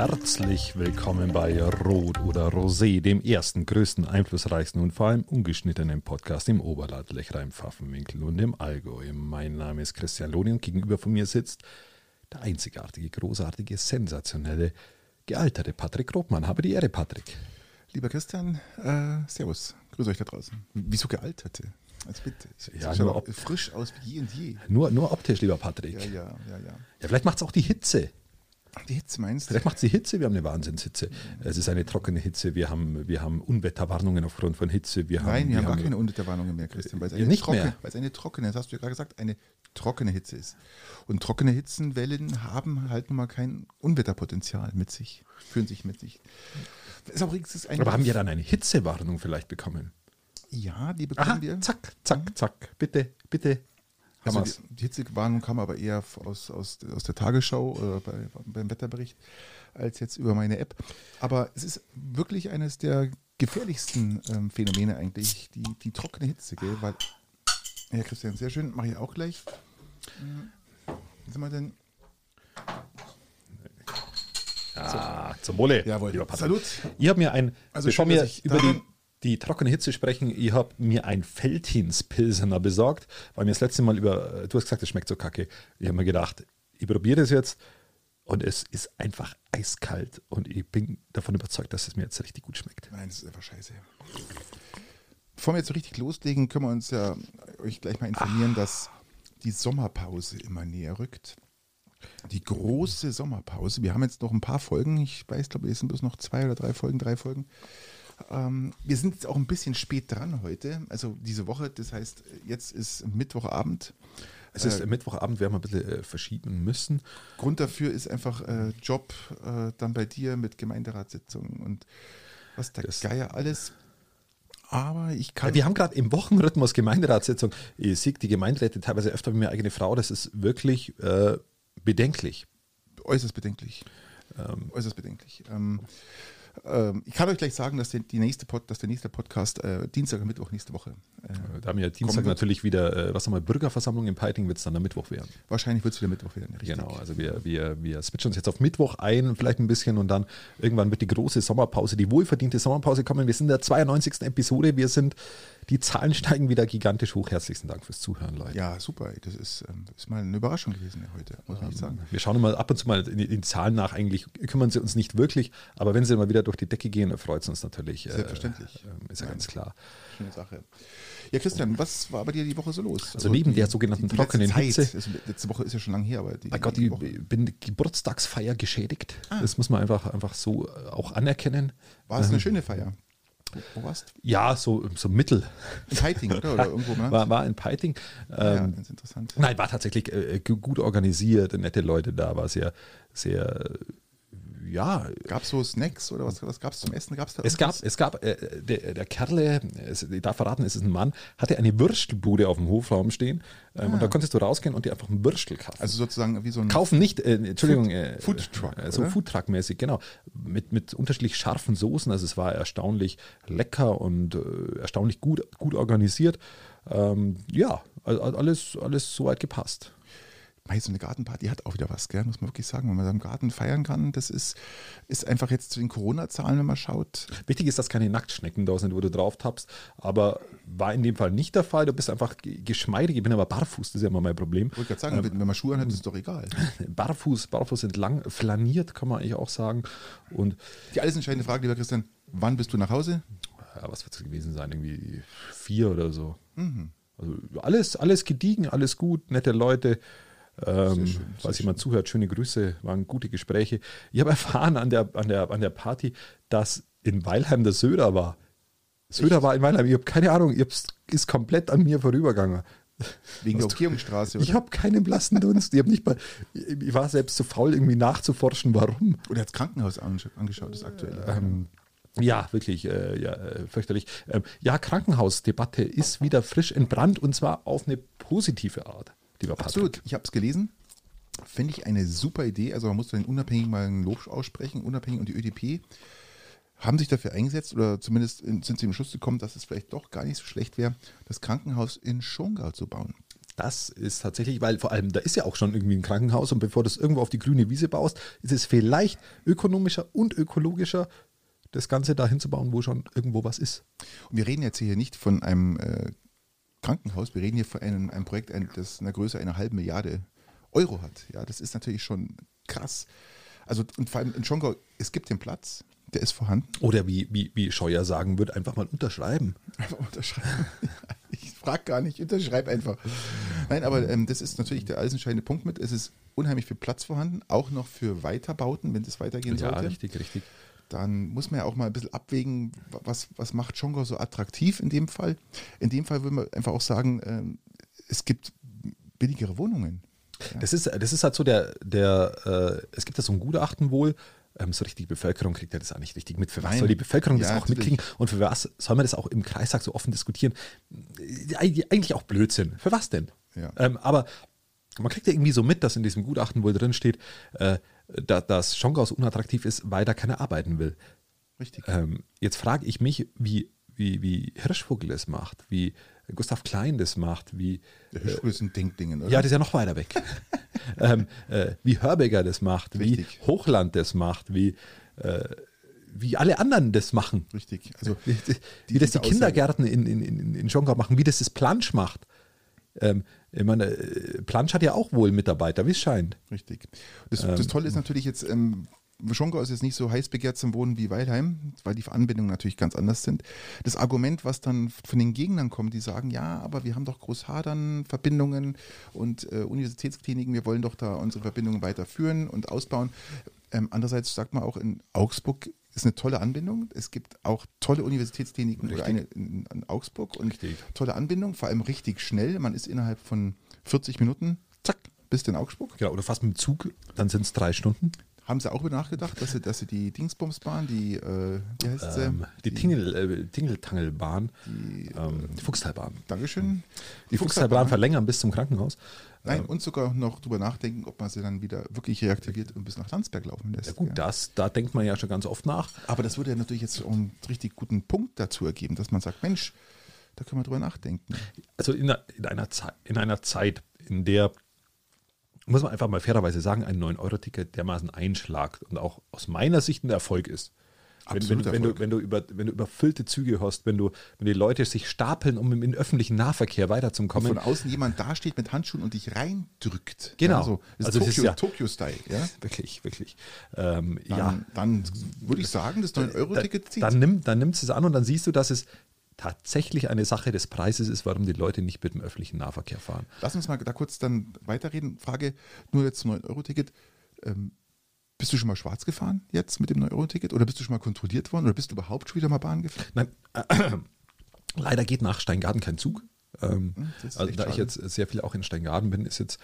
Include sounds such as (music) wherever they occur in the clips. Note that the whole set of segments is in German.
Herzlich willkommen bei Rot oder Rosé, dem ersten, größten, einflussreichsten und vor allem ungeschnittenen Podcast im Oberland, Lechreim, Pfaffenwinkel und im Allgäu. Mein Name ist Christian Loni und gegenüber von mir sitzt der einzigartige, großartige, sensationelle, gealterte Patrick Grobmann. Habe die Ehre, Patrick. Lieber Christian, äh, Servus. Grüße euch da draußen. Wieso gealterte? Also bitte. Ja, nur frisch aus wie je und je. Nur, nur optisch, lieber Patrick. Ja, ja, ja, ja. Ja, vielleicht macht es auch die Hitze. Die Hitze meinst du? Vielleicht macht es die Hitze, wir haben eine Wahnsinnshitze. Es ist eine trockene Hitze, wir haben, wir haben Unwetterwarnungen aufgrund von Hitze. Wir Nein, haben, wir, haben gar keine Unwetterwarnungen mehr, Christian, weil es eine, nicht trockene, mehr. weil es eine trockene, das hast du ja gerade gesagt, eine trockene Hitze ist. Und trockene Hitzenwellen haben halt nun mal kein Unwetterpotenzial mit sich, führen sich mit sich. Ist auch übrigens ein Aber haben wir dann eine Hitzewarnung vielleicht bekommen? Ja, die bekommen Aha, wir. zack, zack, zack. Bitte, bitte. Also die, die Hitzewarnung kam aber eher aus, aus, aus der Tagesschau oder bei, beim Wetterbericht als jetzt über meine App. Aber es ist wirklich eines der gefährlichsten ähm, Phänomene eigentlich, die, die trockene Hitze, gell? Weil, ja, Christian, sehr schön, mache ich auch gleich. Wie sind wir denn? Ah, zum Wohle. Jawohl. lieber Patrick. Salut. Ich habe mir ein, Also bevor schön, wir über die, die trockene Hitze sprechen, ich habe mir ein Feldhinspilsener besorgt, weil mir das letzte Mal über, du hast gesagt, es schmeckt so kacke. Ich habe mir gedacht, ich probiere das jetzt und es ist einfach eiskalt und ich bin davon überzeugt, dass es mir jetzt richtig gut schmeckt. Nein, das ist einfach scheiße. Bevor wir jetzt so richtig loslegen, können wir uns ja euch gleich mal informieren, dass die Sommerpause immer näher rückt. Die große Sommerpause. Wir haben jetzt noch ein paar Folgen. Ich weiß, glaube ich, es sind bloß noch zwei oder drei Folgen, drei Folgen. Ähm, wir sind jetzt auch ein bisschen spät dran heute. Also diese Woche, das heißt, jetzt ist Mittwochabend. Es ist Mittwochabend, werden wir ein bisschen äh, verschieben müssen. Grund dafür ist einfach äh, Job äh, dann bei dir mit Gemeinderatssitzungen und was der Das- Geier alles. Aber ich kann. Ja, wir haben gerade im Wochenrhythmus Gemeinderatssitzung. Ich sehe die Gemeinderäte teilweise öfter wie meine eigene Frau. Das ist wirklich äh, bedenklich. äußerst bedenklich. äußerst bedenklich. Ähm, ähm, ich kann euch gleich sagen, dass der, die nächste Pod, dass der nächste Podcast äh, Dienstag und Mittwoch nächste Woche. Äh, Da haben wir Dienstag natürlich wieder, äh, was haben wir, Bürgerversammlung in Peiting, wird es dann am Mittwoch werden. wahrscheinlich wird es wieder Mittwoch werden. Richtig. Genau, also wir, wir, wir switchen uns jetzt auf Mittwoch ein, vielleicht ein bisschen und dann irgendwann wird die große Sommerpause, die wohlverdiente Sommerpause kommen. Wir sind in der 92. Episode, wir sind, die Zahlen steigen wieder gigantisch hoch. Herzlichen Dank fürs Zuhören, Leute. Ja, super. Das ist, ähm, das ist mal eine Überraschung gewesen heute, muss man echt sagen. Wir schauen mal ab und zu mal in die, die Zahlen nach. Eigentlich kümmern sie uns nicht wirklich, aber wenn sie mal wieder durch die Decke gehen, freut es uns natürlich. äh, Selbstverständlich. äh, ist ja ganz klar. Schöne Sache. Ja, Christian, was war bei dir die Woche so los? Also neben der sogenannten die, die trockenen Hitze- also letzte Woche ist ja schon lange her, aber die, Mein Gott, die ich bin Geburtstagsfeier geschädigt. Das muss man einfach, einfach so auch anerkennen. War es eine schöne Feier? Wo, warst du? Ja, so, so mittel. In Peiting, oder? Oder (laughs) irgendwo, ne? War, war in Peiting. ja, Ähm, ganz interessant. Nein, war tatsächlich äh, gu- gut organisiert, nette Leute da, war sehr, sehr, äh, ja, Gab es so Snacks oder was, was gab es zum Essen? Gab's da es gab, es gab, äh, der, der Kerle, es, ich darf verraten, es ist ein Mann, hatte eine Würstelbude auf dem Hofraum stehen ähm, und da konntest du rausgehen und dir einfach einen Würstel kaufen. Also sozusagen wie so ein Kaufen nicht, äh, Entschuldigung, Food- äh, Foodtruck, äh, so? Foodtruck-mäßig, genau. Mit, mit unterschiedlich scharfen Soßen, also es war erstaunlich lecker und äh, erstaunlich gut, gut organisiert. Ähm, ja, also alles, alles soweit gepasst. Mei, so eine Gartenparty hat auch wieder was, gell? muss man wirklich sagen. Wenn man da im Garten feiern kann, das ist, ist einfach jetzt zu den Corona-Zahlen, wenn man schaut. Wichtig ist, dass keine Nacktschnecken da sind, wo du drauf tappst, aber war in dem Fall nicht der Fall. Du bist einfach ge- geschmeidig, ich bin aber barfuß, das ist ja immer mein Problem. Ich wollte gerade sagen, wenn wenn man Schuhe anhat, ist es doch egal. (laughs) Barfuß, barfuß entlang, flaniert, kann man eigentlich auch sagen. Und Die alles entscheidende Frage, lieber Christian, wann bist du nach Hause? ja, was wird es gewesen sein? Irgendwie vier oder so. Mhm. Also alles, alles gediegen, alles gut, nette Leute. Ähm, schön, falls jemand zuhört, schöne Grüße, waren gute Gespräche. Ich habe erfahren an der, an, der, an der Party, dass in Weilheim der Söder war. Söder war in Weilheim, ich habe keine Ahnung, ich ist komplett an mir vorübergegangen. Wegen der Umgehungsstraße, oder? Ich habe keinen blassen Dunst. Ich, nicht mal, ich war selbst zu faul, irgendwie nachzuforschen, warum. Oder das Krankenhaus ange- angeschaut, das aktuelle. Ähm, ja, wirklich, äh, ja, äh, fürchterlich. Ähm, ja, Krankenhausdebatte ist wieder frisch entbrannt und zwar auf eine positive Art, lieber Patrick. Absolut, ich habe es gelesen. Finde ich eine super Idee. Also man muss dann unabhängig mal ein Lob aussprechen, unabhängig und die ÖDP haben sich dafür eingesetzt oder zumindest in- sind sie im Schluss gekommen, dass es vielleicht doch gar nicht so schlecht wäre, das Krankenhaus in Schongau zu bauen. Das ist tatsächlich, weil vor allem da ist ja auch schon irgendwie ein Krankenhaus und bevor du es irgendwo auf die grüne Wiese baust, ist es vielleicht ökonomischer und ökologischer, das Ganze da hinzubauen, wo schon irgendwo was ist. Und wir reden jetzt hier nicht von einem äh, Krankenhaus, wir reden hier von einem, einem Projekt, ein, das eine Größe einer halben Milliarde Euro hat. Ja, das ist natürlich schon krass. Also und vor allem in Schongau, es gibt den Platz, der ist vorhanden. Oder wie, wie, wie Scheuer sagen wird, einfach mal unterschreiben. Einfach unterschreiben. (laughs) ich frage gar nicht, unterschreib einfach. Nein, aber ähm, das ist natürlich der alles entscheidende Punkt mit. Es ist unheimlich viel Platz vorhanden, auch noch für Weiterbauten, wenn es weitergehen Ja, sollte. richtig, richtig. Dann muss man ja auch mal ein bisschen abwägen, was, was macht Schongau so attraktiv in dem Fall. In dem Fall würde man einfach auch sagen, ähm, es gibt billigere Wohnungen. Das ist, das ist halt so der, der äh, es gibt da so ein Gutachten wohl, ähm, so richtig die Bevölkerung kriegt ja das auch nicht richtig mit. Für was Nein. soll die Bevölkerung das Ja, auch natürlich. mitkriegen und für was soll man das auch im Kreistag so offen diskutieren? Eig- Eigentlich auch Blödsinn. Für was denn? Ja. Ähm, aber man kriegt ja irgendwie so mit, dass in diesem Gutachten wohl drin steht, äh, da, dass Schongau so unattraktiv ist, weil da keiner arbeiten will. Richtig. Ähm, jetzt frage ich mich, wie, wie, wie Hirschvogel das macht, wie Gustav Klein das macht, wie Der Hirschvogel ist ein Denkdingen, oder? ja, das ist ja noch weiter weg. (laughs) ähm, äh, wie Hörbeger das macht, Richtig. wie Hochland das macht, wie, äh, wie alle anderen das machen. Richtig. Also, Wie, wie das die Kindergärten in, in, in, in Schongau machen, wie das das Plansch macht. Ähm, ich meine, äh, Plansch hat ja auch wohl Mitarbeiter, wie es scheint. Richtig. Das, das Tolle ist natürlich jetzt, ähm, Schongau ist jetzt nicht so heiß begehrt zum Wohnen wie Weilheim, weil die Anbindungen natürlich ganz anders sind. Das Argument, was dann von den Gegnern kommt, die sagen, ja, aber wir haben doch Großhadern, Verbindungen und äh, Universitätskliniken, wir wollen doch da unsere Verbindungen weiterführen und ausbauen. Ähm, andererseits sagt man auch in Augsburg ist eine tolle Anbindung. Es gibt auch tolle Universitätskliniken oder eine in, in Augsburg und Richtig. tolle Anbindung, vor allem richtig schnell. Man ist innerhalb von 40 Minuten, zack, bist in Augsburg. Genau, oder fast mit dem Zug, dann sind es drei Stunden. Haben Sie auch über nachgedacht, dass Sie, dass Sie die Dingsbumsbahn, die, äh, wie heißt sie? Ähm, die Tingel, äh, Tingeltangelbahn, ähm, die Fuchstalbahn. Dankeschön. Die Fuchstalbahn verlängern bis zum Krankenhaus. Nein, und sogar noch drüber nachdenken, ob man sie dann wieder wirklich reaktiviert und bis nach Landsberg laufen lässt. Ja, gut, das, da denkt man ja schon ganz oft nach. Aber das würde ja natürlich jetzt auch einen richtig guten Punkt dazu ergeben, dass man sagt, Mensch, da können wir drüber nachdenken. also in, einer- in, einer Zeit, in einer Zeit, in der, muss man einfach mal fairerweise sagen, ein 9-Euro-Ticket dermaßen einschlagt und auch aus meiner Sicht ein Erfolg ist. Wenn, wenn, wenn, du, wenn, du über, wenn du überfüllte Züge hast, wenn, du, wenn die Leute sich stapeln, um im, im öffentlichen Nahverkehr weiterzukommen. Von außen jemand dasteht mit Handschuhen und dich reindrückt. Genau. Ja, so. Das Also ist das Tokyo, ist ja- Tokyo-Style. Ja? Wirklich, wirklich. Ähm, Dann, ja, dann würde ich sagen, das 9-Euro-Ticket da, zieht. dann, nimm, dann nimmst du es an und dann siehst du, dass es tatsächlich eine Sache des Preises ist, warum die Leute nicht mit dem öffentlichen Nahverkehr fahren. Lass uns mal da kurz dann weiterreden. Frage nur jetzt zum 9-Euro-Ticket. Ähm, bist du schon mal schwarz gefahren jetzt mit dem 9-Euro-Ticket? Oder bist du schon mal kontrolliert worden? Oder bist du überhaupt schon wieder mal Bahn gefahren? Nein, äh, (clears throat) leider geht nach Steingarten kein Zug. Ähm, Hm, also da ich jetzt sehr viel auch in Steingarten bin, ist jetzt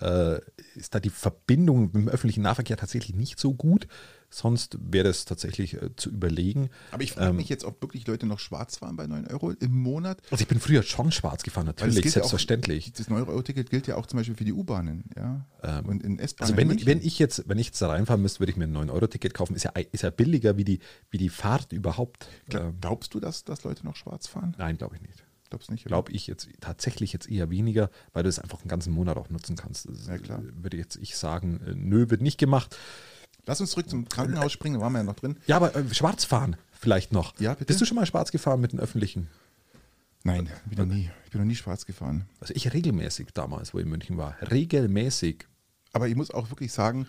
äh, ist da die Verbindung mit dem öffentlichen Nahverkehr tatsächlich nicht so gut. Sonst wäre das tatsächlich äh, zu überlegen. Aber ich frage Ähm, mich jetzt, ob wirklich Leute noch schwarz fahren bei 9 Euro im Monat. Also ich bin früher schon schwarz gefahren, natürlich, gilt ja selbstverständlich. Auch, das 9-Euro-Ticket gilt ja auch zum Beispiel für die U-Bahnen. Ja? und in S-Bahnen. Also wenn, München. wenn ich jetzt, wenn ich jetzt da reinfahren müsste, würde ich mir ein 9-Euro-Ticket kaufen. Ist ja, ist ja billiger wie die, wie die Fahrt überhaupt. Gla- Ähm, Glaubst du, dass, dass Leute noch schwarz fahren? nein, glaube ich nicht. Glaubst du nicht? Glaube ich jetzt tatsächlich jetzt eher weniger, weil du es einfach einen ganzen Monat auch nutzen kannst. Das, Ja, klar. Würde jetzt ich sagen, äh, nö, wird nicht gemacht. Lass uns zurück zum Krankenhaus springen, da waren wir ja noch drin. Ja, aber äh, schwarz fahren vielleicht noch. Ja, bitte? Bist du schon mal schwarz gefahren mit den öffentlichen? Nein, ich bin, noch nie, ich bin noch nie schwarz gefahren. Also ich regelmäßig damals, wo ich in München war. Regelmäßig. Aber ich muss auch wirklich sagen,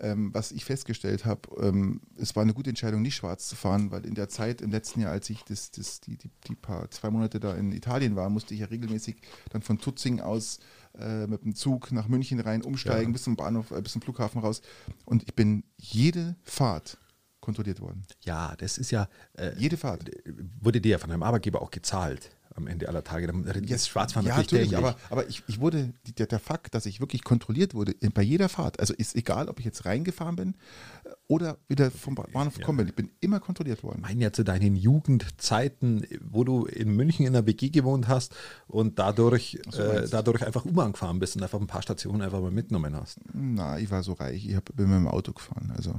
ähm, was ich festgestellt habe, ähm, es war eine gute Entscheidung, nicht schwarz zu fahren, weil in der Zeit im letzten Jahr, als ich das, das, die, die, die paar zwei Monate da in Italien war, musste ich ja regelmäßig dann von Tutzing aus äh, mit dem Zug nach München rein umsteigen, bis zum Bahnhof, äh, bis zum Flughafen raus. Und ich bin jede Fahrt kontrolliert worden. Ja, das ist ja, äh, Jede Fahrt. wurde dir ja von deinem Arbeitgeber auch gezahlt am Ende aller Tage. Dann ist Schwarzfahren ja, natürlich aber, aber ich, ich wurde, der, der Fakt, dass ich wirklich kontrolliert wurde bei jeder Fahrt, also ist egal, ob ich jetzt reingefahren bin äh, oder wieder vom Ba- Bahnhof gekommen bin, ich bin immer kontrolliert worden. meine ja zu deinen Jugendzeiten, wo du in München in einer WG gewohnt hast und dadurch, so, äh, dadurch einfach U-Bahn gefahren bist und einfach ein paar Stationen einfach mal mitgenommen hast. Na, ich war so reich, ich hab, bin mit dem Auto gefahren, also.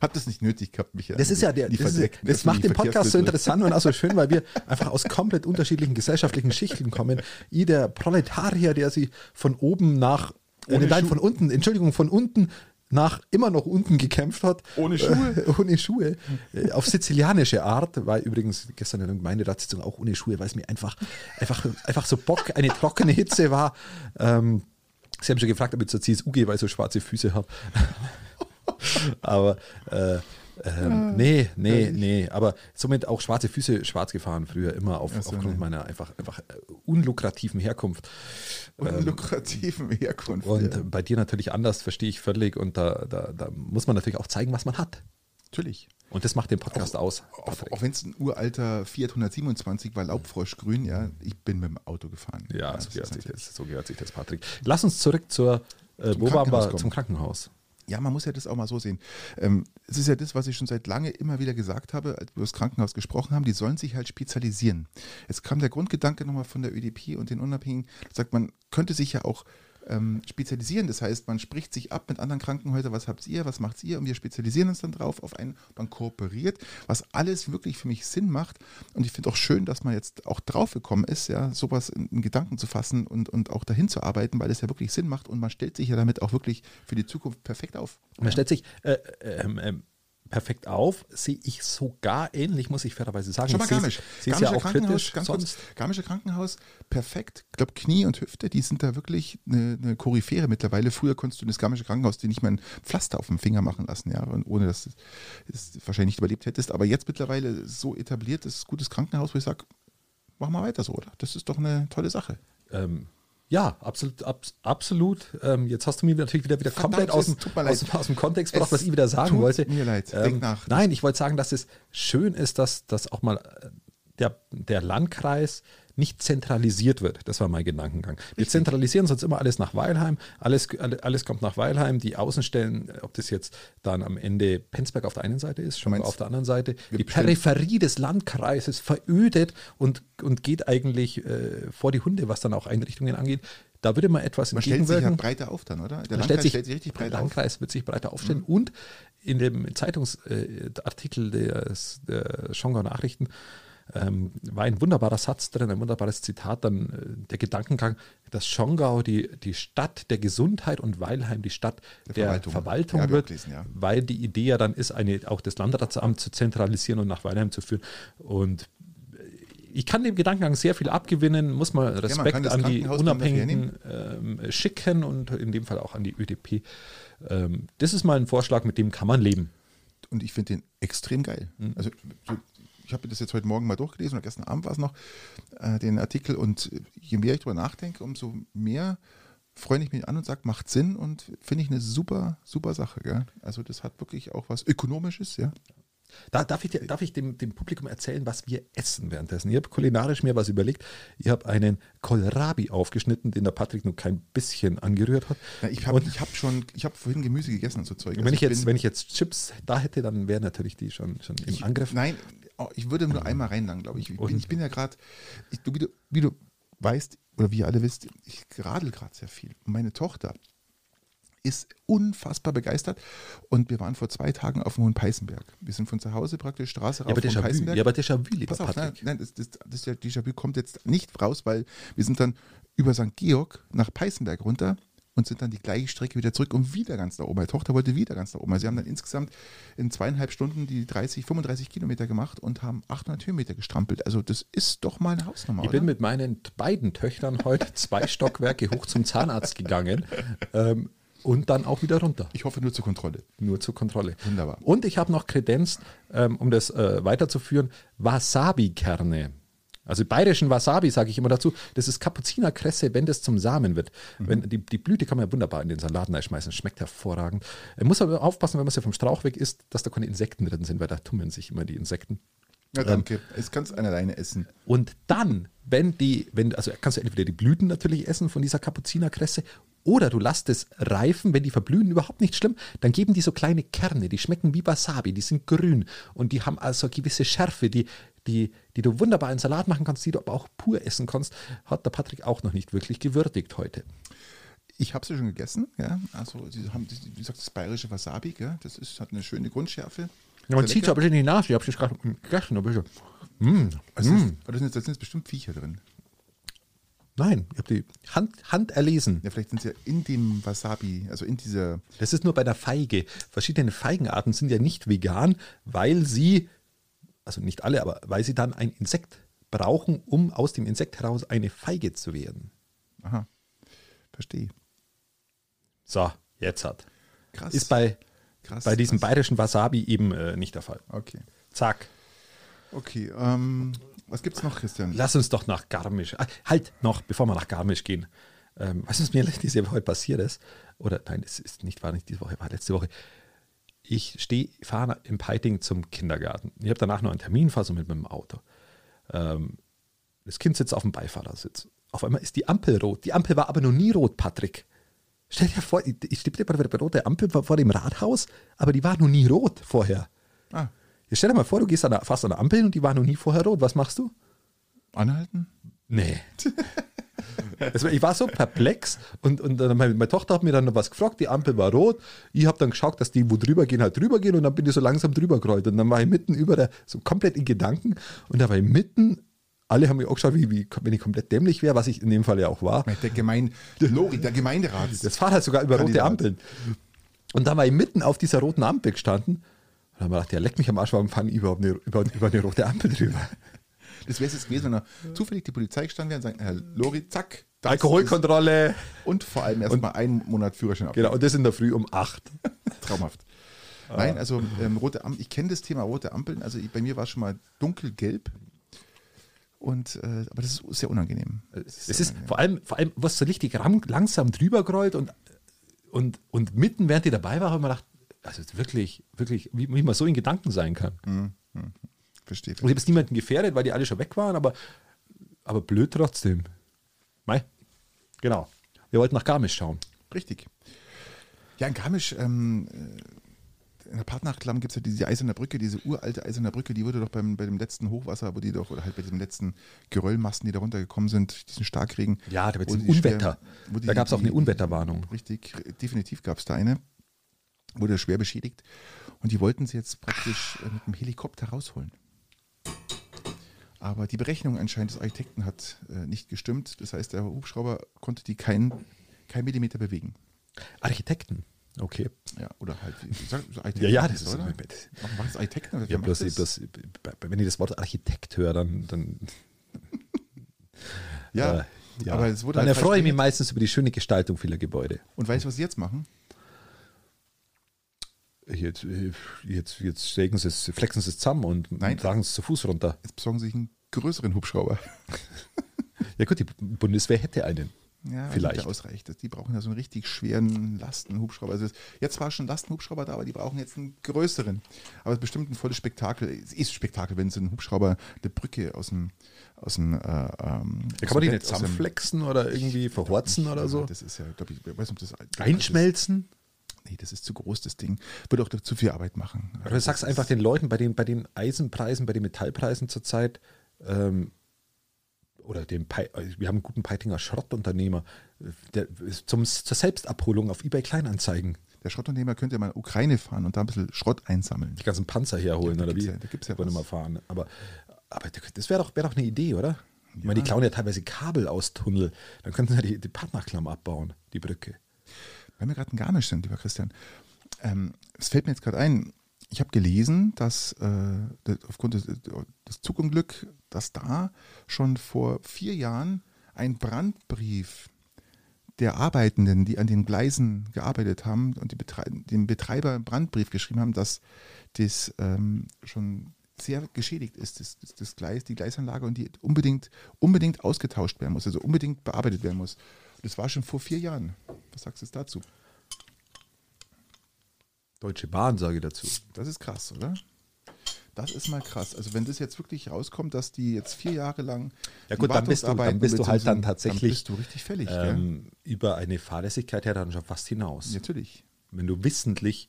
Hat das nicht nötig gehabt, Michael? Das ist ja der, Die das, ist, das macht den Podcast so interessant und auch so schön, weil wir einfach aus komplett unterschiedlichen gesellschaftlichen Schichten kommen. Ich, der Proletarier, der sich von oben nach, äh, nein, von unten, Entschuldigung, von unten nach immer noch unten gekämpft hat. Ohne Schuhe. Äh, ohne Schuhe. Äh, auf sizilianische Art, weil übrigens gestern in der Gemeinderatssitzung auch ohne Schuhe, weil es mir einfach, einfach, einfach so Bock, eine trockene Hitze war. Ähm, Sie haben schon gefragt, ob ich zur CSU gehe, weil ich so schwarze Füße habe. (laughs) Aber äh, ähm, nee, nee, nee. Aber somit auch schwarze Füße schwarz gefahren früher immer auf, so, aufgrund nee. meiner einfach, einfach äh, unlukrativen Herkunft. Und lukrativen Herkunft. Und ja. bei dir natürlich anders, verstehe ich völlig. Und da, da, da muss man natürlich auch zeigen, was man hat. Natürlich. Und das macht den Podcast aus. Auch, Patrick. auch wenn es ein uralter Fiat 127 war, Laubfroschgrün, ja, ich bin mit dem Auto gefahren. ja, das so gehört, sich das, so gehört sich das, Patrick. Lass uns zurück zur, äh, wo waren Krankenhaus wir? kommen. Zum Krankenhaus. Ja, man muss ja das auch mal so sehen. Ähm, es ist ja das, was ich schon seit lange immer wieder gesagt habe, als wir das Krankenhaus gesprochen haben, die sollen sich halt spezialisieren. Jetzt kam der Grundgedanke nochmal von der ÖDP und den Unabhängigen, sagt man, könnte sich ja auch ähm, spezialisieren. Das heißt, man spricht sich ab mit anderen Krankenhäusern, was habt ihr, was macht ihr und wir spezialisieren uns dann drauf auf einen, man kooperiert, was alles wirklich für mich Sinn macht. Und ich finde auch schön, dass man jetzt auch drauf gekommen ist, ja, sowas in, in Gedanken zu fassen und, und auch dahin zu arbeiten, weil es ja wirklich Sinn macht und man stellt sich ja damit auch wirklich für die Zukunft perfekt auf. Man stellt sich äh, ähm, ähm, perfekt auf, sehe ich sogar ähnlich, muss ich fairerweise sagen. Schau mal Garmisch. Garmischer ja Krankenhaus, ganz kurz, Garmischer Krankenhaus, perfekt. Ich glaube, Knie und Hüfte, die sind da wirklich eine, eine Koryphäre mittlerweile. Früher konntest du in das Garmische Krankenhaus dir nicht mal ein Pflaster auf dem Finger machen lassen, ja, und ohne dass du es wahrscheinlich nicht überlebt hättest. Aber jetzt mittlerweile so etabliert, das ist gutes Krankenhaus, wo ich sage, mach mal weiter so, oder? Das ist doch eine tolle Sache. Ähm, ja, absolut. Abs absolut. Ähm, jetzt hast du mir natürlich wieder, wieder Verdammt, komplett aus, dem- aus, dem- aus dem Kontext gebracht, was ich wieder sagen tut wollte. mir leid. Ähm, Denk nach. Nein, ich wollte sagen, dass es schön ist, dass, dass auch mal äh, der, der Landkreis nicht zentralisiert wird. Das war mein Gedankengang. Wir zentralisieren sonst immer alles nach Weilheim. Alles, alle- alles kommt nach Weilheim. Die Außenstellen, ob das jetzt dann am Ende Penzberg auf der einen Seite ist, schon meinst, auf der anderen Seite. Die Peripherie des Landkreises verödet und, und geht eigentlich äh, vor die Hunde, was dann auch Einrichtungen angeht. Da würde man etwas Man stellt sich ja entgegenwirken. breiter auf dann, oder? Der Man Landkreis stellt sich, richtig der breit auf. Mhm. Landkreis wird sich breiter aufstellen. Und in dem Zeitungsartikel des, der Schongauer Nachrichten ähm, war ein wunderbarer Satz drin, ein wunderbares Zitat, dann äh, der Gedankengang, dass Schongau die, die Stadt der Gesundheit und Weilheim die Stadt der, Der Verwaltung, Verwaltung. Ja, wird, gelesen, ja. weil die Idee ja dann ist, eine, auch das Landratsamt zu zentralisieren und nach Weilheim zu führen. Und ich kann dem Gedankengang sehr viel abgewinnen, muss mal Respekt kann das an die Unabhängigen ähm, schicken und in dem Fall auch an die ÖDP. Ähm, das ist mal ein Vorschlag, mit dem kann man leben. und ich finde den extrem geil. Mhm. Also so, ich habe das jetzt heute Morgen mal durchgelesen oder gestern Abend war es noch, äh, den Artikel und je mehr ich darüber nachdenke, umso mehr freue ich mich an und sage, macht Sinn und finde ich eine super, super Sache. Gell? Also das hat wirklich auch was Ökonomisches, ja. Da, darf ich, dir- darf ich dem, dem Publikum erzählen, was wir essen währenddessen? Ich habe kulinarisch mir was überlegt. Ich habe einen Kohlrabi aufgeschnitten, den der Patrick nur kein bisschen angerührt hat. Ja, ich habe ich hab schon, ich habe vorhin Gemüse gegessen und so Zeug. Also wenn, ich jetzt, wenn ich jetzt Chips da hätte, dann wäre natürlich die schon, schon im Ich, Angriff. Nein, oh, ich würde nur einmal reinlangen, glaube ich. Ich bin, ich bin ja gerade, wie, du, wie du weißt, oder wie ihr alle wisst, ich radel gerade sehr viel. Und meine Tochter ist unfassbar begeistert. Und wir waren vor zwei Tagen auf dem Hohen Peißenberg. Wir sind von zu Hause praktisch Straße Ja, aber Peißenberg. ja, aber Déjà-vu, lieber Pass auf, nein, Patrick. nein das, das, das der Déjà-vu kommt jetzt nicht raus, weil wir sind dann über St. Georg nach Peißenberg runter und sind dann die gleiche Strecke wieder zurück und wieder ganz nach oben. Meine Tochter wollte wieder ganz nach oben. Also sie haben dann insgesamt in zweieinhalb Stunden die 30, 35 Kilometer gemacht und haben 800 Höhenmeter gestrampelt. Also das ist doch mal eine Hausnummer, Ich oder? bin mit meinen beiden Töchtern heute zwei (laughs) Stockwerke hoch zum Zahnarzt gegangen ähm, und dann auch wieder runter. ich hoffe nur zur Kontrolle. Nur zur Kontrolle. Wunderbar. Und ich habe noch Kredenz, ähm, um das äh, weiterzuführen, Wasabi-Kerne. Also bayerischen Wasabi, sage ich immer dazu, das ist Kapuzinerkresse, wenn das zum Samen wird. Mhm. Wenn, die, die Blüte kann man ja wunderbar in den Salaten schmeißen, schmeckt hervorragend. Man muss aber aufpassen, wenn man sie vom Strauch weg isst, dass da keine Insekten drin sind, weil da tummeln sich immer die Insekten. Ja, danke. Es kannst du alleine essen. Und dann, wenn die, wenn, also kannst du entweder die Blüten natürlich essen von dieser Kapuzinerkresse oder du lässt es reifen, wenn die verblühen, überhaupt nicht schlimm, dann geben die so kleine Kerne, die schmecken wie Wasabi, die sind grün und die haben also eine gewisse Schärfe, die, die, die du wunderbar in Salat machen kannst, die du aber auch pur essen kannst, hat der Patrick auch noch nicht wirklich gewürdigt heute. Ich habe sie schon gegessen, ja. Also sie haben, wie gesagt, das bayerische Wasabi, gell? das ist, hat eine schöne Grundschärfe. Ja, man zieht ein bisschen in die Nase. Ich habe es gerade gegessen. ein bisschen. Mm. Also das, ist- aber da sind, sind jetzt bestimmt Viecher drin. Nein, ich habe die Hand, Hand erlesen. Ja, vielleicht sind sie ja in dem Wasabi, also in dieser. Das ist nur bei der Feige. Verschiedene Feigenarten sind ja nicht vegan, weil sie, also nicht alle, aber weil sie dann ein Insekt brauchen, um aus dem Insekt heraus eine Feige zu werden. Aha. Verstehe. So, jetzt hat. Krass. Ist bei, Krass, bei diesem krass. bayerischen Wasabi eben äh, nicht der Fall. Okay. Zack. Okay. Ähm, was gibt's noch, Christian? Lass uns doch nach Garmisch. Ah, halt noch, bevor wir nach Garmisch gehen. Ähm, was ist mir (laughs) diese Woche passiert ist? Oder nein, es ist nicht, war nicht diese Woche, war letzte Woche. Ich stehe, fahre im Peiting zum Kindergarten. Ich habe danach noch einen Termin, fahre so mit meinem Auto. Ähm, das Kind sitzt auf dem Beifahrersitz. Auf einmal ist die Ampel rot. Die Ampel war aber noch nie rot, Patrick. Stell dir vor, ich, ich stehe bei der rote Ampel vor, vor dem Rathaus, aber die war noch nie rot vorher. Ah, Jetzt stell dir mal vor, du gehst an der, fast an der Ampel und die war noch nie vorher rot. Was machst du? anhalten? Nee. (laughs) Also ich war so perplex und, und dann meine, meine Tochter hat mir dann noch was gefragt, die Ampel war rot. Ich habe dann geschaut, dass die, wo drüber gehen, halt drüber gehen und dann bin ich so langsam drüber gerollt. Und dann war ich mitten über der, so komplett in Gedanken und da war ich mitten, alle haben mich auch geschaut, wie, wie wenn ich komplett dämlich wäre, was ich in dem Fall ja auch war. Der Gemein, Lori, der Gemeinderat. Das Fahrrad sogar über rote. Ampeln. Und dann war ich mitten auf dieser roten Ampel gestanden und dann habe ich gedacht, ja, leck mich am Arsch, warum fahren die überhaupt eine, über, über eine rote Ampel drüber? Das wäre es jetzt gewesen, wenn da zufällig die Polizei gestanden wäre und sagen, Herr Lori, zack. das Alkoholkontrolle. ist- Und vor allem erstmal einen Monat Führerschein ab. Genau, und das in der Früh um acht. (laughs) Traumhaft. Nein, also ähm, rote Ampeln, ich kenne das Thema rote Ampeln, also ich, bei mir war es schon mal dunkelgelb. Und, äh, aber das ist sehr unangenehm. Es ist vor allem, vor allem, was so richtig langsam drüber gerollt und, und, und mitten, während die dabei war, habe ich mir gedacht, also wirklich, wirklich, wie, wie man so in Gedanken sein kann. Verstehe. Und ich habe jetzt niemanden gefährdet, weil die alle schon weg waren, aber, aber blöd trotzdem. Mei. Genau. Wir wollten nach Garmisch schauen. Richtig. Ja, in Garmisch, ähm, äh, in der Partnachklamm gibt es ja diese eiserne Brücke, diese uralte eiserne Brücke, die wurde doch beim, bei dem letzten Hochwasser, wo die doch, oder halt bei diesem letzten Geröllmasten, die da runtergekommen sind, diesen Starkregen. Ja, da schwer- Unwetter. Da gab's auch die- eine Unwetterwarnung. Richtig, definitiv gab es da eine. Wurde schwer beschädigt. Und die wollten sie jetzt praktisch äh, mit dem Helikopter rausholen. Aber die Berechnung anscheinend des Architekten hat äh, nicht gestimmt. Das heißt, der Hubschrauber konnte die kein, kein Millimeter bewegen. Architekten. Okay. Ja, oder halt, so Architekten, Ja, ja, das ist. oder? Machen wir das Architekten? Oder ja, macht bloß, das? bloß, wenn ich das Wort Architekt höre, dann, dann ja, äh, ja. aber es wurde dann halt erfreue ich mich meistens über die schöne Gestaltung vieler Gebäude. Und weißt du, was sie jetzt machen? Jetzt, äh, jetzt, jetzt sägen sie es, flexen sie es zusammen und Nein. tragen es zu Fuß runter. Jetzt besorgen sie sich einen größeren Hubschrauber. (laughs) Ja gut, die Bundeswehr hätte einen. Ja, Vielleicht. Ausreicht. Die brauchen ja so einen richtig schweren Lastenhubschrauber. Also jetzt war schon ein Lastenhubschrauber da, aber die brauchen jetzt einen größeren. Aber es ist bestimmt ein volles Spektakel. Es ist Spektakel, wenn so ein Hubschrauber eine Brücke aus dem aus dem äh, ähm, Ja, kann man die nicht zusammenflexen oder irgendwie verhorzen oder so? Das ist ja, glaube ich, ich weiß nicht, ob das Einschmelzen? Das, nee, das ist zu groß, das Ding. Würde auch zu viel Arbeit machen. Oder du sagst einfach den Leuten bei den, bei den Eisenpreisen, bei den Metallpreisen zurzeit, ähm, oder dem, Pi- wir haben einen guten Peitinger Schrottunternehmer, der ist zum, zur Selbstabholung auf eBay Kleinanzeigen Der Schrottunternehmer könnte ja mal in Ukraine fahren und da ein bisschen Schrott einsammeln. die ganzen Panzer herholen, Ja, da oder wie? ja- da gibt's ja Wollen wir was. mal fahren. Aber, aber das wäre doch, wär doch eine Idee, oder? Ich meine, die klauen ja teilweise Kabel aus Tunnel. Dann könnten sie ja die, die Partnerklamm abbauen, die Brücke. Weil wir gerade in Garmisch sind, lieber Christian. Ähm, es fällt mir jetzt gerade ein, ich habe gelesen, dass äh, aufgrund des, des Zugunglück, dass da schon vor vier Jahren ein Brandbrief der Arbeitenden, die an den Gleisen gearbeitet haben und die Betrei dem Betreiber einen Brandbrief geschrieben haben, dass das ähm, schon sehr geschädigt ist, das, das, das Gleis, die Gleisanlage und die unbedingt, unbedingt ausgetauscht werden muss, also unbedingt bearbeitet werden muss. Das war schon vor vier Jahren. Was sagst du dazu? Deutsche Bahn, sage ich dazu. Das ist krass, oder? Das ist mal krass. Also wenn das jetzt wirklich rauskommt, dass die jetzt vier Jahre lang Ja gut, dann bist du, dann bist du halt dann tatsächlich dann bist du richtig fällig, ähm, über eine Fahrlässigkeit her dann schon fast hinaus. Natürlich. Wenn du wissentlich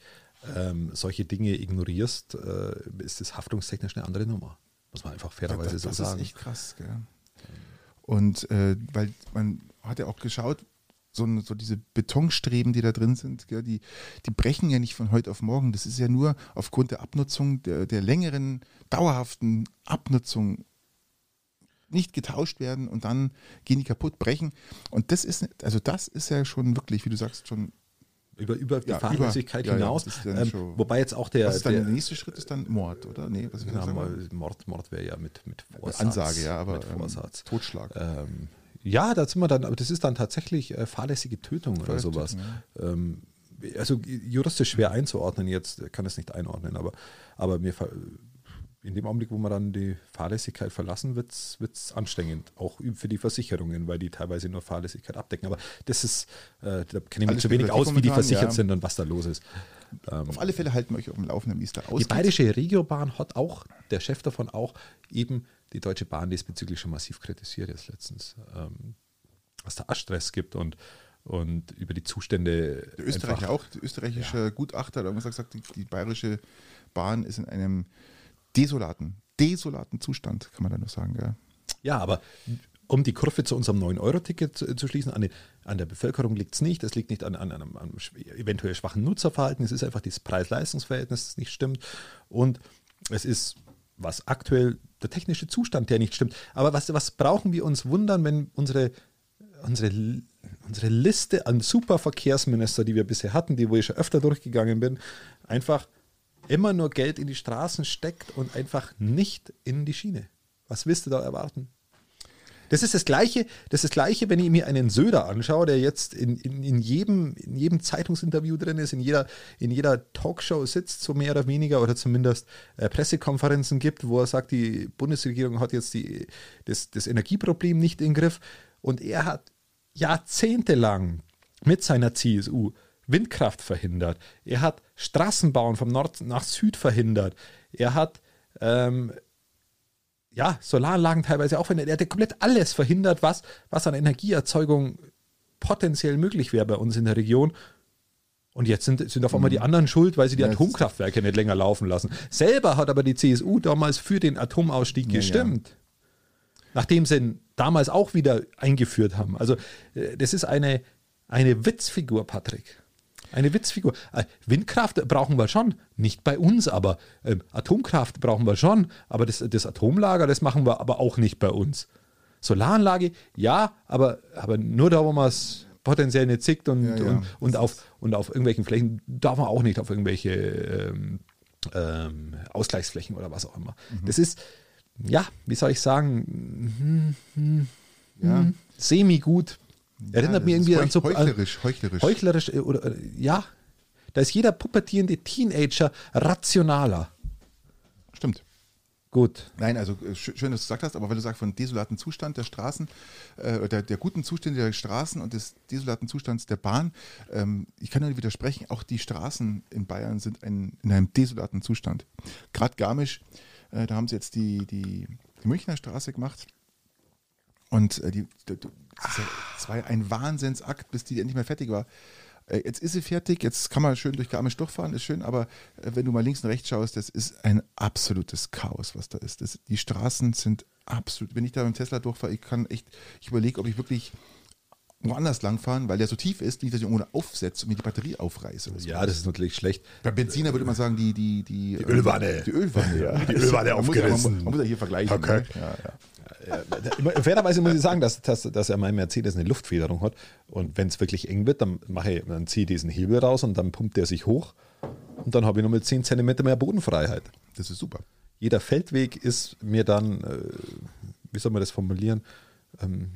ähm, solche Dinge ignorierst, äh, ist das haftungstechnisch eine andere Nummer. Muss man einfach fairerweise das so das sagen. ist echt krass, gell? Und äh, weil man hat ja auch geschaut, so, so diese Betonstreben, die da drin sind, gell, die, die brechen ja nicht von heute auf morgen. Das ist ja nur aufgrund der Abnutzung, der, der längeren, dauerhaften Abnutzung nicht getauscht werden und dann gehen die kaputt, brechen. Und das ist, also das ist ja schon wirklich, wie du sagst, schon über, über die Ja, Fahrlässigkeit über- ja, ja, hinaus. dann ähm, wobei jetzt auch der, der, der nächste Schritt? Ist dann Mord, oder? Nee, was Ja, wir? mal Mord, Mord wäre ja mit, mit Vorsatz. Ansage, ja, aber mit ähm, Vorsatz. Totschlag. Ähm, ja, da sind wir dann, aber das ist dann tatsächlich äh, fahrlässige Tötung oder Fahrlässige sowas. Tötung, Ähm, also juristisch schwer einzuordnen jetzt, kann es nicht einordnen, aber, aber mir in dem Augenblick, wo man dann die Fahrlässigkeit verlassen, wird es anstrengend, auch für die Versicherungen, weil die teilweise nur Fahrlässigkeit abdecken. Aber das ist, äh, da kenne ich mich zu wenig aus, wie die versichert ja. sind und was da los ist. Ähm, Auf alle Fälle halten wir euch auf dem Laufenden, wie es da die aussieht. Bayerische Regiobahn hat auch, der Chef davon auch, eben die Deutsche Bahn diesbezüglich schon massiv kritisiert jetzt letztens, ähm, was da Stress gibt und, und über die Zustände. Der Österreicher einfach- auch, der österreichische Gutachter, da haben wir gesagt, die, die bayerische Bahn ist in einem desolaten, desolaten Zustand, kann man da nur sagen. Ja. Ja, aber um die Kurve zu unserem 9-Euro-Ticket zu, zu schließen, an, den, an der Bevölkerung liegt es nicht. Es liegt nicht an, an einem an schw- eventuell schwachen Nutzerverhalten. Es ist einfach das Preis-Leistungs-Verhältnis, das nicht stimmt. Und es ist, was aktuell der technische Zustand, der nicht stimmt. Aber was, was brauchen wir uns wundern, wenn unsere, unsere, unsere Liste an Superverkehrsminister, die wir bisher hatten, die wo ich schon öfter durchgegangen bin, einfach immer nur Geld in die Straßen steckt und einfach nicht in die Schiene. Was willst du da erwarten? Das ist das Gleiche, das ist das Gleiche, wenn ich mir einen Söder anschaue, der jetzt in, in, in, jedem, in jedem Zeitungsinterview drin ist, in jeder, in jeder Talkshow sitzt, so mehr oder weniger, oder zumindest äh, Pressekonferenzen gibt, wo er sagt, die Bundesregierung hat jetzt die, das, das Energieproblem nicht im Griff. Und er hat jahrzehntelang mit seiner CSU Windkraft verhindert. Er hat Straßenbauen vom Nord nach Süd verhindert. Er hat ähm, ja, Solaranlagen teilweise auch verhindert. Er hat komplett alles verhindert, was, was an Energieerzeugung potenziell möglich wäre bei uns in der Region. Und jetzt sind, sind auf einmal die anderen schuld, weil sie die Ja, ist- Atomkraftwerke nicht länger laufen lassen. Selber hat aber die CSU damals für den Atomausstieg Ja, gestimmt. Nachdem sie ihn damals auch wieder eingeführt haben. Also, äh, das ist eine, eine Witzfigur, Patrick. Eine Witzfigur. Äh, Windkraft brauchen wir schon, nicht bei uns, aber ähm, Atomkraft brauchen wir schon, aber das, das Atomlager, das machen wir aber auch nicht bei uns. Solaranlage, ja, aber, aber nur da, wo man es potenziell nicht zickt und, Ja, ja. und, und, auf, und auf irgendwelchen Flächen darf man auch nicht auf irgendwelche ähm, ähm, Ausgleichsflächen oder was auch immer. Mhm. Das ist, ja, wie soll ich sagen, Ja. semi-gut. Erinnert Ja, mich das irgendwie an so heuchlerisch, heuchlerisch. heuchlerisch äh, oder äh, ja. Da ist jeder pubertierende Teenager rationaler. Stimmt. Gut. Nein, also äh, sch- schön, dass du gesagt hast, aber wenn du sagst von desolaten Zustand der Straßen, äh, der, der guten Zustände der Straßen und des desolaten Zustands der Bahn, ähm, ich kann nur widersprechen, auch die Straßen in Bayern sind ein, in einem desolaten Zustand. Gerade Garmisch, äh, da haben sie jetzt die, die, die Münchner Straße gemacht. Und äh, die, die, die, das ja- das war ja ein Wahnsinnsakt, bis die endlich mal fertig war. Äh, Jetzt ist sie fertig, jetzt kann man schön durch Garmisch durchfahren, ist schön, aber äh, wenn du mal links und rechts schaust, das ist ein absolutes Chaos, was da ist. Das, die Straßen sind absolut, wenn ich da mit dem Tesla durchfahre, ich kann echt, ich überlege, ob ich wirklich woanders langfahren, weil der so tief ist, nicht, dass ich irgendwo aufsetze und mir die Batterie aufreiße. So. Ja, das ist natürlich schlecht. Bei Benziner würde man sagen, die, die, die, die Ölwanne. Die Ölwanne, ja. Die Ölwanne man muss, ja- man, aufgerissen. man muss ja hier vergleichen. Okay. Ne? Ja, ja. Fairerweise muss ich sagen, dass, dass, dass ja mein Mercedes eine Luftfederung hat. Und wenn es wirklich eng wird, dann, mache ich, dann ziehe ich diesen Hebel raus und dann pumpt der sich hoch. Und dann habe ich mit 10 cm mehr Bodenfreiheit. Das ist super. Jeder Feldweg ist mir dann, äh, wie soll man das formulieren, ähm,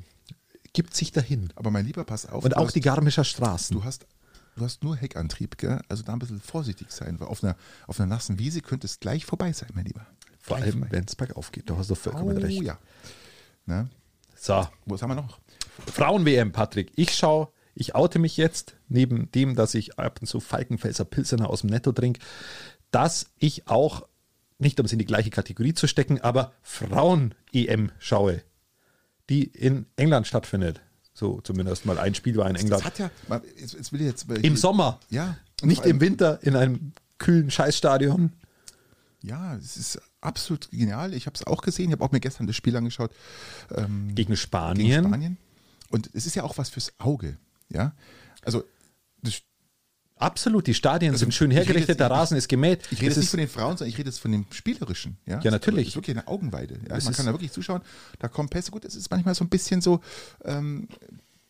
gibt sich dahin. Aber mein Lieber, pass auf. Und auch hast- die Garmischer Straßen. Du hast, du hast nur Heckantrieb, gell? Also da ein bisschen vorsichtig sein, weil auf einer, auf einer nassen Wiese könnte es gleich vorbei sein, mein Lieber. Vor allem, wenn es bergauf geht. Da hast du vollkommen Oh recht. ja. Ne? So, Was haben wir noch? Frauen-WM, Patrick. Ich schaue, ich oute mich jetzt, neben dem, dass ich ab und zu Falkenfelser Pilsener aus dem Netto trinke, dass ich auch, nicht um es in die gleiche Kategorie zu stecken, aber Frauen-EM schaue, die in England stattfindet. So zumindest mal ein Spiel war in Das England. hat ja, jetzt, jetzt will ich jetzt. Im Sommer. Ja. Nicht im Winter in einem kühlen Scheißstadion. Ja, es ist absolut genial. Ich habe es auch gesehen. Ich habe auch mir gestern das Spiel angeschaut. Ähm, Gegen Spanien. gegen Spanien. Und es ist ja auch was fürs Auge. Ja, also das, Absolut, die Stadien Also, sind schön hergerichtet, jetzt- der Rasen ist gemäht. ich rede jetzt nicht von den Frauen, sondern ich rede jetzt von dem Spielerischen. Ja, Ja, natürlich. Das ist wirklich eine Augenweide. Ja, man kann da wirklich zuschauen. Da kommen Pässe. Gut, es ist manchmal so ein bisschen so, ähm,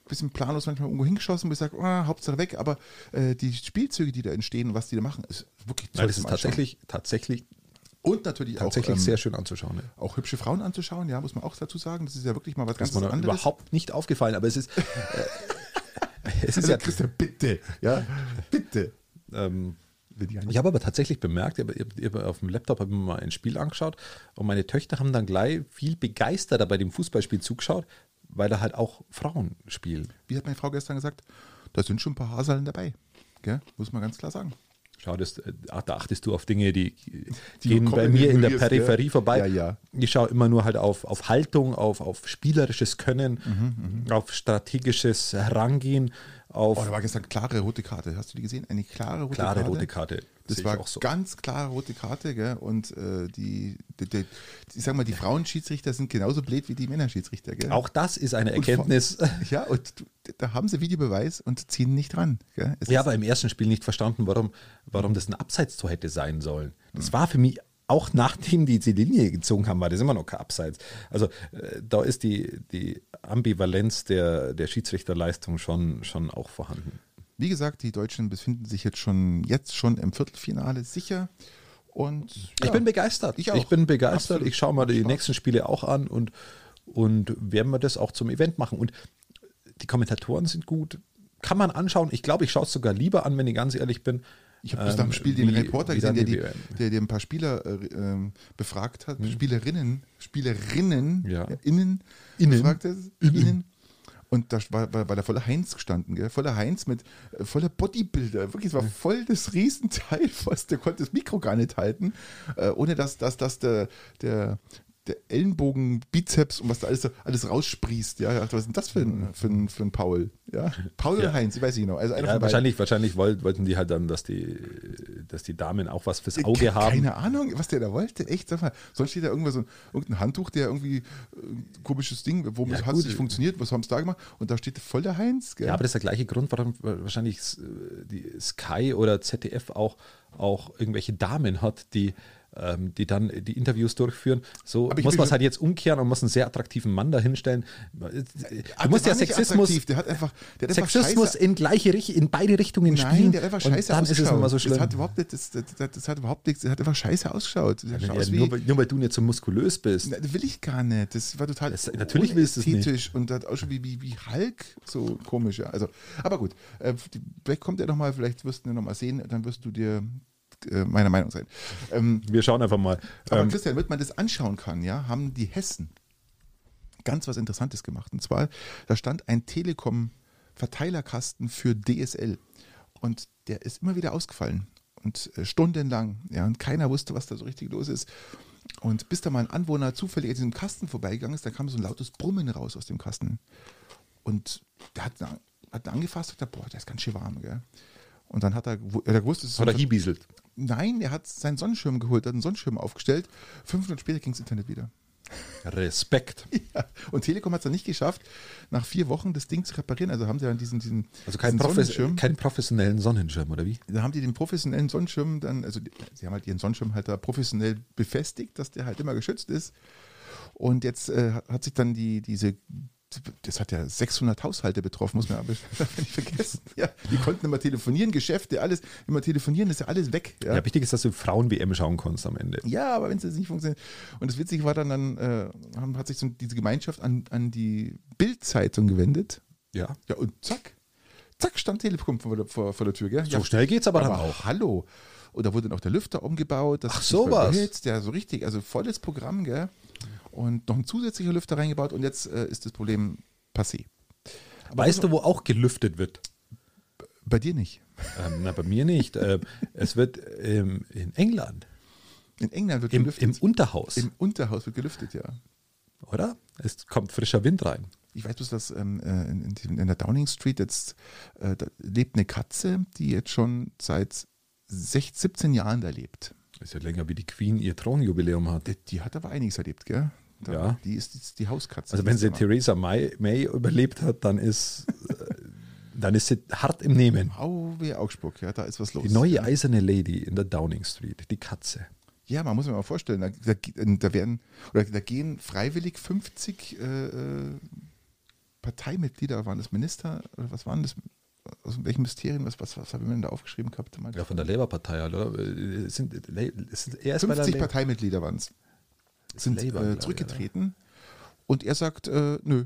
bisschen planlos manchmal irgendwo hingeschossen, wo ich sage, oh, Hauptsache weg, aber äh, die Spielzüge, die da entstehen und was die da machen, ist wirklich Nein, das ist tatsächlich, tatsächlich, Und natürlich, tatsächlich auch, ähm, sehr schön anzuschauen. Ja. auch hübsche Frauen anzuschauen, ja, muss man auch dazu sagen. Das ist ja wirklich mal was Das ganz ist mir anderes. überhaupt nicht aufgefallen, aber es ist, äh, (laughs) es ist Also, ja, Christian, bitte, ja, bitte. ähm, ich habe aber tatsächlich bemerkt, auf dem Laptop habe ich mir mal ein Spiel angeschaut und meine Töchter haben dann gleich viel begeisterter bei dem Fußballspiel zugeschaut, weil da halt auch Frauen spielen. Wie hat meine Frau gestern gesagt, da sind schon ein paar Haseln dabei. Gell? Muss man ganz klar sagen. Schau, das, äh, ach, da achtest du auf Dinge, die, Die gehen bei mir in der Peripherie gell? vorbei. Ja, ja. Ich schaue immer nur halt auf, auf Haltung, auf, auf spielerisches Können, Mhm, auf strategisches Herangehen, auf Oh, da war gestern klare rote Karte. Hast du die gesehen? Eine klare rote klare Karte. rote Karte. Das Sehe war auch so. ganz klare rote Karte, gell? Und äh, die, die, die, ich sag mal, die Frauenschiedsrichter sind genauso blöd wie die Männerschiedsrichter, gell? Auch das ist eine Und vor- Erkenntnis. (laughs) Ja, und da haben sie Videobeweis und ziehen nicht dran. Gell? Es habe im ersten Spiel nicht verstanden, warum, warum das ein Abseitstor hätte sein sollen. Das war für mich, auch nachdem die die Linie gezogen haben, war das immer noch kein Abseits. Also äh, da ist die, die Ambivalenz der, der Schiedsrichterleistung schon, schon auch vorhanden. Wie gesagt, die Deutschen befinden sich jetzt schon, jetzt schon im Viertelfinale sicher. Und Ich ja, bin begeistert. Ich auch. bin begeistert. Absolut. Ich schaue mal die Spaß. nächsten Spiele auch an und, und werden wir das auch zum Event machen. Und die Kommentatoren sind gut. Kann man anschauen. Ich glaube, ich schaue es sogar lieber an, wenn ich ganz ehrlich bin. Ich habe bis nach dem ähm, Spiel den wie- Reporter gesehen, der, die, der, der ein paar Spieler äh, ähm, befragt hat, Spielerinnen, Spielerinnen, Ja. innen, Innen. befragt hat, innen. Und da war, war, war der voller Heinz gestanden, gell? voller Heinz mit äh, voller Bodybuilder. Wirklich, es war voll das Riesenteil, (laughs) fast. Der konnte das Mikro gar nicht halten, äh, ohne dass, dass, dass der, der, der Ellenbogen, Bizeps und was da alles, alles raussprießt. Ja, was ist denn das für ein, für ein, für ein Paul? Ja? Paul oder Ja. Heinz, ich weiß nicht genau. Also Ja, wahrscheinlich, wahrscheinlich woll- wollten die halt dann, dass die, dass die Damen auch was fürs Ke- Auge haben. Keine Ahnung, was der da wollte. Echt, sag mal. Sonst steht da irgendwas so ein, irgendein Handtuch, der irgendwie äh, komisches Ding, wo Ja, hat es nicht funktioniert, was haben sie da gemacht? Und da steht voll der Heinz. Gell? Ja, aber das ist der gleiche Grund, warum wahrscheinlich äh, die Sky oder ZDF auch, auch irgendwelche Damen hat, die, ähm, die dann die Interviews durchführen. So Aber muss man es halt jetzt umkehren und muss einen sehr attraktiven Mann dahinstellen. Du Ah, musst der ja Sexismus, Der hat einfach, der hat Sexismus in gleiche in beide Richtungen Nein, spielen. der hat einfach und scheiße dann ist es ausgeschaut. immer so schlimm. Das hat überhaupt nicht, das, das, das, hat überhaupt nichts, das hat einfach scheiße ausgeschaut. Ja, nur, weil- nur weil du nicht so muskulös bist. Na, das will ich gar nicht. Das war total Das- natürlich willst du es nicht. und hat auch schon wie, wie, wie Hulk so komisch. Ja. Also, aber gut, äh, vielleicht kommt er nochmal, vielleicht wirst du ihn nochmal sehen, dann wirst du dir äh, meiner Meinung sein. Ähm, Wir schauen einfach mal. aber Ähm, Christian, damit man das anschauen kann, ja, haben die Hessen ganz was Interessantes gemacht. Und zwar, da stand ein Telekom-Verteilerkasten für DSL. Und der ist immer wieder ausgefallen. Und äh, stundenlang. Ja, und keiner wusste, was da so richtig los ist. Und bis da mal ein Anwohner zufällig an diesem Kasten vorbeigegangen ist, da kam so ein lautes Brummen raus aus dem Kasten. Und der hat, hat angefasst und hat, boah, der ist ganz schön warm, gell? Und dann hat er, er hat gewusst, es ist so oder ein hibieselt. Nein, er hat seinen Sonnenschirm geholt, hat einen Sonnenschirm aufgestellt. Fünf Minuten später ging das Internet wieder. (laughs) Respekt. (laughs) Ja. Und Telekom hat es dann nicht geschafft, nach vier Wochen das Ding zu reparieren. Also haben sie dann diesen, diesen, Also keinen diesen Profes keinen professionellen Sonnenschirm, oder wie? Da haben die den professionellen Sonnenschirm dann, also die, sie haben halt ihren Sonnenschirm halt da professionell befestigt, dass der halt immer geschützt ist. Und jetzt äh, hat- hat sich dann die, diese, das hat ja 600 Haushalte betroffen, muss man aber (laughs) nicht vergessen. Ja, die konnten immer telefonieren, Geschäfte, alles, immer telefonieren, ist ja alles weg. Ja, Ja. wichtig ist, dass du Frauen-WM schauen kannst am Ende. Ja, aber wenn es jetzt nicht funktioniert. Und das Witzige war dann, dann äh, hat sich so diese Gemeinschaft an, an die Bild-Zeitung gewendet. Ja. Ja, und zack, zack, stand Telekom vor der, vor, vor der Tür. Gell? So ja, schnell geht's aber, dann aber auch. hallo. Und da wurde dann auch der Lüfter umgebaut. Das Ach, sowas. überhitzt, Ja, so richtig, also volles Programm, gell? Und noch ein zusätzlicher Lüfter reingebaut und jetzt äh, ist das Problem passé. Aber Weißt du, wo auch gelüftet wird? Bei dir nicht. Ähm, na, bei mir nicht. ähm, es wird ähm, in England, In England wird im, gelüftet. im Unterhaus, Im Unterhaus wird gelüftet, ja. oder? Es kommt frischer Wind rein. Ich weiß bloß, dass ähm, äh, in, in, der Downing Street jetzt äh, da lebt eine Katze, die jetzt schon seit 16, 17 Jahren da lebt. Ist ja länger wie die Queen ihr Thronjubiläum hat. Die, die hat aber einiges erlebt, gell? Da, Ja. Die ist, die ist die Hauskatze. Also wenn sie Theresa May, May überlebt hat, dann ist äh, dann ist sie hart im Nehmen. Au, wie Augsburg, ja, da ist was los. Die neue eiserne Lady in der Downing Street, die Katze. Ja, man muss sich mal vorstellen, da, da, da werden, oder da gehen freiwillig 50 äh, äh, Parteimitglieder, waren das Minister, oder was waren das? Aus welchem Mysterien, was, was, was haben wir denn da aufgeschrieben gehabt? Ja, von der Labour-Partei, halt, oder? Es sind, sind erst 50 Parteimitglieder waren es. Sind Labour, äh, zurückgetreten. Und er sagt, äh, nö,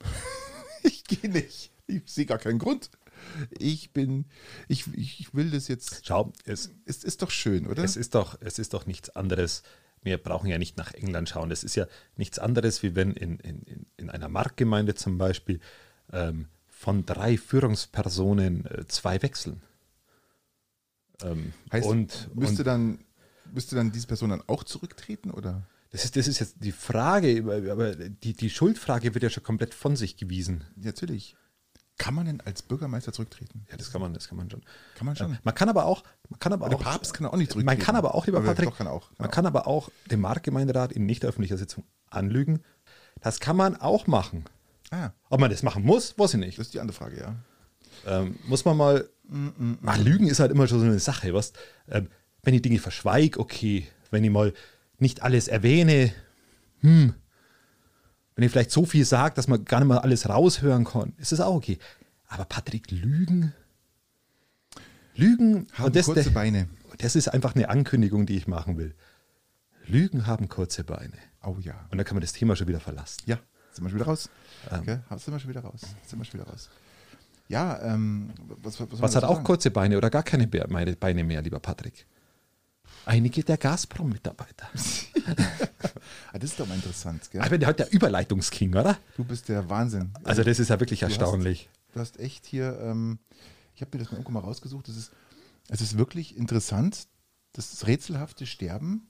(laughs) ich gehe nicht. Ich sehe gar keinen Grund. Ich bin, ich, ich will das jetzt. Schau, es ist, ist doch schön, oder? Es ist doch, es ist doch nichts anderes. Wir brauchen ja nicht nach England schauen. Es ist ja nichts anderes, wie wenn in, in, in einer Marktgemeinde zum Beispiel ähm, von drei Führungspersonen äh, zwei wechseln. Ähm, heißt, und, müsste, und, dann, müsste dann diese Person dann auch zurücktreten, oder? Das ist, das ist jetzt die Frage, aber die, die Schuldfrage wird ja schon komplett von sich gewiesen. Natürlich. Kann man denn als Bürgermeister zurücktreten? Ja, das kann man, das kann man schon. Kann man schon. Man kann aber auch, man kann aber der auch. Der Papst kann auch nicht zurücktreten. Man kann aber auch, lieber aber Patrick, kann auch, kann man auch. kann aber auch den Marktgemeinderat in nicht öffentlicher Sitzung anlügen. Das kann man auch machen. Ah. Ob man das machen muss, weiß ich nicht. Das ist die andere Frage, ja. Ähm, muss man mal. Mm, mm, ach, Lügen ist halt immer schon so eine Sache, was? Ähm, wenn ich Dinge verschweige, okay. Wenn ich mal nicht alles erwähne, hm, wenn ihr vielleicht so viel sagt, dass man gar nicht mal alles raushören kann, ist das auch okay. Aber Patrick, Lügen? Lügen haben das, kurze Beine. Das ist einfach eine Ankündigung, die ich machen will. Lügen haben kurze Beine. Oh ja. Und dann kann man das Thema schon wieder verlassen. Ja, sind wir schon wieder raus. Ähm. Okay, sind wir schon wieder raus. Sind wir schon wieder raus. Ja, ähm, was, was, was hat auch sagen? kurze Beine oder gar keine Beine mehr, lieber Patrick? Einige der Gazprom-Mitarbeiter. (laughs) ah, das ist doch mal interessant. Gell? Aber der hat der Überleitungsking, oder? Du bist der Wahnsinn. Also das ist ja wirklich du erstaunlich. Hast, du hast echt hier, ähm, ich habe mir das mal irgendwo mal rausgesucht, das ist, es ist wirklich interessant, das rätselhafte Sterben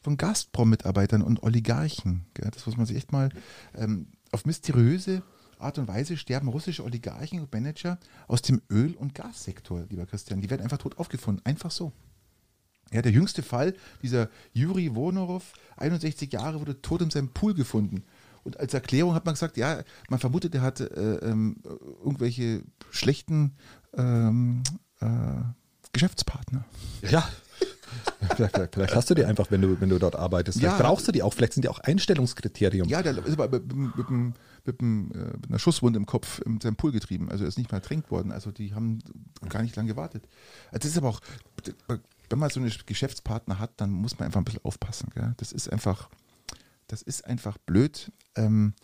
von Gazprom-Mitarbeitern und Oligarchen. Gell? Das muss man sich echt mal ähm, auf mysteriöse Art und Weise sterben russische Oligarchen und Manager aus dem Öl- und Gassektor, lieber Christian. Die werden einfach tot aufgefunden. Einfach so. Ja, der jüngste Fall, dieser Juri Wonorov, 61 Jahre, wurde tot in seinem Pool gefunden. Und als Erklärung hat man gesagt, ja, man vermutet, er hatte äh, ähm, irgendwelche schlechten ähm, äh, Geschäftspartner. Ja. vielleicht, vielleicht, vielleicht, hast du die einfach, wenn du, wenn du dort arbeitest. Vielleicht ja, brauchst du die auch, vielleicht sind die auch Einstellungskriterium. Ja, der ist aber mit, mit, mit, mit, mit einer Schusswunde im Kopf in seinem Pool getrieben. Also er ist nicht mal ertränkt worden. Also die haben gar nicht lange gewartet. Also das ist aber auch, wenn man so einen Geschäftspartner hat, dann muss man einfach ein bisschen aufpassen. Gell? Das ist einfach, das ist einfach blöd. Ähm,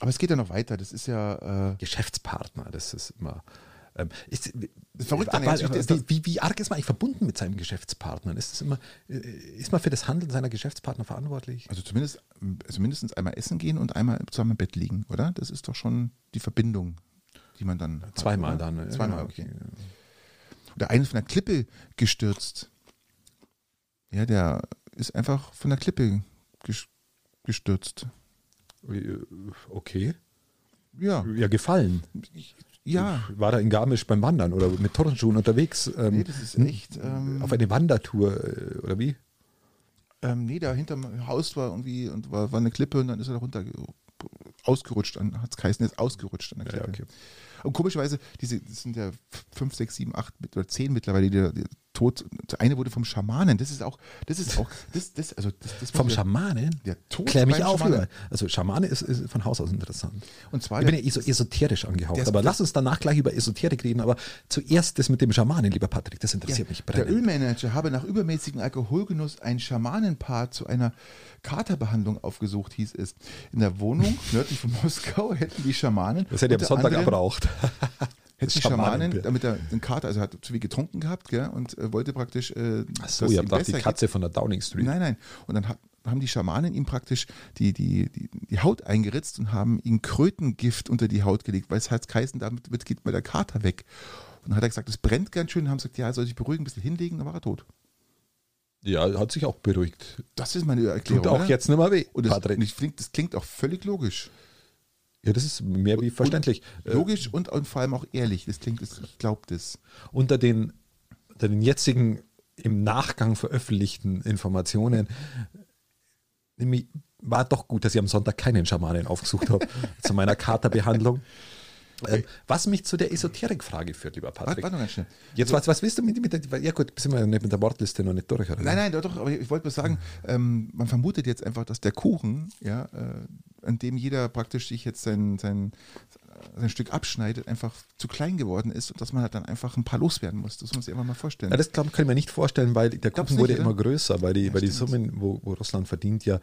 aber es geht ja noch weiter. Das ist ja. Äh Geschäftspartner, das ist immer. Ähm, ist, verrückt aber, aber, wie, wie, wie, arg ist man eigentlich verbunden mit seinem Geschäftspartner? Ist, immer, äh, ist man für das Handeln seiner Geschäftspartner verantwortlich? Also zumindest also mindestens einmal essen gehen und einmal zusammen im Bett liegen, oder? Das ist doch schon die Verbindung, die man dann. Zweimal hat, dann. Zweimal, okay. Oder einer von der Klippe gestürzt. Ja, der ist einfach von der Klippe gestürzt. Okay. Ja. Ja, gefallen. Ja. War da in Garmisch beim Wandern oder mit Turnschuhen unterwegs? Ähm, nee, das ist echt. Ähm, auf eine Wandertour äh, oder wie? Ähm, nee, da hinterm Haus war irgendwie und war, war eine Klippe und dann ist er da runter ausgerutscht, hat es geheißen, ist ausgerutscht an der Klippe. Ja, okay. Und komischerweise, diese, das sind ja fünf, sechs, sieben, acht oder zehn mittlerweile, die, die tot. Der eine wurde vom Schamanen. Das ist auch, das ist auch, das, das, also das, das vom Schamanen? Der Tod Klär mich auf, Schamanen. Also Schamane ist, ist, von Haus aus interessant. Und zwar ich bin ja eso esoterisch angehaucht, aber lass uns danach gleich über Esoterik reden. Aber zuerst das mit dem Schamanen, lieber Patrick, das interessiert ja, mich brennend. Der Ölmanager habe nach übermäßigem Alkoholgenuss ein Schamanenpaar zu einer Katerbehandlung aufgesucht, hieß es. In der Wohnung nördlich von Moskau hätten die Schamanen. Das hätte er am Sonntag erbraucht. (laughs) Hätte die Schamanen, damit er den Kater, also er hat zu viel getrunken gehabt, gell, und äh, wollte praktisch. Äh, Ach so, ihr habt die Katze geht. von der Downing Street. Nein, nein. Und dann hat, haben die Schamanen ihm praktisch die, die, die, die Haut eingeritzt und haben ihm Krötengift unter die Haut gelegt, weil es heißt, geheißen, damit wird, geht mal der Kater weg. Und dann hat er gesagt, es brennt ganz schön. Und haben gesagt, ja, er soll sich beruhigen, ein bisschen hinlegen, dann war er tot. Ja, hat sich auch beruhigt. Das ist meine Erklärung. Tut auch oder? jetzt nicht mehr weh. Und das, und ich das klingt auch völlig logisch. Ja, das ist mehr wie verständlich. Und logisch und, und, vor allem auch ehrlich. Das klingt, ich glaube das. Unter den, unter den jetzigen im Nachgang veröffentlichten Informationen war doch gut, dass ich am Sonntag keinen Schamanen aufgesucht habe (laughs) zu meiner Katerbehandlung. Ähm, was mich zu der Esoterik-Frage führt, lieber Patrick. Warte, warte ganz schnell. Jetzt, was, was willst du mit, mit der, ja gut, sind wir nicht mit der Wortliste noch nicht durch, oder? Nein, nein, doch, aber ich wollte bloß sagen, ähm, man vermutet jetzt einfach, dass der Kuchen, ja, äh, an dem jeder praktisch sich jetzt sein, sein, sein Stück abschneidet, einfach zu klein geworden ist und dass man halt dann einfach ein paar loswerden muss. Das muss man sich einfach mal vorstellen. Ja, das glaub, kann ich mir nicht vorstellen, weil der Kuchen du wurde nicht, immer oder? größer, weil die, Ja, weil die. Summen, wo, wo Russland verdient, ja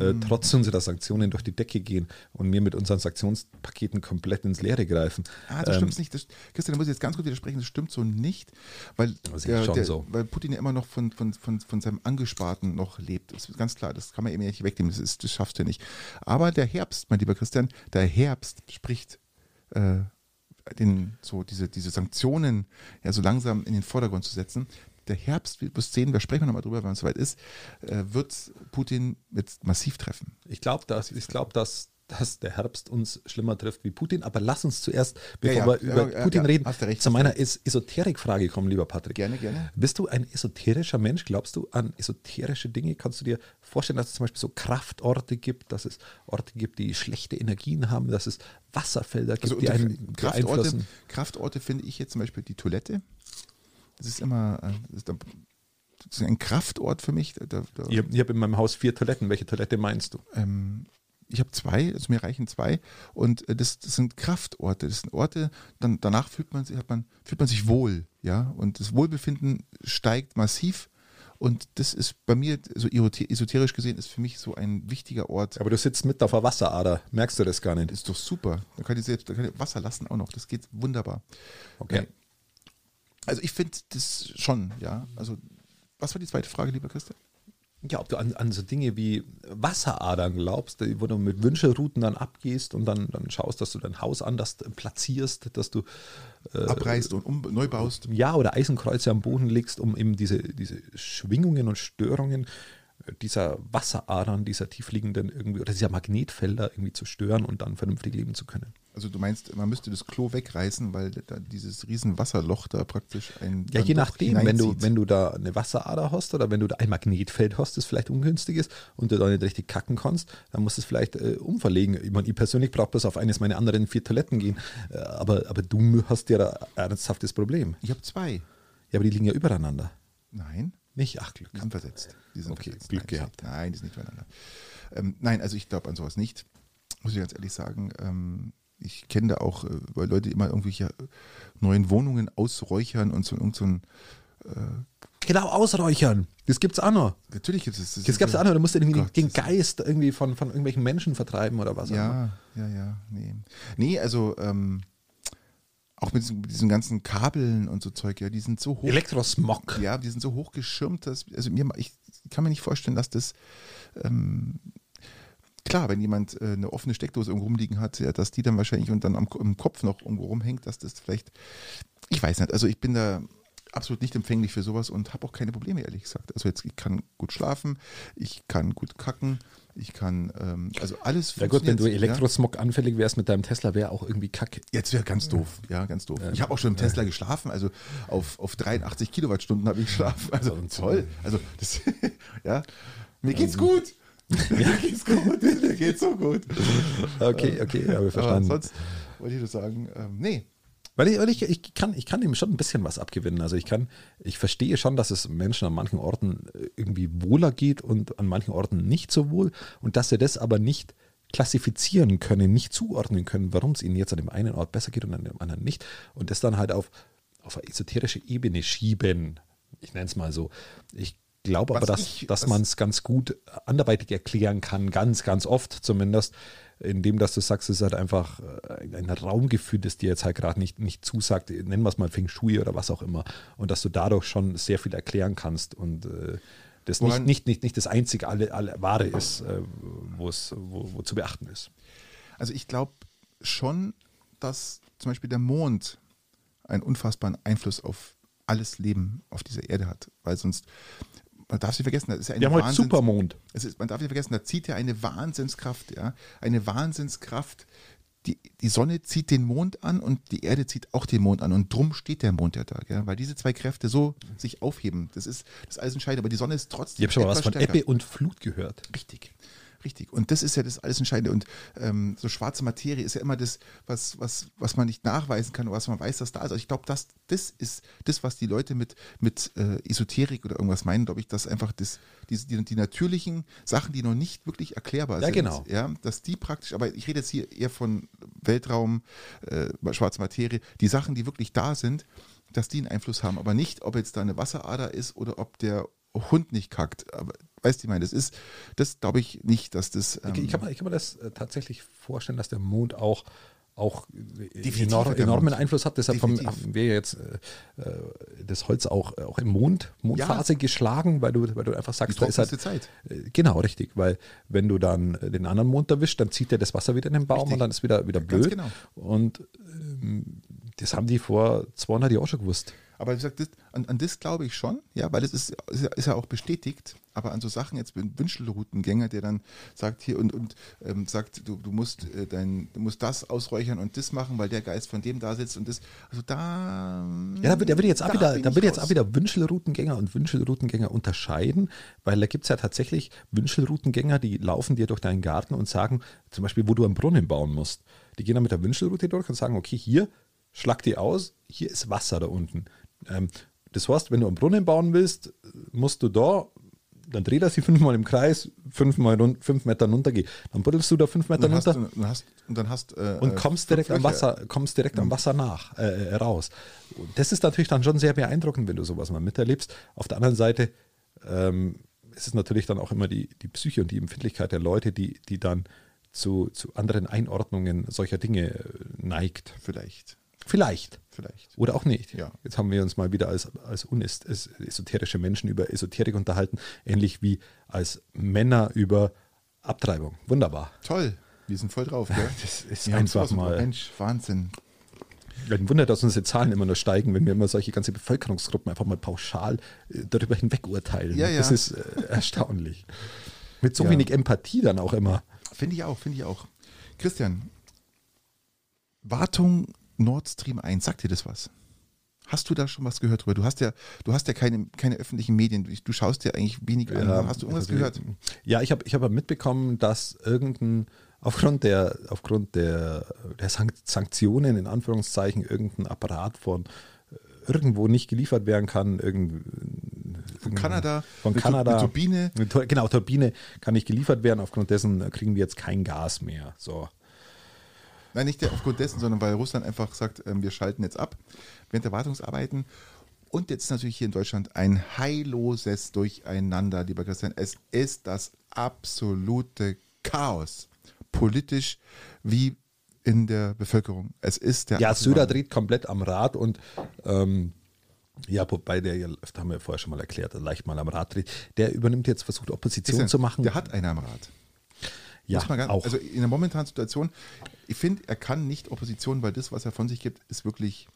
äh, trotz unserer Sanktionen durch die Decke gehen und wir mit unseren Sanktionspaketen komplett ins Leere greifen. Ah, das Ähm, stimmt nicht. Das, Christian, da muss ich jetzt ganz kurz widersprechen. Das stimmt so nicht, weil, ich schon so. weil Putin ja immer noch von, von, von, von seinem Angesparten noch lebt. Das ist ganz klar. Das kann man ja nicht wegnehmen. Das, ist, das schaffst du nicht. Aber der Herbst, mein lieber Christian, der Herbst spricht äh, den, so diese, diese Sanktionen ja so langsam in den Vordergrund zu setzen. Der Herbst, wir sehen, da sprechen wir nochmal drüber, wenn es soweit ist, äh, wird Putin jetzt massiv treffen. Ich glaube, dass, ich glaub, dass, dass der Herbst uns schlimmer trifft wie Putin. Aber lass uns zuerst, bevor ja, wir ja, über ja, Putin reden, recht, zu meiner Es Esoterik-Frage kommen, lieber Patrick. Gerne, gerne. Bist du ein esoterischer Mensch? Glaubst du an esoterische Dinge? Kannst du dir vorstellen, dass es zum Beispiel so Kraftorte gibt, dass es Orte gibt, die schlechte Energien haben, dass es Wasserfelder gibt, Also die einen Kraftorte? Kraftorte finde ich jetzt zum Beispiel die Toilette. Das ist immer äh, das ist, das ist ein Kraftort für mich. Da, da, Ich habe hab in meinem Haus vier Toiletten. Welche Toilette meinst du? ähm, ich habe zwei, also mir reichen zwei und äh, das, das sind Kraftorte. Das sind Orte, dann, danach fühlt man, sich, man, fühlt man sich wohl, ja, und das Wohlbefinden steigt massiv und das ist bei mir, so esote- esoterisch gesehen, ist für mich so ein wichtiger Ort. Aber du sitzt mit auf der Wasserader. Merkst du das gar nicht? ist doch super. Da kann ich selbst, da kann ich Wasser lassen auch noch. Das geht wunderbar. Okay. Also ich finde das schon, ja. Also was war die zweite Frage, lieber Christian? Ja, ob du an, an so Dinge wie Wasseradern glaubst, wo du mit Wünschelrouten dann abgehst und dann, dann schaust, dass du dein Haus anders platzierst, dass du Abreißt und um, neu baust. ja oder Eisenkreuze am Boden legst, um eben diese, diese Schwingungen und Störungen äh, dieser Wasseradern, dieser tiefliegenden irgendwie oder dieser Magnetfelder irgendwie zu stören und dann vernünftig leben zu können. Also du meinst, man müsste das Klo wegreißen, weil da dieses riesen Wasserloch da praktisch ein Ja, je nachdem, wenn du, wenn du da eine Wasserader hast oder wenn du da ein Magnetfeld hast, das vielleicht ungünstig ist und du da nicht richtig kacken kannst, dann musst du es vielleicht äh, umverlegen. Ich, meine, ich persönlich brauche bloß auf eines meiner anderen vier Toiletten gehen, äh, aber, aber du hast ja da ein ernsthaftes Problem. Ich habe zwei. Ja, aber die liegen ja übereinander. Nein, Nicht? Ach, Glück. die sind versetzt. Die sind Okay, versetzt. Glück nein, gehabt. Nein, die sind nicht übereinander. Ähm, nein, also ich glaube an sowas nicht. Muss ich ganz ehrlich sagen. Ähm, ich kenne da auch, äh, weil Leute immer irgendwelche neuen Wohnungen ausräuchern und so, irgend so ein Genau, ausräuchern. Das gibt's auch noch. Natürlich gibt es das. Das gab's auch noch. Du musst irgendwie Gott, den, Geist irgendwie von, von irgendwelchen Menschen vertreiben oder was auch immer. Ja, ja, ja, nee. Nee, also ähm, auch mit diesen, mit diesen ganzen Kabeln und so Zeug, ja, die sind so hoch. Elektrosmog. Ja, die sind so hoch geschirmt, dass, also mir, ich kann mir nicht vorstellen, dass das, ähm, klar, wenn jemand äh, eine offene Steckdose irgendwo rumliegen hat, ja, dass die dann wahrscheinlich und dann am, im Kopf noch irgendwo rumhängt, dass das vielleicht, ich weiß nicht, also ich bin da absolut nicht empfänglich für sowas und habe auch keine Probleme, ehrlich gesagt. Also jetzt, ich kann gut schlafen, ich kann gut kacken, ich kann, ähm, also alles Ja gut, wenn du ja. Elektrosmog anfällig wärst mit deinem Tesla, wäre auch irgendwie kacke. Jetzt wäre ganz doof, ja, ganz doof. Ich habe auch schon im Tesla geschlafen, also auf, auf 83 Kilowattstunden habe ich geschlafen. Also toll. Also das, (laughs) ja, mir geht's gut. (laughs) Mir geht's gut. Mir geht's so gut. Okay, okay, habe ich Aber verstanden. sonst wollte ich nur sagen, ähm, nee. Weil ich, weil ich, ich, kann, ich kann dem schon ein bisschen was abgewinnen. Also ich kann, ich verstehe schon, dass es Menschen an manchen Orten äh, irgendwie wohler geht und an manchen Orten nicht so wohl und dass sie das aber nicht klassifizieren können, nicht zuordnen können, warum es ihnen jetzt an dem einen Ort besser geht und an dem anderen nicht und das dann halt auf, auf eine esoterische Ebene schieben. Ich nenne es mal so. Ich glaube aber, dass, ich- dass man es ganz gut anderweitig erklären kann, ganz, ganz oft zumindest, indem dass du sagst, es ist halt einfach äh, ein Raumgefühl, das dir jetzt halt gerade nicht, nicht zusagt, nennen wir es mal Feng Shui oder was auch immer, und dass du dadurch schon sehr viel erklären kannst und äh, das nicht, nicht, nicht, nicht das einzige alle, alle Wahre ist, äh, wo es wo, wo zu beachten ist. Also ich glaube schon, dass zum Beispiel der Mond einen unfassbaren Einfluss auf alles Leben auf dieser Erde hat. Weil sonst, man darf sie vergessen, das ist ja eine Wir haben heute Wahnsinns- Supermond. Es ist, man darf nicht vergessen, da zieht ja eine Wahnsinnskraft, ja. Eine Wahnsinnskraft. Die, die Sonne zieht den Mond an und die Erde zieht auch den Mond an. Und drum steht der Mond ja da, gell? weil diese zwei Kräfte so sich aufheben. Das ist das ist alles entscheidend, aber die Sonne ist trotzdem. Ich habe schon mal was von stärker. Ebbe und Flut gehört. Richtig. Richtig. Und das ist ja das alles Entscheidende. Und ähm, so schwarze Materie ist ja immer das, was, was, was man nicht nachweisen kann, was man weiß, dass da ist. Also ich glaube, das, das ist das, was die Leute mit, mit äh, Esoterik oder irgendwas meinen, glaube ich, dass einfach das, die, die, die natürlichen Sachen, die noch nicht wirklich erklärbar Ja, sind, genau. ja, dass die praktisch, aber ich rede jetzt hier eher von Weltraum, äh, schwarze Materie, die Sachen, die wirklich da sind, dass die einen Einfluss haben, aber nicht, ob jetzt da eine Wasserader ist oder ob der Hund nicht kackt. Aber weißt du, ich meine, das ist, das glaube ich nicht, dass das. Ähm, Ich, ich, kann mir, ich kann mir das äh, tatsächlich vorstellen, dass der Mond auch, auch äh, enorm, enormen. Einfluss hat. Deshalb haben, Definitiv. haben wir jetzt äh, äh, das Holz auch, auch im Mond, Mondphase geschlagen, weil du, weil du einfach die sagst, da ist halt, Zeit. äh, Genau, richtig, weil wenn du dann äh, den anderen Mond erwischt, dann zieht er das Wasser wieder in den Baum Richtig. und dann ist wieder, wieder Ganz blöd. genau. Und ähm, das haben die vor 200 Jahren schon gewusst. Aber wie gesagt, das, an, an das glaube ich schon, ja, weil das ist, ist, ja, ist ja auch bestätigt. Aber an so Sachen jetzt mit einem Wünschelroutengänger, der dann sagt hier und, und ähm, sagt, du, du musst äh, dein, du musst das ausräuchern und das machen, weil der Geist von dem da sitzt und das. Also da. Ja, da wird, da wird jetzt auch da wieder, bin da ich wird jetzt auch wieder Wünschelroutengänger und Wünschelroutengänger unterscheiden, weil da gibt es ja tatsächlich Wünschelroutengänger, die laufen dir durch deinen Garten und sagen, zum Beispiel, wo du einen Brunnen bauen musst. Die gehen dann mit der Wünschelroute durch und sagen, okay, hier, schlag die aus, hier ist Wasser da unten. Ähm, das heißt, wenn du einen Brunnen bauen willst, musst du da, dann dreht er sich fünfmal im Kreis, fünfmal rund, fünf Meter runtergehen. Dann buddelst du da fünf Meter dann hast, runter du- und hast, und dann hast äh, und äh, kommst fünf direkt am. Wasser, kommst direkt am Wasser nach, äh, äh, raus. Und das ist natürlich dann schon sehr beeindruckend, wenn du sowas mal miterlebst. Auf der anderen Seite ähm, ist es natürlich dann auch immer die, die Psyche und die Empfindlichkeit der Leute, die, die dann zu, zu anderen Einordnungen solcher Dinge äh, neigt. Vielleicht. Vielleicht. Vielleicht. Oder auch nicht. Ja. Jetzt haben wir uns mal wieder als, als unes- es- esoterische Menschen über Esoterik unterhalten, ähnlich wie als Männer über Abtreibung. Wunderbar. Toll. Wir sind voll drauf, gell? (laughs) Das ist Wir einfach mal. Mensch, Wahnsinn. Ein Wunder, dass unsere Zahlen immer nur steigen, wenn wir immer solche ganze Bevölkerungsgruppen einfach mal pauschal äh, darüber hinweg urteilen. Ja, ja. Das ist äh, erstaunlich. Mit so Ja. wenig Empathie dann auch immer. Finde ich auch, finde ich auch. Christian, Wartung Nord Stream 1, sagt dir das was? Hast du da schon was gehört drüber? Du hast ja, du hast ja keine, keine öffentlichen Medien, du, schaust dir eigentlich wenig an. Hast du irgendwas also, gehört? Ja, ich habe ich hab mitbekommen, dass irgendein, aufgrund der, aufgrund der, der Sank Sanktionen, in Anführungszeichen, irgendein Apparat von äh, irgendwo nicht geliefert werden kann, irgend, Von Kanada, von mit, Kanada. Turbine. Eine Tur- Genau, Turbine kann nicht geliefert werden. Aufgrund dessen kriegen wir jetzt kein Gas mehr. So. Nein, nicht aufgrund dessen, sondern weil Russland einfach sagt, ähm, wir schalten jetzt ab während der Wartungsarbeiten. Und jetzt natürlich hier in Deutschland ein heilloses Durcheinander, lieber Christian. Es ist das absolute Chaos. Politisch wie in der Bevölkerung. Es ist der Ja, absolute Söder dreht komplett am Rad und ähm, ja, wobei der, das haben wir vorher schon mal erklärt, leicht mal am Rad dreht, der übernimmt jetzt, versucht Opposition Christian, zu machen. Der hat einen am Rad. Ja, ganz, auch. Also in der momentanen Situation, ich finde, er kann nicht Opposition, weil das, was er von sich gibt, ist wirklich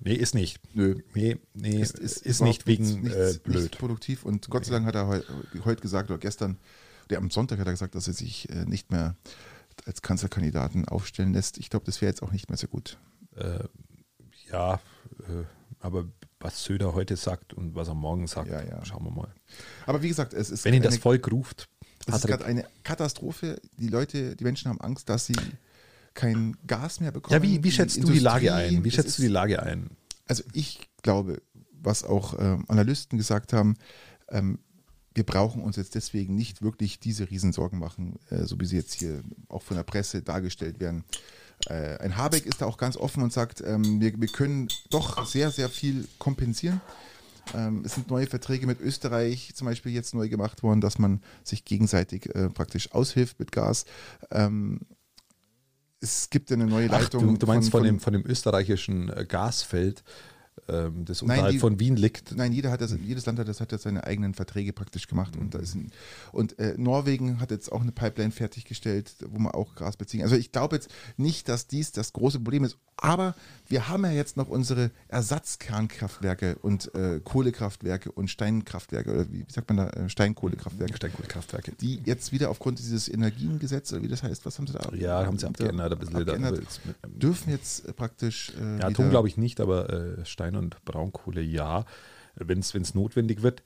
nee, ist nicht. Nö. Nee, nee ist, ist, überhaupt nicht wegen nichts, äh, blöd. produktiv. Und Gott sei Dank hat er heu, heute gesagt oder gestern, der am Sonntag hat er gesagt, dass er sich äh, nicht mehr als Kanzlerkandidaten aufstellen lässt. Ich glaube, das wäre jetzt auch nicht mehr so gut. Äh, ja, äh, aber was Söder heute sagt und was er morgen sagt, Ja, ja. schauen wir mal. Aber wie gesagt, es ist, Wenn ihn das Volk ruft, es ist Patrick, gerade eine Katastrophe. Die Leute, die Menschen haben Angst, dass sie kein Gas mehr bekommen. ja, wie, wie schätzt du die Lage ein? Wie schätzt ist- du die Lage ein? Also ich glaube, was auch ähm, Analysten gesagt haben, ähm, wir brauchen uns jetzt deswegen nicht wirklich diese Riesensorgen machen, äh, so wie sie jetzt hier auch von der Presse dargestellt werden. Äh, ein Habeck ist da auch ganz offen und sagt, ähm, wir, wir können doch sehr, sehr viel kompensieren. Ähm, es sind neue Verträge mit Österreich zum Beispiel jetzt neu gemacht worden, dass man sich gegenseitig äh, praktisch aushilft mit Gas. Ähm, es gibt eine neue Ach, Leitung. du, du meinst von, dem, von dem österreichischen äh, Gasfeld, ähm, das Nein, unterhalb die- von Wien liegt. Nein, jeder hat das, jedes Land hat das hat jetzt seine eigenen Verträge praktisch gemacht und da ist ein, und äh, Norwegen hat jetzt auch eine Pipeline fertiggestellt, wo man auch Gas beziehen. Also ich glaube jetzt nicht, dass dies das große Problem ist, aber wir haben ja jetzt noch unsere Ersatzkernkraftwerke und äh, Kohlekraftwerke und Steinkraftwerke oder wie, sagt man da äh, Steinkohlekraftwerke, Steinkohlekraftwerke. die jetzt wieder aufgrund dieses Energiengesetz oder wie das heißt, was haben sie da? Ja, haben sie abgeändert, ein bisschen. abgeändert, mit- dürfen jetzt äh, praktisch äh, Ja, Atom glaube ich nicht, aber äh, Stein- und Braunkohle ja, wenn es notwendig wird.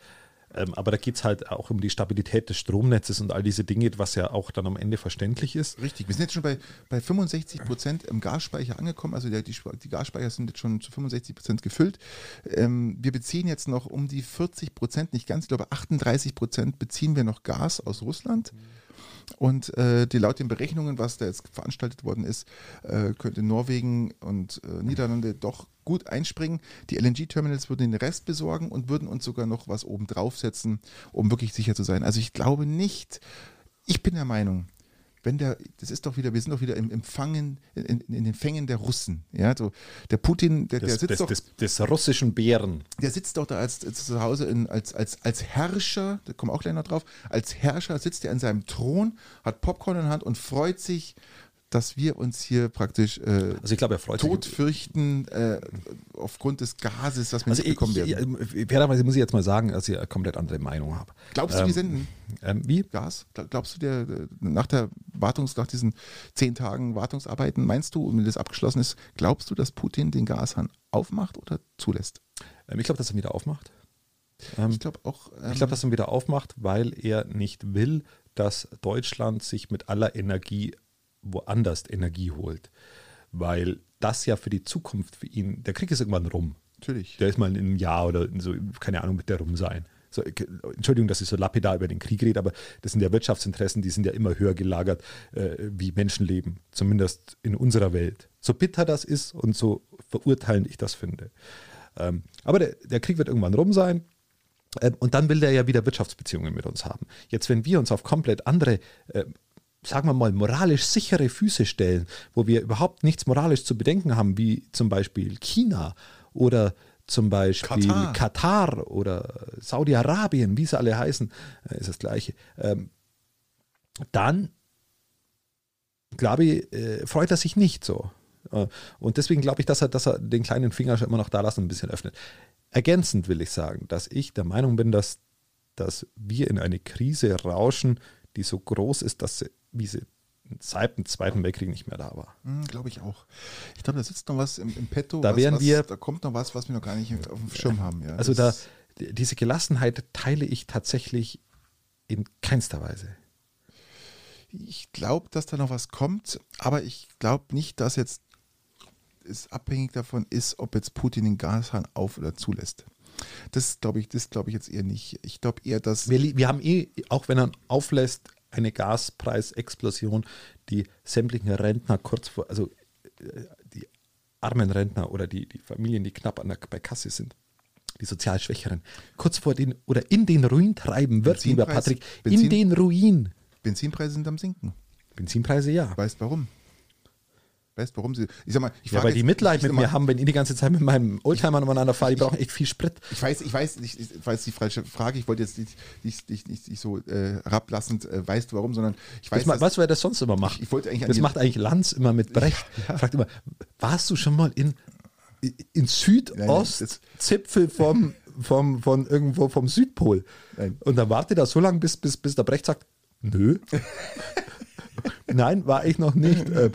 Ähm, aber da geht es halt auch um die Stabilität des Stromnetzes und all diese Dinge, was ja auch dann am Ende verständlich ist. Richtig, wir sind jetzt schon bei, bei 65 Prozent im Gasspeicher angekommen. Also der, die, die Gasspeicher sind jetzt schon zu 65 Prozent gefüllt. Ähm, wir beziehen jetzt noch um die 40 Prozent, nicht ganz, ich glaube 38 Prozent beziehen wir noch Gas aus Russland. Mhm. Und äh, die, laut den Berechnungen, was da jetzt veranstaltet worden ist, äh, könnte Norwegen und äh, Niederlande doch gut einspringen. Die LNG-Terminals würden den Rest besorgen und würden uns sogar noch was oben draufsetzen, um wirklich sicher zu sein. Also ich glaube nicht, ich bin der Meinung, wenn der, das ist doch wieder, wir sind doch wieder im Empfangen, in, in den Fängen der Russen. Ja, so der Putin, der, des, der sitzt des, doch. Des, des, russischen Bären. Der sitzt doch da als, als zu Hause in, als, als, als Herrscher, da kommen auch gleich noch drauf, als Herrscher sitzt er in seinem Thron, hat Popcorn in der Hand und freut sich dass wir uns hier praktisch äh, also ich glaube, er freut tot sich. fürchten äh, aufgrund des Gases, das wir also nicht bekommen werden. fairerweise muss ich jetzt mal sagen, dass ich eine komplett andere Meinung habe. Glaubst du, ähm, die senden ähm, wie? Gas? Glaubst du, der, nach der Wartungs, nach diesen zehn Tagen Wartungsarbeiten, meinst du, wenn das abgeschlossen ist, glaubst du, dass Putin den Gashahn aufmacht oder zulässt? Ähm, ich glaube, dass er wieder aufmacht. Ähm, ich glaube auch. ich glaube, dass er wieder aufmacht, weil er nicht will, dass Deutschland sich mit aller Energie woanders Energie holt. Weil das ja für die Zukunft für ihn, der Krieg ist irgendwann rum. Natürlich. Der ist mal in einem Jahr oder so, keine Ahnung, mit der rum sein. So, Entschuldigung, dass ich so lapidar über den Krieg rede, aber das sind ja Wirtschaftsinteressen, die sind ja immer höher gelagert äh, wie Menschenleben, zumindest in unserer Welt. So bitter das ist und so verurteilend ich das finde. Ähm, aber der, der, Krieg wird irgendwann rum sein. Ähm, und dann will der ja wieder Wirtschaftsbeziehungen mit uns haben. Jetzt, wenn wir uns auf komplett andere äh, sagen wir mal, moralisch sichere Füße stellen, wo wir überhaupt nichts moralisch zu bedenken haben, wie zum Beispiel China oder zum Beispiel Katar, Katar oder Saudi-Arabien, wie sie alle heißen, äh, ist das Gleiche. Ähm, dann, glaube ich, äh, freut er sich nicht so. Äh, und deswegen glaube ich, dass er, dass er den kleinen Finger schon immer noch da lassen und ein bisschen öffnet. Ergänzend will ich sagen, dass ich der Meinung bin, dass, dass wir in eine Krise rauschen, die so groß ist, dass sie wie sie seit dem Zweiten Weltkrieg nicht mehr da war. Mhm, glaube ich auch. Ich glaube, da sitzt noch was im, im Petto. Da was, wären was, wir. Da kommt noch was, was wir noch gar nicht auf dem Schirm haben. Ja, also da, diese Gelassenheit teile ich tatsächlich in keinster Weise. Ich glaube, dass da noch was kommt, aber ich glaube nicht, dass jetzt es abhängig davon ist, ob jetzt Putin den Gashahn auf oder zulässt. Das glaube ich, das glaube ich jetzt eher nicht. Ich glaube eher, dass. Wir, wir haben eh, auch wenn er auflässt, eine Gaspreisexplosion, die sämtlichen Rentner kurz vor, also äh, die armen Rentner oder die, die Familien, die knapp an der, bei Kasse sind, die sozial Schwächeren, kurz vor den oder in den Ruin treiben wird, lieber Patrick, Benzin, in den Ruin. Benzinpreise sind am Sinken. Benzinpreise ja. Weißt warum? Weißt warum sie. Ich sag mal, ich ja, weil die Mitleid mit mir haben, wenn ich die ganze Zeit mit meinem Oldtimer umeinander fahre, die brauchen echt viel Sprit. Ich weiß, ich weiß, ich, ich weiß die falsche Frage, ich wollte jetzt nicht, nicht, nicht, nicht, nicht so äh, herablassend, äh, weißt du warum, sondern ich weiß. Das, weißt du, wer das sonst immer macht? Ich, ich wollte eigentlich das macht eigentlich Lanz immer mit Brecht. Ja. Fragt immer, warst du schon mal in, in Südostzipfel vom, vom, von irgendwo vom Südpol? Nein. Und dann wartet er so lange, bis, bis, bis der Brecht sagt, nö. (laughs) Nein, war ich noch nicht. Ähm,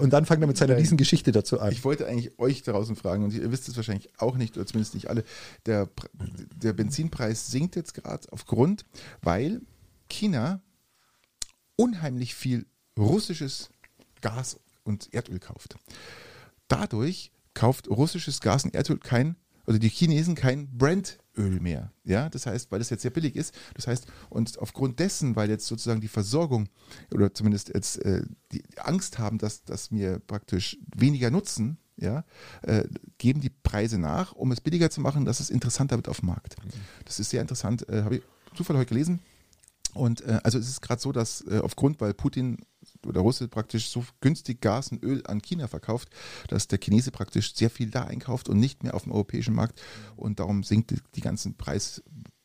und dann fangt er mit seiner Riesengeschichte dazu an. Ich wollte eigentlich euch draußen fragen, und ihr wisst es wahrscheinlich auch nicht, oder zumindest nicht alle, der, der Benzinpreis sinkt jetzt gerade aufgrund, weil China unheimlich viel russisches Gas und Erdöl kauft. Dadurch kauft russisches Gas und Erdöl kein, also die Chinesen kein Brent Öl mehr. Ja, das heißt, weil das jetzt sehr billig ist. Das heißt, und aufgrund dessen, weil jetzt sozusagen die Versorgung oder zumindest jetzt äh, die Angst haben, dass, dass wir praktisch weniger nutzen, ja, äh, geben die Preise nach, um es billiger zu machen, dass es interessanter wird auf dem Markt. Das ist sehr interessant, äh, habe ich Zufall heute gelesen. Und äh, also es ist gerade so, dass äh, aufgrund, weil Putin oder Russe praktisch so günstig Gas und Öl an China verkauft, dass der Chinese praktisch sehr viel da einkauft und nicht mehr auf dem europäischen Markt. Und darum sinkt die, ganzen Preis,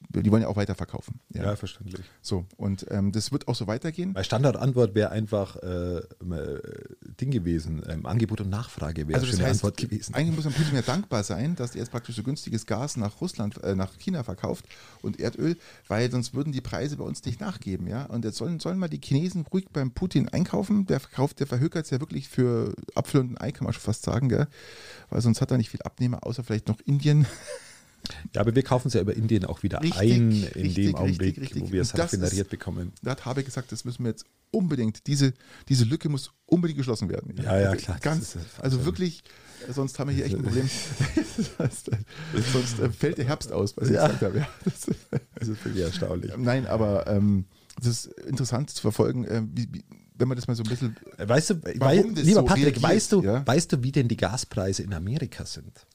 die wollen ja auch weiter verkaufen. Ja, ja verständlich. So, und ähm, das wird auch so weitergehen. Bei Standardantwort wäre einfach äh, äh, Ding gewesen, ähm, Angebot und Nachfrage wäre also das heißt, Antwort gewesen. Eigentlich muss man Putin ja dankbar sein, dass er jetzt praktisch so günstiges Gas nach Russland, äh, nach China verkauft und Erdöl, weil sonst würden die Preise bei uns nicht nachgeben, ja. Und jetzt sollen, sollen mal die Chinesen ruhig beim Putin einkaufen. Der verkauft, der verhökert es ja wirklich für Apfel und ein Ei, kann man schon fast sagen, gell? Weil sonst hat er nicht viel Abnehmer, außer vielleicht noch Indien. (laughs) Ja, aber wir kaufen es ja über Indien auch wieder Richtig, ein, in richtig, dem Augenblick, richtig, wo wir es ist- bekommen. Da hat Habeck gesagt, das müssen wir jetzt unbedingt, diese, diese Lücke muss unbedingt geschlossen werden. Ja, ja, Also klar, Ganz, also wirklich, sonst haben wir hier echt ein (laughs) Problem. sonst äh, fällt der Herbst aus, was ich Ja. gesagt habe. Ja, das, Das ist wirklich erstaunlich. nein, aber ähm, das ist interessant zu verfolgen, äh, wie, wie, wenn man das mal so ein bisschen. Weißt du, Warum wei das lieber so Patrick, reagiert, weißt du, ja? weißt du, wie denn die Gaspreise in Amerika sind?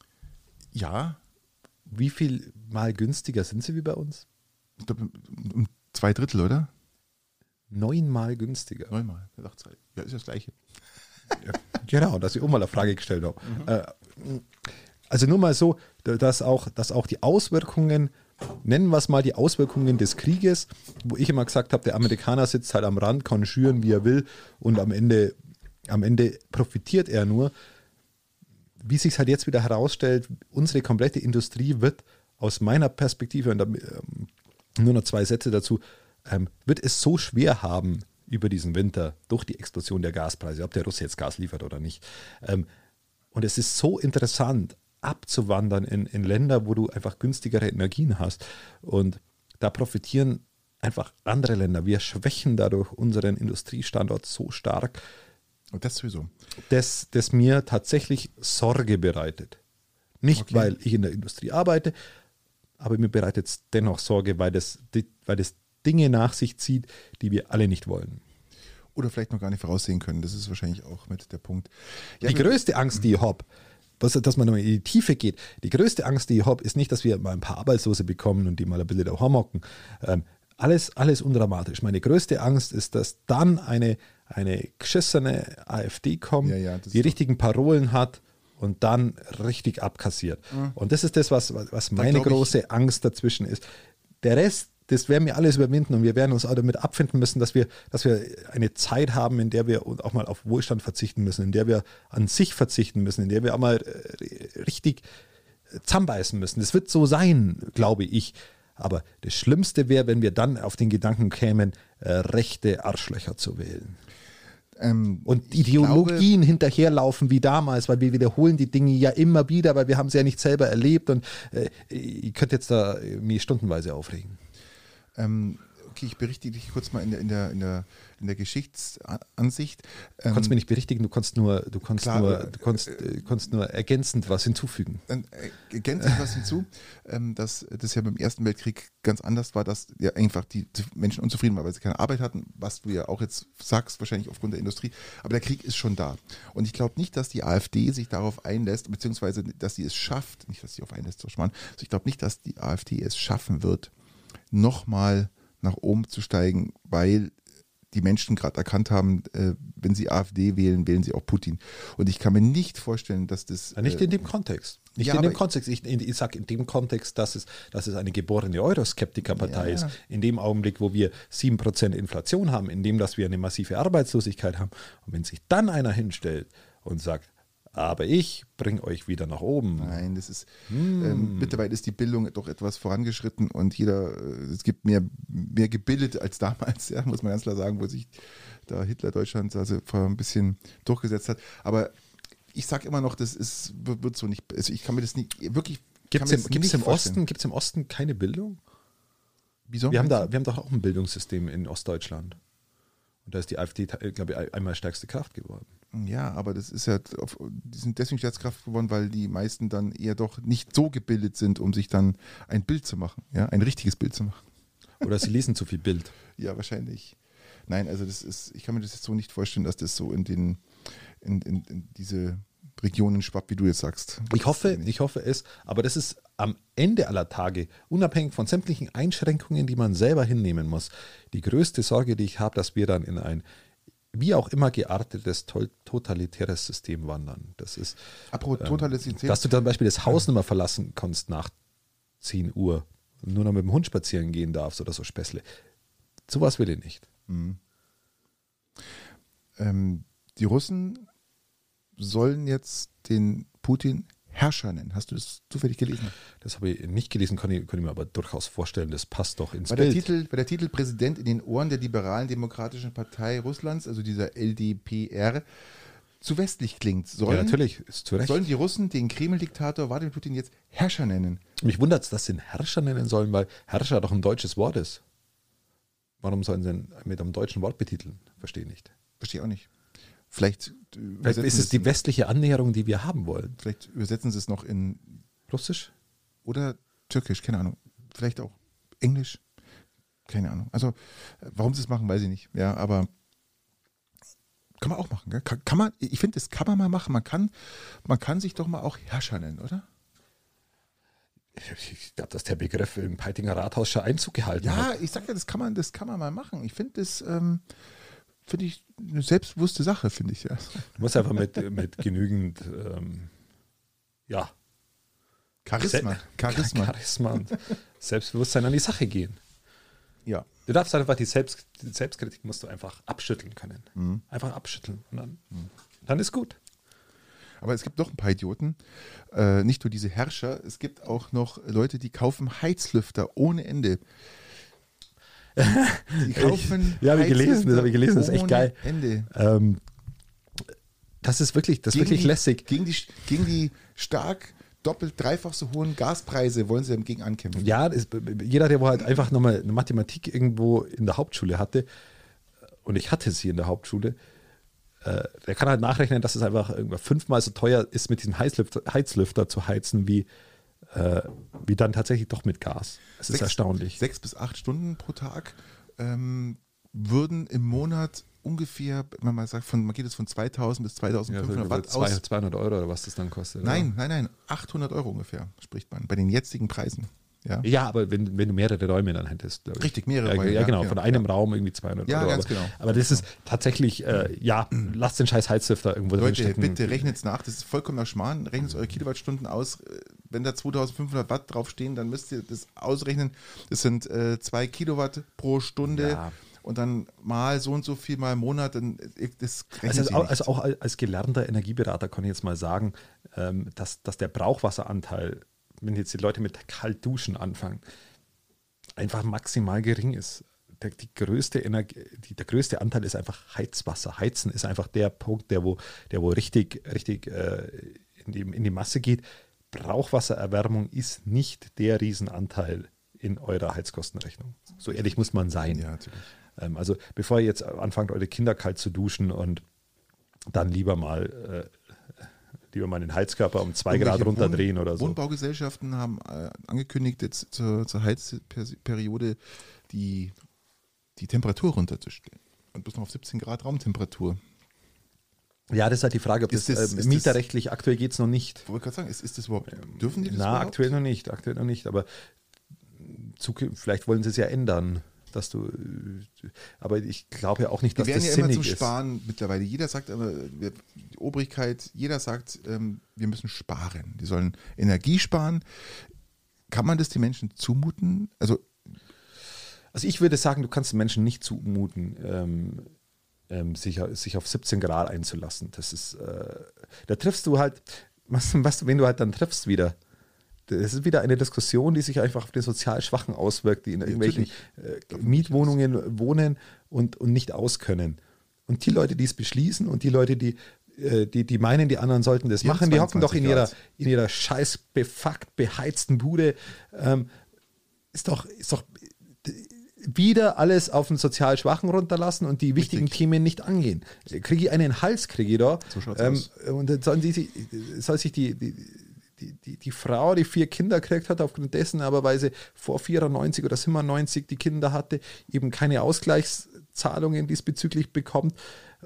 Ja, Wie viel mal günstiger sind sie wie bei uns? ich glaube, um- zwei Drittel, oder? Neunmal günstiger. Neunmal. Ja, ist das Gleiche. Genau, dass ich auch mal eine Frage gestellt habe. Äh, also nur mal so, dass auch, dass auch die Auswirkungen, nennen wir es mal die Auswirkungen des Krieges, wo ich immer gesagt habe, der Amerikaner sitzt halt am Rand, kann schüren, wie er will und am Ende, am Ende profitiert er nur. Wie sich halt jetzt wieder herausstellt, unsere komplette Industrie wird aus meiner Perspektive, und da, ähm, nur noch zwei Sätze dazu, ähm, wird es so schwer haben über diesen Winter durch die Explosion der Gaspreise, ob der Russe jetzt Gas liefert oder nicht. Ähm, und es ist so interessant, abzuwandern in, in Länder, wo du einfach günstigere Energien hast. Und da profitieren einfach andere Länder. Wir schwächen dadurch unseren Industriestandort so stark, das sowieso. dass das mir tatsächlich Sorge bereitet. Nicht, Okay. weil ich in der Industrie arbeite, aber mir bereitet es dennoch Sorge, weil das, weil das Dinge nach sich zieht, die wir alle nicht wollen. Oder vielleicht noch gar nicht voraussehen können. Das ist wahrscheinlich auch mit der Punkt. Ja, die größte Angst, die ich habe, was, dass man nochmal in die Tiefe geht, die größte Angst, die ich habe, ist nicht, dass wir mal ein paar Arbeitslose bekommen und die mal ein bisschen daheim hocken. Ähm, alles, alles undramatisch. Meine größte Angst ist, dass dann eine, eine geschissene AfD kommt, Ja, ja, die richtigen Parolen hat und dann richtig abkassiert. Und das ist das, was, was meine glaub ich- große Angst dazwischen ist. Der Rest, das werden wir alles überwinden und wir werden uns auch damit abfinden müssen, dass wir, dass wir eine Zeit haben, in der wir auch mal auf Wohlstand verzichten müssen, in der wir an sich verzichten müssen, in der wir auch mal äh, richtig äh, zusammenbeißen müssen. Das wird so sein, glaube ich. Aber das Schlimmste wäre, wenn wir dann auf den Gedanken kämen, äh, rechte Arschlöcher zu wählen. Ähm, Und Ideologien hinterherlaufen wie damals, weil wir wiederholen die Dinge ja immer wieder, weil wir haben sie ja nicht selber erlebt und äh, ich könnte jetzt da äh, mich stundenweise aufregen. Ähm, okay, ich berichte dich kurz mal in der, in der, in der, in der Geschichtsansicht. Du Ähm, konntest mir nicht berichtigen, du konntest nur, du konntest Klar, nur, äh, du konntest, äh, konntest nur ergänzend was hinzufügen. Äh, ergänze ich was hinzu, ähm, dass das ja beim Ersten Weltkrieg ganz anders war, dass ja einfach die Menschen unzufrieden waren, weil sie keine Arbeit hatten, was du ja auch jetzt sagst, wahrscheinlich aufgrund der Industrie. Aber der Krieg ist schon da. Und ich glaube nicht, dass die AfD sich darauf einlässt, beziehungsweise dass sie es schafft, nicht, dass sie auf einlässt, so schmarrn. also ich glaube nicht, dass die AfD es schaffen wird, nochmal nach oben zu steigen, weil die Menschen gerade erkannt haben, äh, wenn sie AfD wählen, wählen sie auch Putin. Und ich kann mir nicht vorstellen, dass das. Ja, nicht äh, in dem Kontext. Nicht ja, in dem Kontext. Ich, ich sage in dem Kontext, dass es, dass es eine geborene Euroskeptikerpartei Ja. ist. In dem Augenblick, wo wir 7% Inflation haben, in dem, dass wir eine massive Arbeitslosigkeit haben. Und wenn sich dann einer hinstellt und sagt, aber ich bringe euch wieder nach oben. Nein, das ist Hm. ähm, mittlerweile ist die Bildung doch etwas vorangeschritten und jeder, äh, es gibt mehr, mehr gebildet als damals, (laughs) ja, muss man ganz klar sagen, wo sich da Hitler Deutschland also vor ein bisschen durchgesetzt hat. Aber ich sage immer noch, das ist, wird so nicht, also ich kann mir das nicht, wirklich. Gibt es im, gibt's im. Osten, gibt's im Osten keine Bildung? Wieso? Wir haben, da, wir haben doch auch ein Bildungssystem in Ostdeutschland. Und da ist die AfD, glaube ich, einmal stärkste Kraft geworden. Ja, aber das ist ja, auf, die sind deswegen Staatskraft geworden, weil die meisten dann eher doch nicht so gebildet sind, um sich dann ein Bild zu machen, ja, ein richtiges Bild zu machen. Oder sie lesen zu viel Bild. (laughs) Ja, wahrscheinlich. Nein, also das ist, ich kann mir das jetzt so nicht vorstellen, dass das so in den, in, in, in diese Regionen schwappt, wie du jetzt sagst. Ich hoffe, ich hoffe es, aber das ist am Ende aller Tage, unabhängig von sämtlichen Einschränkungen, die man selber hinnehmen muss, die größte Sorge, die ich habe, dass wir dann in ein wie auch immer geartetes, totalitäres System wandern. Das ist, Apropos Totalität. dass du zum Beispiel das Haus nicht mehr verlassen kannst nach 10 Uhr und nur noch mit dem Hund spazieren gehen darfst oder so Späßle. Sowas will ich nicht. ähm, die Russen sollen jetzt den Putin Herrscher nennen. Hast du das zufällig gelesen? Das habe ich nicht gelesen, kann ich, kann ich mir aber durchaus vorstellen, das passt doch ins War der, Bild. Titel, war der Titel Präsident in den Ohren der liberalen demokratischen Partei Russlands, also dieser LDPR, zu westlich klingt. Sollen, ja, natürlich, ist zu Recht. sollen die Russen den Kreml-Diktator Wladimir Putin jetzt Herrscher nennen? Mich wundert es, dass sie ihn Herrscher nennen sollen, weil Herrscher doch ein deutsches Wort ist. Warum sollen sie ihn mit einem deutschen Wort betiteln? Verstehe nicht. Verstehe auch nicht. Vielleicht, äh, Vielleicht ist es die westliche Annäherung, die wir haben wollen. vielleicht übersetzen sie es noch in Russisch? oder Türkisch, keine Ahnung. Vielleicht auch Englisch, keine Ahnung. Also, äh, warum sie es machen, weiß ich nicht. Ja, aber kann man auch machen. Gell? Kann, kann man, ich finde, das kann man mal machen. Man kann, man kann sich doch mal auch Herrscher nennen, oder? Ich glaube, dass der Begriff im Peitinger Rathaus schon Einzug gehalten hat. Ja, ich sag ja, das kann man, das kann man mal machen. Ich finde das, ähm, finde ich eine selbstbewusste Sache, finde ich ja. Du musst einfach mit, mit genügend ähm, ja, Charisma, Se- Charisma. (laughs) Charisma und Selbstbewusstsein an die Sache gehen. Ja. Du darfst einfach die, Selbst, die Selbstkritik musst du einfach abschütteln können. Mhm. Einfach abschütteln und dann, dann ist gut. Aber es gibt noch ein paar Idioten. Äh, nicht nur diese Herrscher, es gibt auch noch Leute, die kaufen Heizlüfter ohne Ende. Die kaufen (laughs) ja, habe ich gelesen, das habe ich gelesen, das ist echt geil. Ende. Ähm, das ist wirklich, das ist wirklich die, lässig. Gegen die, gegen die stark doppelt, dreifach so hohen Gaspreise wollen sie dagegen ankämpfen. Ja, das, jeder, der halt einfach nochmal eine Mathematik irgendwo in der Hauptschule hatte, und ich hatte sie in der Hauptschule, äh, der kann halt nachrechnen, dass es einfach irgendwann fünfmal so teuer ist, mit diesem Heizlüfter, Heizlüfter zu heizen, wie, äh, wie dann tatsächlich doch mit Gas. Es ist erstaunlich. Sechs bis acht Stunden pro Tag ähm, würden im Monat ungefähr, wenn man mal sagt, von, man geht jetzt von 2000 bis Ja, 2500 so Watt zwei- aus. 200 Euro oder was das dann kostet. Nein, nein, nein, 800 Euro ungefähr, spricht man, bei den jetzigen Preisen. Ja? Ja, aber wenn, wenn du mehrere Räume dann hättest, glaube ich. Richtig, mehrere ja, Räume, Ja, ja, genau, von einem Raum irgendwie 200 Ja, Euro. ganz aber, genau. Aber das ist tatsächlich, äh, ja, lasst den scheiß Heizlüfter irgendwo Leute, stecken. bitte rechnet es nach, das ist vollkommener Schmarrn. Rechnet eure Kilowattstunden aus. Wenn da 2500 Watt draufstehen, dann müsst ihr das ausrechnen. Das sind äh, zwei Kilowatt pro Stunde Ja. und dann mal so und so viel mal im Monat. Dann, äh, das Also, nicht. also auch als gelernter Energieberater kann ich jetzt mal sagen, ähm, dass, dass der Brauchwasseranteil, wenn jetzt die Leute mit Kaltduschen anfangen, einfach maximal gering ist. Der, die größte Energie, die, der größte Anteil ist einfach Heizwasser. Heizen ist einfach der Punkt, der wo, der wo richtig, richtig äh, in, die, in die Masse geht. Brauchwassererwärmung ist nicht der Riesenanteil in eurer Heizkostenrechnung. So ehrlich muss man sein. ja. Ähm, also bevor ihr jetzt anfangt, eure Kinder kalt zu duschen und dann lieber mal, lieber mal den Heizkörper um zwei Grad runterdrehen Wohn- oder so. Wohnbaugesellschaften haben äh, angekündigt, jetzt zur, zur Heizperiode die, die Temperatur runterzustellen. Und bis noch auf 17 Grad Raumtemperatur. Ja, das ist halt die Frage, ob Ist das, das- äh, ist das- Mieterrechtlich aktuell geht es noch nicht. Ich wollte gerade sagen, ist, ist das überhaupt, dürfen die das Na, überhaupt? aktuell noch nicht, aktuell noch nicht, aber zukünftig, vielleicht wollen sie es ja ändern, dass du, äh, aber ich glaube ja auch nicht, dass werden das ja immer sinnig zum ist. Sparen mittlerweile. Jeder sagt aber, wir- die Obrigkeit, jeder sagt, ähm, wir müssen sparen. Die sollen Energie sparen. Kann man das den Menschen zumuten? Also, Also ich würde sagen, du kannst den Menschen nicht zumuten, ähm, ähm, sich, sich auf 17 Grad einzulassen. Das ist, äh, da triffst du halt, (laughs) was, was, wen du halt dann triffst wieder. Das ist wieder eine Diskussion, die sich einfach auf den sozial Schwachen auswirkt, die in irgendwelchen äh, Mietwohnungen wohnen und, und nicht auskönnen. Und die Leute, die es beschließen und die Leute, die, äh, die, die meinen, die anderen sollten das Die machen, die hocken doch 22 in ihrer, in ihrer scheiß befuckt beheizten Bude. Ähm, ist doch, ist doch wieder alles auf den sozial Schwachen runterlassen und die wichtigen Richtig. Themen nicht angehen. Kriege ich einen Hals, kriege ich da. So ähm. Und dann sollen die, sich- soll sich die, die, die, die, die Frau, die vier Kinder gekriegt hat, aufgrund dessen aber, weil sie vor 94 oder 97 die Kinder hatte, eben keine Ausgleichszahlungen diesbezüglich bekommt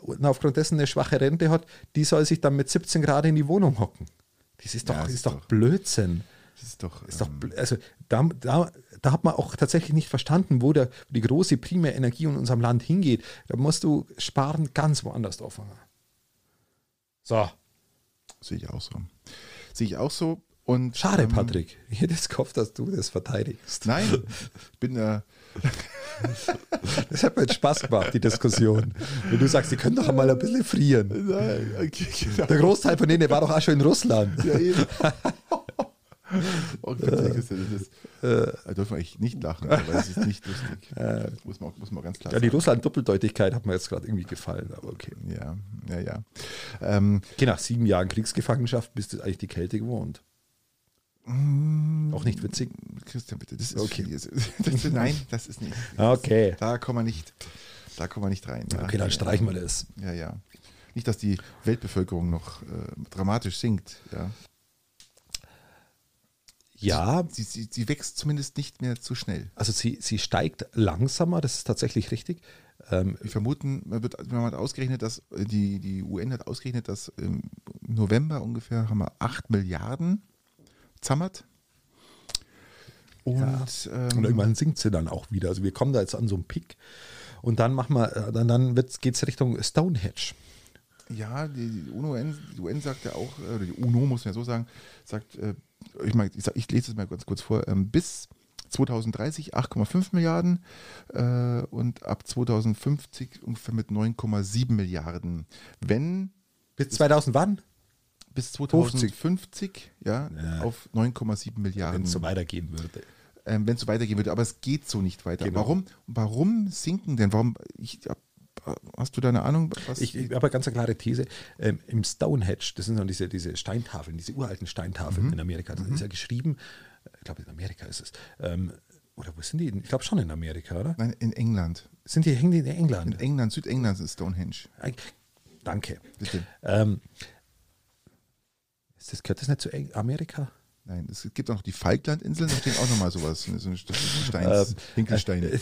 und aufgrund dessen eine schwache Rente hat, die soll sich dann mit 17 Grad in die Wohnung hocken. Das ist doch, Ja, das ist doch doch- Blödsinn. das ist doch. Ist doch, ähm, also da, da, da hat man auch tatsächlich nicht verstanden, wo der, die große Primärenergie in unserem Land hingeht. Da musst du sparen ganz woanders auffangen. So, sehe ich auch so. Sehe ich auch so. Und, schade, ähm, Patrick. Ich hätte es gehofft, dass du das verteidigst. Nein, ich bin äh, Das hat mir jetzt Spaß gemacht, die Diskussion. Wenn du sagst, die können doch einmal ein bisschen frieren. Nein, okay, genau. Der Großteil von denen war doch auch schon in Russland. Ja, eben. (laughs) (laughs) Oh Gott, das ist, da dürfen wir eigentlich nicht lachen, weil es ist nicht lustig. (laughs) Äh, muss, man, muss man ganz klar ja, die sagen. Russland-Doppeldeutigkeit hat mir jetzt gerade irgendwie gefallen, aber okay. Ja, ja, ja. Ähm, Okay, nach sieben Jahren Kriegsgefangenschaft bist du eigentlich die Kälte gewohnt. Auch nicht witzig. Christian, bitte, das ist Okay. (laughs) das, das, nein, das ist nicht. Okay. Da kommen wir nicht, da kommen wir nicht rein. Ja. Okay, dann streichen wir das. Ja, ja. Nicht, dass die Weltbevölkerung noch äh, dramatisch sinkt. Ja. Ja, Sie, sie, sie wächst zumindest nicht mehr zu schnell. also sie, sie steigt langsamer, das ist tatsächlich richtig. Ähm, Wir vermuten, man wird, man hat ausgerechnet, dass die, die UN hat ausgerechnet, dass im November ungefähr haben wir 8 Milliarden zammert. Und, ähm, und irgendwann sinkt sie dann auch wieder. Also wir kommen da jetzt an so einen Pick und dann machen wir, äh, dann, dann geht es Richtung Stonehenge. Ja, die, die, UN, die UN sagt ja auch, äh, oder die UNO muss man ja so sagen, sagt, äh, ich, mein, ich, ich lese es mal ganz kurz vor, ähm, bis 2030 8,5 Milliarden äh, und ab 2050 ungefähr mit 9,7 Milliarden. Wenn Bis 2000 wann? bis 2050 ja, Ja. auf 9,7 Wenn Milliarden, es so weitergehen würde. ähm, wenn es so weitergehen würde. Aber es geht so nicht weiter. Genau. Warum, warum sinken denn? Warum, ich, hast du da eine Ahnung? Was, Ich, ich habe eine ganz klare These. Ähm, Im Stonehenge, das sind dann diese, diese Steintafeln, diese uralten Steintafeln Mhm. in Amerika, das ist ja geschrieben, ich glaube in Amerika ist es. Ähm, oder wo sind die? Ich glaube schon in Amerika, oder? Nein, in England. Sind die, hängen die in England? In England, Südengland ist Stonehenge. Danke. Bitte. Ähm, ist das, gehört das nicht zu Amerika? Nein, es gibt auch noch die Falklandinseln, da steht auch nochmal sowas. So ein Steins, Ähm, Hinkelsteine. äh,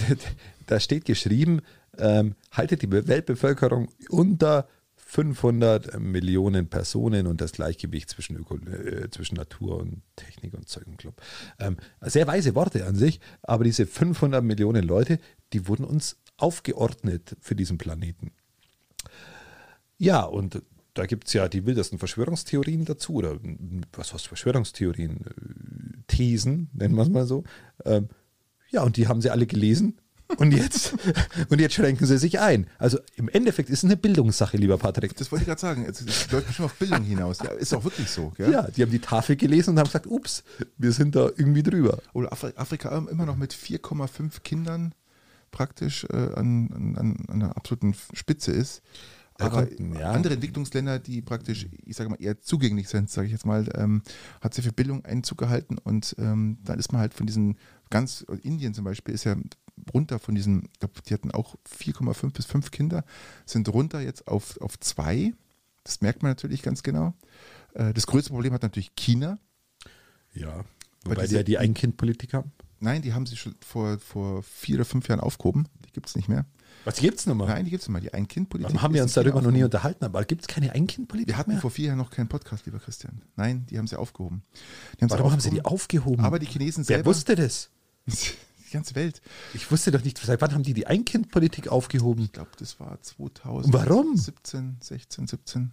Da steht geschrieben, ähm, haltet die Weltbevölkerung unter 500 Millionen Personen und das Gleichgewicht zwischen, Öko äh, zwischen Natur und Technik und Zeug und Club. Ähm, sehr weise Worte an sich, aber diese 500 Millionen Leute, die wurden uns aufgeordnet für diesen Planeten. Ja, und da gibt es ja die wildesten Verschwörungstheorien dazu, oder was heißt Verschwörungstheorien? Thesen, nennen wir es mal so. Ähm, ja, und die haben sie alle gelesen. Und jetzt, (laughs) und jetzt schränken sie sich ein. Also im Endeffekt ist es eine Bildungssache, lieber Patrick. Das wollte ich gerade sagen. Es läuft schon auf Bildung hinaus. Ja, ist auch wirklich so. Gell? Ja, die haben die Tafel gelesen und haben gesagt, ups, wir sind da irgendwie drüber. Oder Afri Afrika immer noch mit 4,5 Kindern praktisch äh, an, an, an einer absoluten Spitze ist. Aber ja. andere Entwicklungsländer, die praktisch, ich sage mal, eher zugänglich sind, sage ich jetzt mal, ähm, hat sehr viel Bildung Einzug gehalten und ähm, dann ist man halt von diesen ganz, Indien zum Beispiel ist ja runter von diesen, ich glaube, die hatten auch 4,5 bis 5 Kinder, sind runter jetzt auf, auf zwei. Das merkt man natürlich ganz genau. Äh, das größte Problem hat natürlich China. Ja. Weil Wobei die ja die Ein-Kind-Politik haben. Nein, die haben sie schon vor, vor vier oder fünf Jahren aufgehoben. Die gibt es nicht mehr. Was gibt's nochmal? Nein, die gibt es mehr. Die Ein-Kind-Politik. Warum haben wir uns darüber noch nie unterhalten? Aber gibt es keine Ein-Kind-Politik Wir hatten mehr? vor vier Jahren noch keinen Podcast, lieber Christian. Nein, die haben sie aufgehoben. Die haben Warum haben sie die aufgehoben? Aber die Chinesen Wer selber. wusste das? (laughs) die ganze Welt. Ich wusste doch nicht, seit wann haben die die Ein-Kind-Politik aufgehoben? Ich glaube, das war 2000. Warum? 17, 16, 17.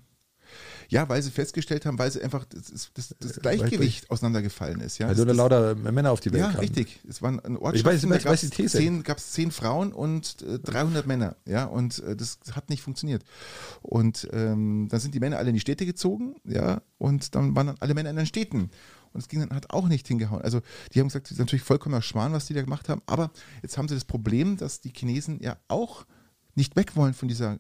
Ja, weil sie festgestellt haben, weil sie einfach das, das, das, das Gleichgewicht auseinandergefallen ist. Ja, du da lauter Männer auf die Welt Ja, kamen. richtig. Es waren ein Ich weiß, ich weiß die These. Zehn, gab es zehn Frauen und äh, 300 Männer. Ja, und äh, das hat nicht funktioniert. Und ähm, dann sind die Männer alle in die Städte gezogen. Ja, und dann waren dann alle Männer in den Städten. Und es ging dann hat auch nicht hingehauen. Also die haben gesagt, das ist natürlich vollkommener Schmarrn, was die da gemacht haben. Aber jetzt haben sie das Problem, dass die Chinesen ja auch nicht weg wollen von dieser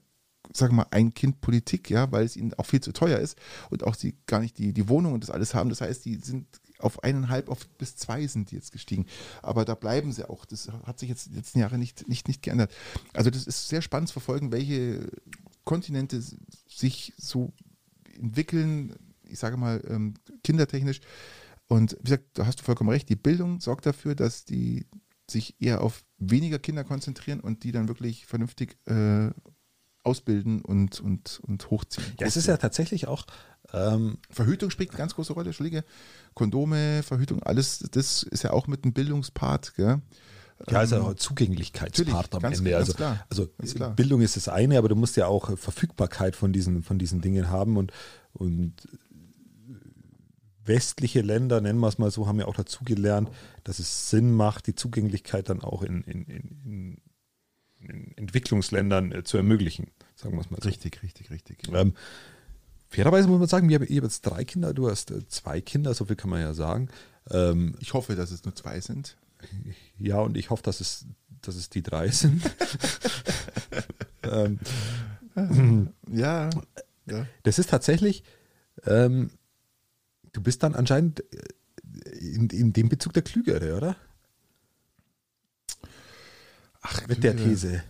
sagen wir mal, Ein-Kind-Politik, ja, weil es ihnen auch viel zu teuer ist und auch sie gar nicht die, die Wohnung und das alles haben. Das heißt, die sind auf eineinhalb, auf bis zwei sind die jetzt gestiegen. Aber da bleiben sie auch. Das hat sich jetzt die letzten Jahre nicht, nicht, nicht geändert. Also das ist sehr spannend zu verfolgen, welche Kontinente sich so entwickeln, ich sage mal, ähm, kindertechnisch. Und wie gesagt, da hast du vollkommen recht, die Bildung sorgt dafür, dass die sich eher auf weniger Kinder konzentrieren und die dann wirklich vernünftig äh, ausbilden und, und, und hochziehen. Ja, es ist ja tatsächlich auch, ähm, Verhütung spielt eine ganz große Rolle, Entschuldige. Kondome, Verhütung, alles, das ist ja auch mit einem Bildungspart, gell? ja, ja auch Zugänglichkeitspart am Ende. ganz Also, klar, also klar. Bildung ist das eine, aber du musst ja auch Verfügbarkeit von diesen, von diesen Dingen haben und, und westliche Länder, nennen wir es mal so, haben ja auch dazugelernt, dass es Sinn macht, die Zugänglichkeit dann auch in, in, in, in Entwicklungsländern äh, zu ermöglichen, sagen wir es mal so. Richtig, richtig, richtig. Ähm, fairerweise muss man sagen, ich habe jetzt drei Kinder, du hast äh, zwei Kinder, so viel kann man ja sagen. Ähm, Ich hoffe, dass es nur zwei sind. ja, und ich hoffe, dass es, dass es die drei sind. (laughs) ähm, Ja. ja. das ist tatsächlich, ähm, du bist dann anscheinend äh, in, in dem Bezug der Klügere, oder? Ach, Mit der. These.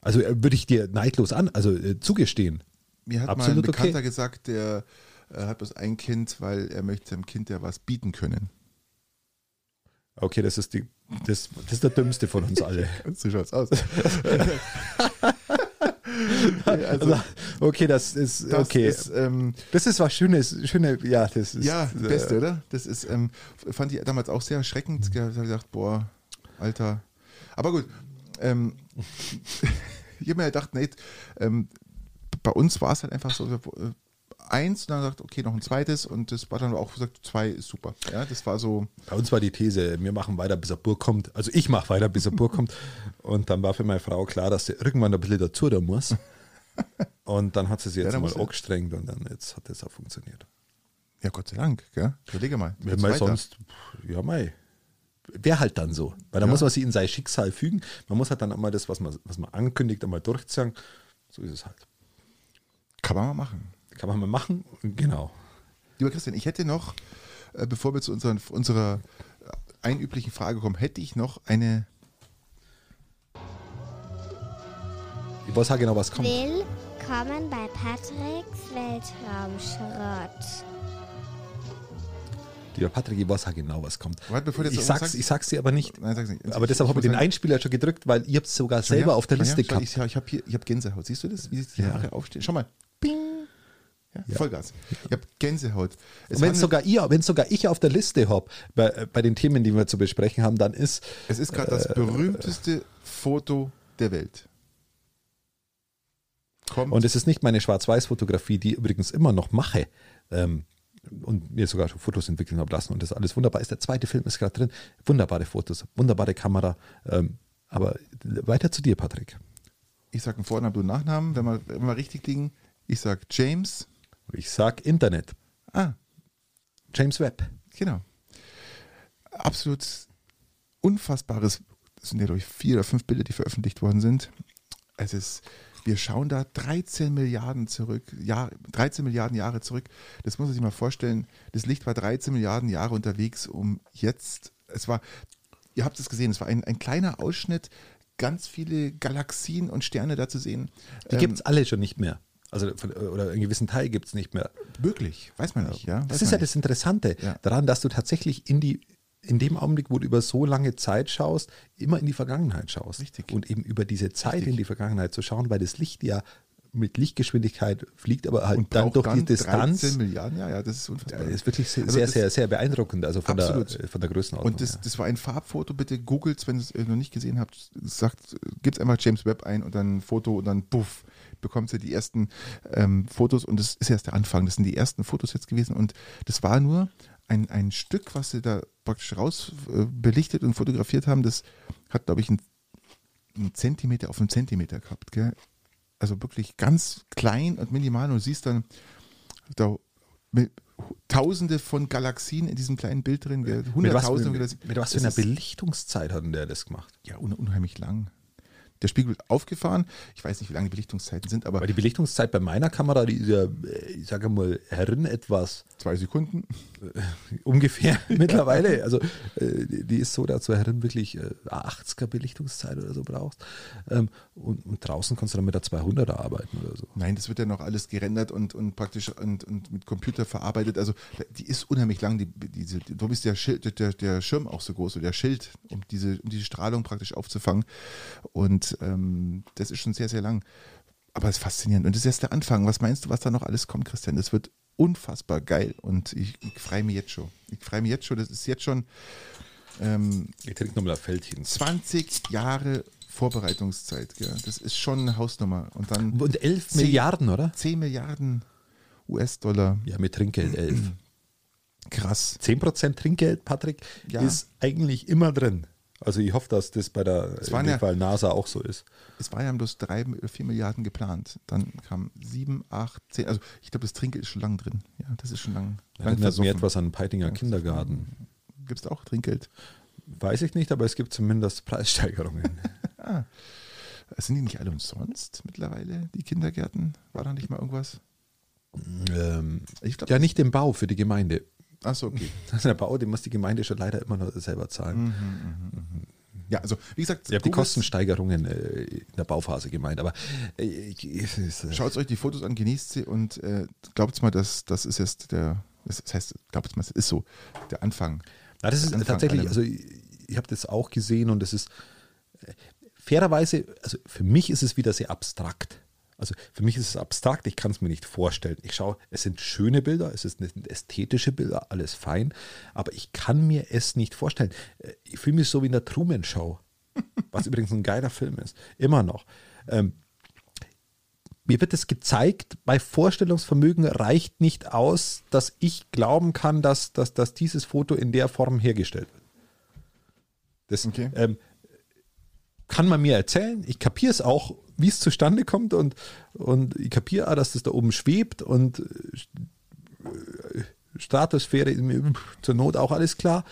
Also äh, würde ich dir neidlos an, also äh, zugestehen. Mir hat mal ein Absolut Bekannter okay. gesagt, der äh, hat bloß ein Kind, weil er möchte seinem Kind ja was bieten können. Okay, das ist die, das, das ist der dümmste von uns alle. (laughs) So schaut's aus. (laughs) Also, okay, das ist Das okay. ist, ähm, das ist was Schönes, schöne, ja, das ist ja, äh, das Beste, oder? Das ist, ähm, fand ich damals auch sehr erschreckend. Ich habe gedacht, boah, Alter. Aber gut, ähm, (laughs) ich habe mir gedacht, Nate, ähm, bei uns war es halt einfach so, äh, eins und dann gesagt, okay, noch ein zweites und das war dann auch gesagt, zwei ist super. Ja, das war so, Bei uns war die These, wir machen weiter, bis er Burg kommt. Also ich mache weiter, bis er Burg kommt. Und dann war für meine Frau klar, dass sie irgendwann ein bisschen dazu da muss. (laughs) Und dann hat sie sich Ja, jetzt dann mal angestrengt und dann jetzt hat das auch funktioniert. ja Gott sei Dank, gell? Überlege mal. Wenn man sonst, ja mei, wäre halt dann so. Weil da Ja. muss man sich in sein Schicksal fügen. Man muss halt dann einmal das, was man, was man ankündigt, einmal durchziehen. So ist es halt. Kann man mal machen. Kann man mal machen. Genau. Lieber Christian, ich hätte noch, äh, bevor wir zu unseren, unserer äh, einüblichen Frage kommen, hätte ich noch eine Ich weiß auch genau, was kommt. Willkommen bei Patricks Weltraumschrott. Lieber Patrick, ich weiß auch genau, was kommt. Warte, bevor du jetzt Ich sag's, sagst. ich sag's dir aber nicht. Nein, sag's nicht. Aber Ich- deshalb habe ich den Einspieler schon gedrückt, weil ihr habt es sogar Schau selber her, auf der Liste schau, gehabt. Ich, ich habe habe Gänsehaut. Siehst du das? Wie sich die Ja. Haare aufstehen? Schau mal. Bing. Ja, Ja. Vollgas. Ich habe Gänsehaut. Es, Und wenn sogar ihr, wenn sogar ich auf der Liste habe, bei, äh, bei den Themen, die wir zu besprechen haben, dann ist es ist gerade Äh, das berühmteste Foto der Welt. Kommt. Und es ist nicht meine Schwarz-Weiß-Fotografie, die ich übrigens immer noch mache ähm, und mir sogar schon Fotos entwickeln habe lassen und das alles wunderbar ist. Der zweite Film ist gerade drin. Wunderbare Fotos, wunderbare Kamera. Ähm, aber weiter zu dir, Patrick. ich sage einen Vornamen, einen Nachnamen, wenn wir, wenn wir richtig liegen. Ich sage James. Ich sag Internet. Ah, James Webb. Genau. Absolut unfassbares, das sind ja durch vier oder fünf Bilder, die veröffentlicht worden sind. Es ist, wir schauen da 13 Milliarden zurück, Jahr, 13 Milliarden Jahre zurück. Das muss man sich mal vorstellen. Das Licht war 13 Milliarden Jahre unterwegs, um jetzt, es war, ihr habt es gesehen, es war ein, ein kleiner Ausschnitt, ganz viele Galaxien und Sterne da zu sehen. Die Ähm, gibt's alle schon nicht mehr. Also von, oder einen gewissen Teil gibt's nicht mehr. Möglich, weiß man nicht, ja. Das ist ja nicht. das Interessante Ja. daran, dass du tatsächlich in die in dem Augenblick, wo du über so lange Zeit schaust, immer in die Vergangenheit schaust. Richtig. Und eben über diese Zeit Richtig. in die Vergangenheit zu schauen, weil das Licht ja mit Lichtgeschwindigkeit fliegt, aber halt und dann durch dann die Distanz. 13 Milliarden, ja, ja, das ist unfassbar. Das ist wirklich sehr, Also sehr, sehr, sehr beeindruckend, also von, der, Absolut. von der Größenordnung. Und das, her. das war ein Farbfoto, bitte googelt wenn ihr es noch nicht gesehen habt, sagt, gebt einfach James Webb ein und dann ein Foto und dann puff, bekommt ihr die ersten ähm, Fotos und das ist erst der Anfang. Das sind die ersten Fotos jetzt gewesen und das war nur ein, ein Stück, was sie da praktisch raus äh, belichtet und fotografiert haben. Das hat, glaube ich, einen, einen Zentimeter auf einen Zentimeter gehabt. Gell? Also wirklich ganz klein und minimal und du siehst dann da Tausende von Galaxien in diesem kleinen Bild drin, gell? mit was, Hunderttausende mit, mit was für einer Belichtungszeit hat denn der das gemacht? Ja, un unheimlich lang. Der Spiegel wird aufgefahren. Ich weiß nicht, wie lange die Belichtungszeiten sind, aber Weil die Belichtungszeit bei meiner Kamera, die ist ja, äh, ich sage mal, Herren etwas zwei Sekunden. ungefähr (laughs) mittlerweile. Also äh, die ist so, dass du Herren wirklich äh, 80er Belichtungszeit oder so brauchst. Ähm, und, und draußen kannst du dann mit der 200er arbeiten oder so. Nein, das wird ja noch alles gerendert und, und praktisch und, und mit Computer verarbeitet. Also die ist unheimlich lang. Die, diese, bist der, Schild, der, der Schirm auch so groß, oder der Schild, um diese, um diese Strahlung praktisch aufzufangen. Und ähm, das ist schon sehr, sehr lang. Aber es ist faszinierend. Und das ist erst der Anfang. Was meinst du, was da noch alles kommt, Christian? Das wird unfassbar geil. Und ich, ich freue mich jetzt schon. Ich freue mich jetzt schon. Das ist jetzt schon ähm, Ich trinke nochmal ein Feldchen. 20 Jahre Vorbereitungszeit. Gell? Das ist schon eine Hausnummer. Und dann Und 11 Zehn- Milliarden, oder? 10 Milliarden US-Dollar. Ja, mit Trinkgeld 11. Krass. 10% Trinkgeld, Patrick, Ja. ist eigentlich immer drin. Also ich hoffe, dass das bei der Es in dem ja- Fall NASA auch so ist. Es war ja bloß 3 oder 4 Milliarden geplant. Dann kamen 7, 8, 10. Also ich glaube, das Trinkgeld ist schon lang drin. Ja, das ist schon lang, lang Erinnert versoffen. etwas an Peitinger Kindergarten. Gibt es auch Trinkgeld? Weiß ich nicht, aber es gibt zumindest Preissteigerungen. (laughs) ah. Sind die nicht alle umsonst mittlerweile, die Kindergärten? War da nicht mal irgendwas? ähm, glaub, ja, nicht den Bau für die Gemeinde. Achso, okay. (laughs) Also der Bau, den muss die Gemeinde schon leider immer noch selber zahlen. Mhm, mh, mh. Ja, also wie gesagt, ich habe die Kostensteigerungen äh, in der Bauphase gemeint, aber äh, äh, schaut euch die Fotos an, genießt sie und äh, glaubt mal, dass das ist jetzt der, das heißt, glaubt mal, es ist so der Anfang. Na, das ist Anfang tatsächlich, also ich, ich habe das auch gesehen und es ist äh, fairerweise, also für mich ist es wieder sehr abstrakt. Also für mich ist es abstrakt, ich kann es mir nicht vorstellen. Ich schaue, es sind schöne Bilder, es sind ästhetische Bilder, alles fein, aber ich kann mir es nicht vorstellen. Äh, ich fühle mich so wie in der Truman Show, (laughs) was übrigens ein geiler Film ist, immer noch. Ähm, mir wird es gezeigt, bei Vorstellungsvermögen reicht nicht aus, dass ich glauben kann, dass, dass, dass dieses Foto in der Form hergestellt wird. Das okay. ähm, kann man mir erzählen, ich kapiere es auch wie es zustande kommt und, und ich kapiere auch, dass das da oben schwebt und äh, Stratosphäre ist mir zur Not auch alles klar.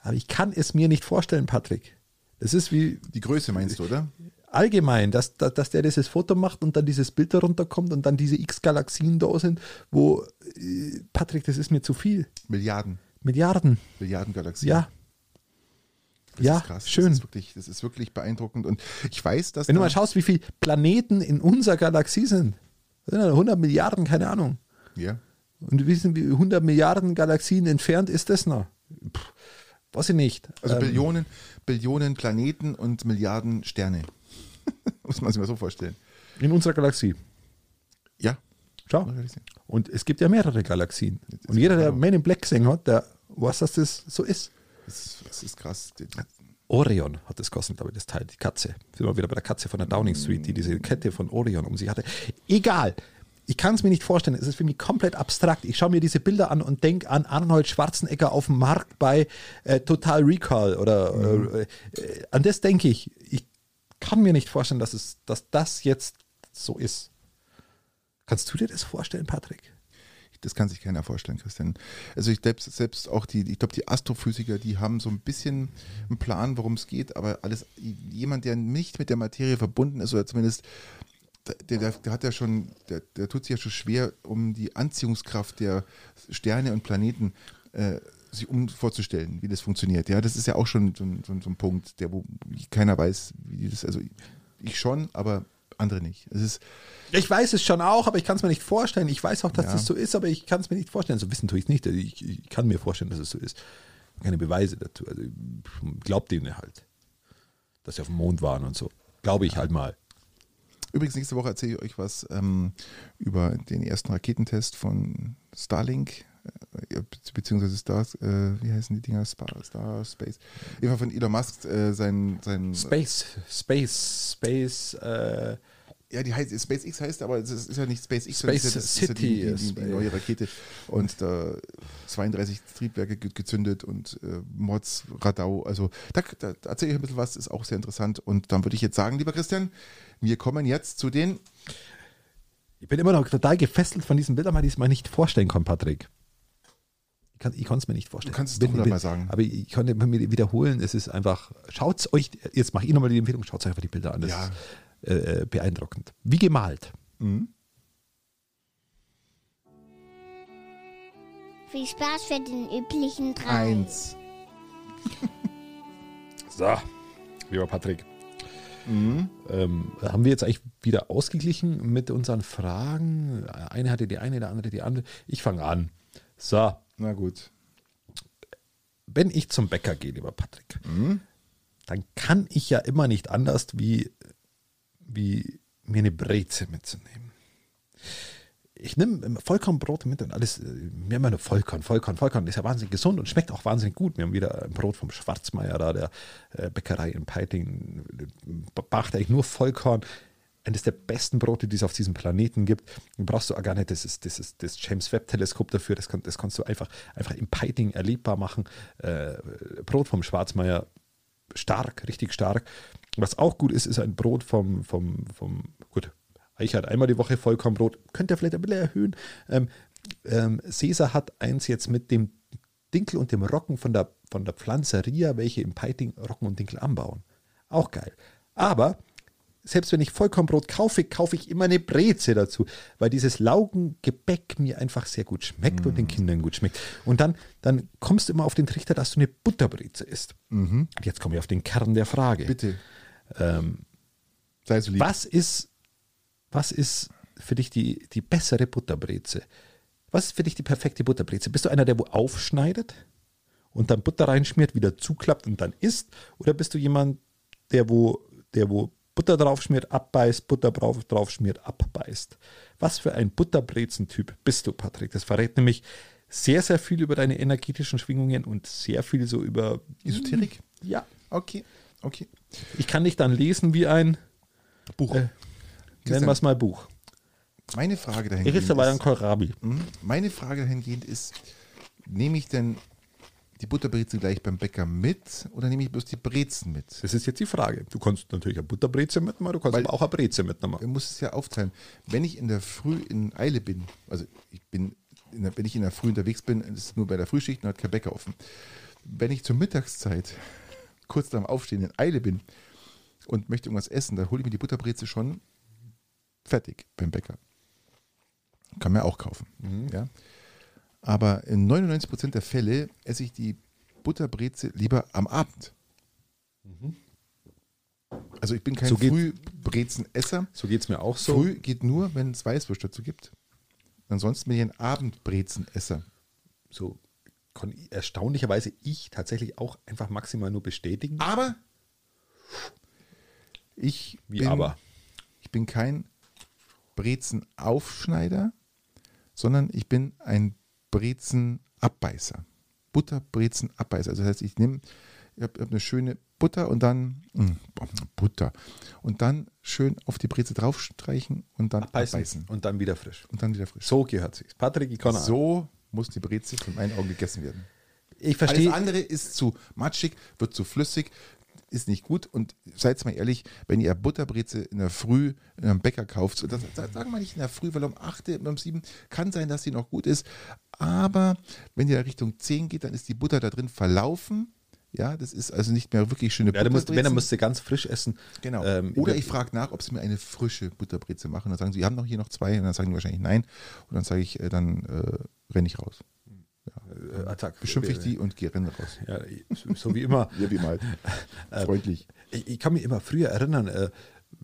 Aber ich kann es mir nicht vorstellen, Patrick. Das ist wie. Die Größe meinst du, oder? Allgemein, dass, dass, dass der dieses Foto macht und dann dieses Bild darunter kommt und dann diese X-Galaxien da sind, wo, äh, Patrick, das ist mir zu viel. Milliarden. Milliarden. Milliarden Galaxien. Ja. Das ja, schön. Das ist, wirklich, das ist wirklich beeindruckend. Und ich weiß, dass. Wenn du mal schaust, wie viele Planeten in unserer Galaxie sind. 100 Milliarden, keine Ahnung. Ja. Und wir wissen, wie 100 Milliarden Galaxien entfernt ist das noch? Puh, weiß ich nicht. Also ähm, Billionen, Billionen Planeten und Milliarden Sterne. (laughs) Muss man sich mal so vorstellen. In unserer Galaxie. Ja. Schau. Und es gibt ja mehrere Galaxien. Und jeder, der Man in Black gesehen hat, der weiß, dass das so ist. Das, das ist krass. Orion hat das gekostet, glaube ich, das Teil, die Katze. Sind wir wieder bei der Katze von der Downing Street, die diese Kette von Orion um sich hatte. Egal. Ich kann es mir nicht vorstellen. Es ist für mich komplett abstrakt. Ich schaue mir diese Bilder an und denke an Arnold Schwarzenegger auf dem Markt bei äh, Total Recall oder mhm. äh, äh, an das denke ich. Ich kann mir nicht vorstellen, dass, es, dass das jetzt so ist. Kannst du dir das vorstellen, Patrick? Das kann sich keiner vorstellen, Christian. Also ich selbst, selbst auch die, ich glaube, die Astrophysiker, die haben so ein bisschen einen Plan, worum es geht, aber alles, jemand, der nicht mit der Materie verbunden ist, oder zumindest der, der, der, hat ja schon, der, der tut sich ja schon schwer, um die Anziehungskraft der Sterne und Planeten äh, sich um vorzustellen, wie das funktioniert. Ja, das ist ja auch schon so so so ein Punkt, der wo keiner weiß, wie das, also ich schon, aber andere nicht. Es ist, ich weiß es schon auch, aber ich kann es mir nicht vorstellen. Ich weiß auch, dass ja. das so ist, aber ich kann es mir nicht vorstellen. So wissen tue ich es nicht. Ich, ich, kann mir vorstellen, dass es so ist. Keine Beweise dazu. Also glaubt denen halt, dass sie auf dem Mond waren und so. Glaube ich halt mal. Übrigens, nächste Woche erzähle ich euch was ähm, über den ersten Raketentest von Starlink, beziehungsweise Star, äh, wie heißen die Dinger? Star, Star Space. Jedenfalls von Elon Musk, äh, sein, sein. Space, Space, Space, äh, ja, die heißt SpaceX heißt, aber es ist ja nicht SpaceX, Space ist ja, das, City ist ja die, die, die, neue Rakete und da 32 Triebwerke gezündet und äh, Mods, Radau, also da, da erzähle ich ein bisschen was, ist auch sehr interessant und dann würde ich jetzt sagen, lieber Christian, wir kommen jetzt zu den Ich bin immer noch total gefesselt von diesen Bildern, weil ich es mir nicht vorstellen kann, Patrick. Ich kann es mir nicht vorstellen. Du kannst es doch bin, mal sagen. Aber ich konnte mir wiederholen, es ist einfach, schaut es euch, jetzt mache ich nochmal die Empfehlung, schaut euch einfach die Bilder an. Das ja. Äh, äh, beeindruckend. Wie gemalt. Mhm. Viel Spaß für den üblichen drei. Eins. (laughs) so, lieber Patrick. Mhm. Ähm, haben wir jetzt eigentlich wieder ausgeglichen mit unseren Fragen? Eine hatte die eine, der andere die andere. Ich fange an. So. Na gut. Wenn ich zum Bäcker gehe, lieber Patrick, mhm. dann kann ich ja immer nicht anders, wie wie mir eine Breze mitzunehmen. Ich nehme Vollkornbrot mit und alles, wir haben immer nur Vollkorn, Vollkorn, Vollkorn, ist ja wahnsinnig gesund und schmeckt auch wahnsinnig gut. Wir haben wieder ein Brot vom Schwarzmeier da, der äh, Bäckerei in Peiting, macht eigentlich nur Vollkorn. Eines der besten Brote, die es auf diesem Planeten gibt. Du brauchst du auch gar nicht das, ist, das, ist, das James Webb Teleskop dafür, das, das kannst du einfach, einfach im Peiting erlebbar machen. Äh, Brot vom Schwarzmeier, stark, richtig stark. Was auch gut ist, ist ein Brot vom, vom, vom gut, ich hatte einmal die Woche Vollkornbrot, könnt ihr vielleicht ein bisschen erhöhen. Ähm, ähm, Cäsar hat eins jetzt mit dem Dinkel und dem Rocken von der, von der Pflanzeria, welche im Peiting Rocken und Dinkel anbauen. Auch geil. Aber selbst wenn ich Vollkornbrot kaufe, kaufe ich immer eine Breze dazu, weil dieses Laugengebäck mir einfach sehr gut schmeckt mm. und den Kindern gut schmeckt. Und dann, dann kommst du immer auf den Trichter, dass du eine Butterbreze isst. Mhm. Und jetzt komme ich auf den Kern der Frage. Bitte. Ähm, Sei so lieb. Was ist, was ist für dich die, die bessere Butterbreze? Was ist für dich die perfekte Butterbreze? Bist du einer, der wo aufschneidet und dann Butter reinschmiert, wieder zuklappt und dann isst? Oder bist du jemand, der wo, der wo Butter draufschmiert, abbeißt, Butter drauf, draufschmiert, abbeißt? Was für ein Butterbrezentyp bist du, Patrick? Das verrät nämlich sehr, sehr viel über deine energetischen Schwingungen und sehr viel so über Esoterik. Ja. Okay, okay. Ich kann dich dann lesen wie ein Buch. Äh, nennen wir es mal Buch. Meine Frage dahingehend. Ich ist dabei ein Kohlrabi. Hm? Meine Frage dahingehend ist: Nehme ich denn die Butterbrezel gleich beim Bäcker mit oder nehme ich bloß die Brezen mit? Das ist jetzt die Frage. Du kannst natürlich eine Butterbreze mitnehmen, du kannst Weil aber auch eine Breze mitnehmen. Man muss es ja aufteilen. Wenn ich in der Früh in Eile bin, also ich bin, der, wenn ich in der Früh unterwegs bin, ist es nur bei der Frühschicht und hat kein Bäcker offen. Wenn ich zur Mittagszeit (laughs) kurz nach dem Aufstehen in Eile bin und möchte irgendwas essen, dann hole ich mir die Butterbreze schon fertig beim Bäcker. Kann man auch kaufen. Mhm. Ja. Aber in 99% der Fälle esse ich die Butterbreze lieber am Abend. Mhm. Also ich bin kein so Frühbrezenesser. So geht es mir auch so. Früh geht nur, wenn es Weißwurst dazu gibt. Ansonsten bin ich ein Abendbrezenesser. So kann erstaunlicherweise ich tatsächlich auch einfach maximal nur bestätigen. Aber ich Wie bin, aber? Ich bin kein Brezenaufschneider, sondern ich bin ein Brezenabbeißer. Butterbrezenabbeißer. Also das heißt, ich nehme, ich habe hab eine schöne Butter und dann mh, hm, Butter und dann schön auf die Breze draufstreichen und dann abbeißen. abbeißen. und dann wieder frisch. Und dann wieder frisch. So gehört sich. Patrick, ich kann So muss die Breze von meinen Augen gegessen werden. Ich verstehe. Alles andere ist zu matschig, wird zu flüssig, ist nicht gut. Und seid mal ehrlich, wenn ihr Butterbreze in der Früh in einem Bäcker kauft, das, das sagen wir nicht in der Früh, weil um 8, um 7 kann sein, dass sie noch gut ist. Aber wenn ihr Richtung 10 geht, dann ist die Butter da drin verlaufen. Ja, das ist also nicht mehr wirklich schöne ja, Butterbreze. Wenn, dann müsst ihr ganz frisch essen. Genau. Ähm, Oder ich frage nach, ob sie mir eine frische Butterbreze machen. Dann sagen sie, wir haben noch hier noch zwei. Und dann sagen die wahrscheinlich nein. Und dann sage ich, äh, dann äh, renne ich raus. Ja. Äh, Attack. Beschimpfe ich die und gehe rennen raus. Ja, so wie immer. (laughs) ja, wie mal. Freundlich. Ich, ich, kann mich immer früher erinnern, äh, äh,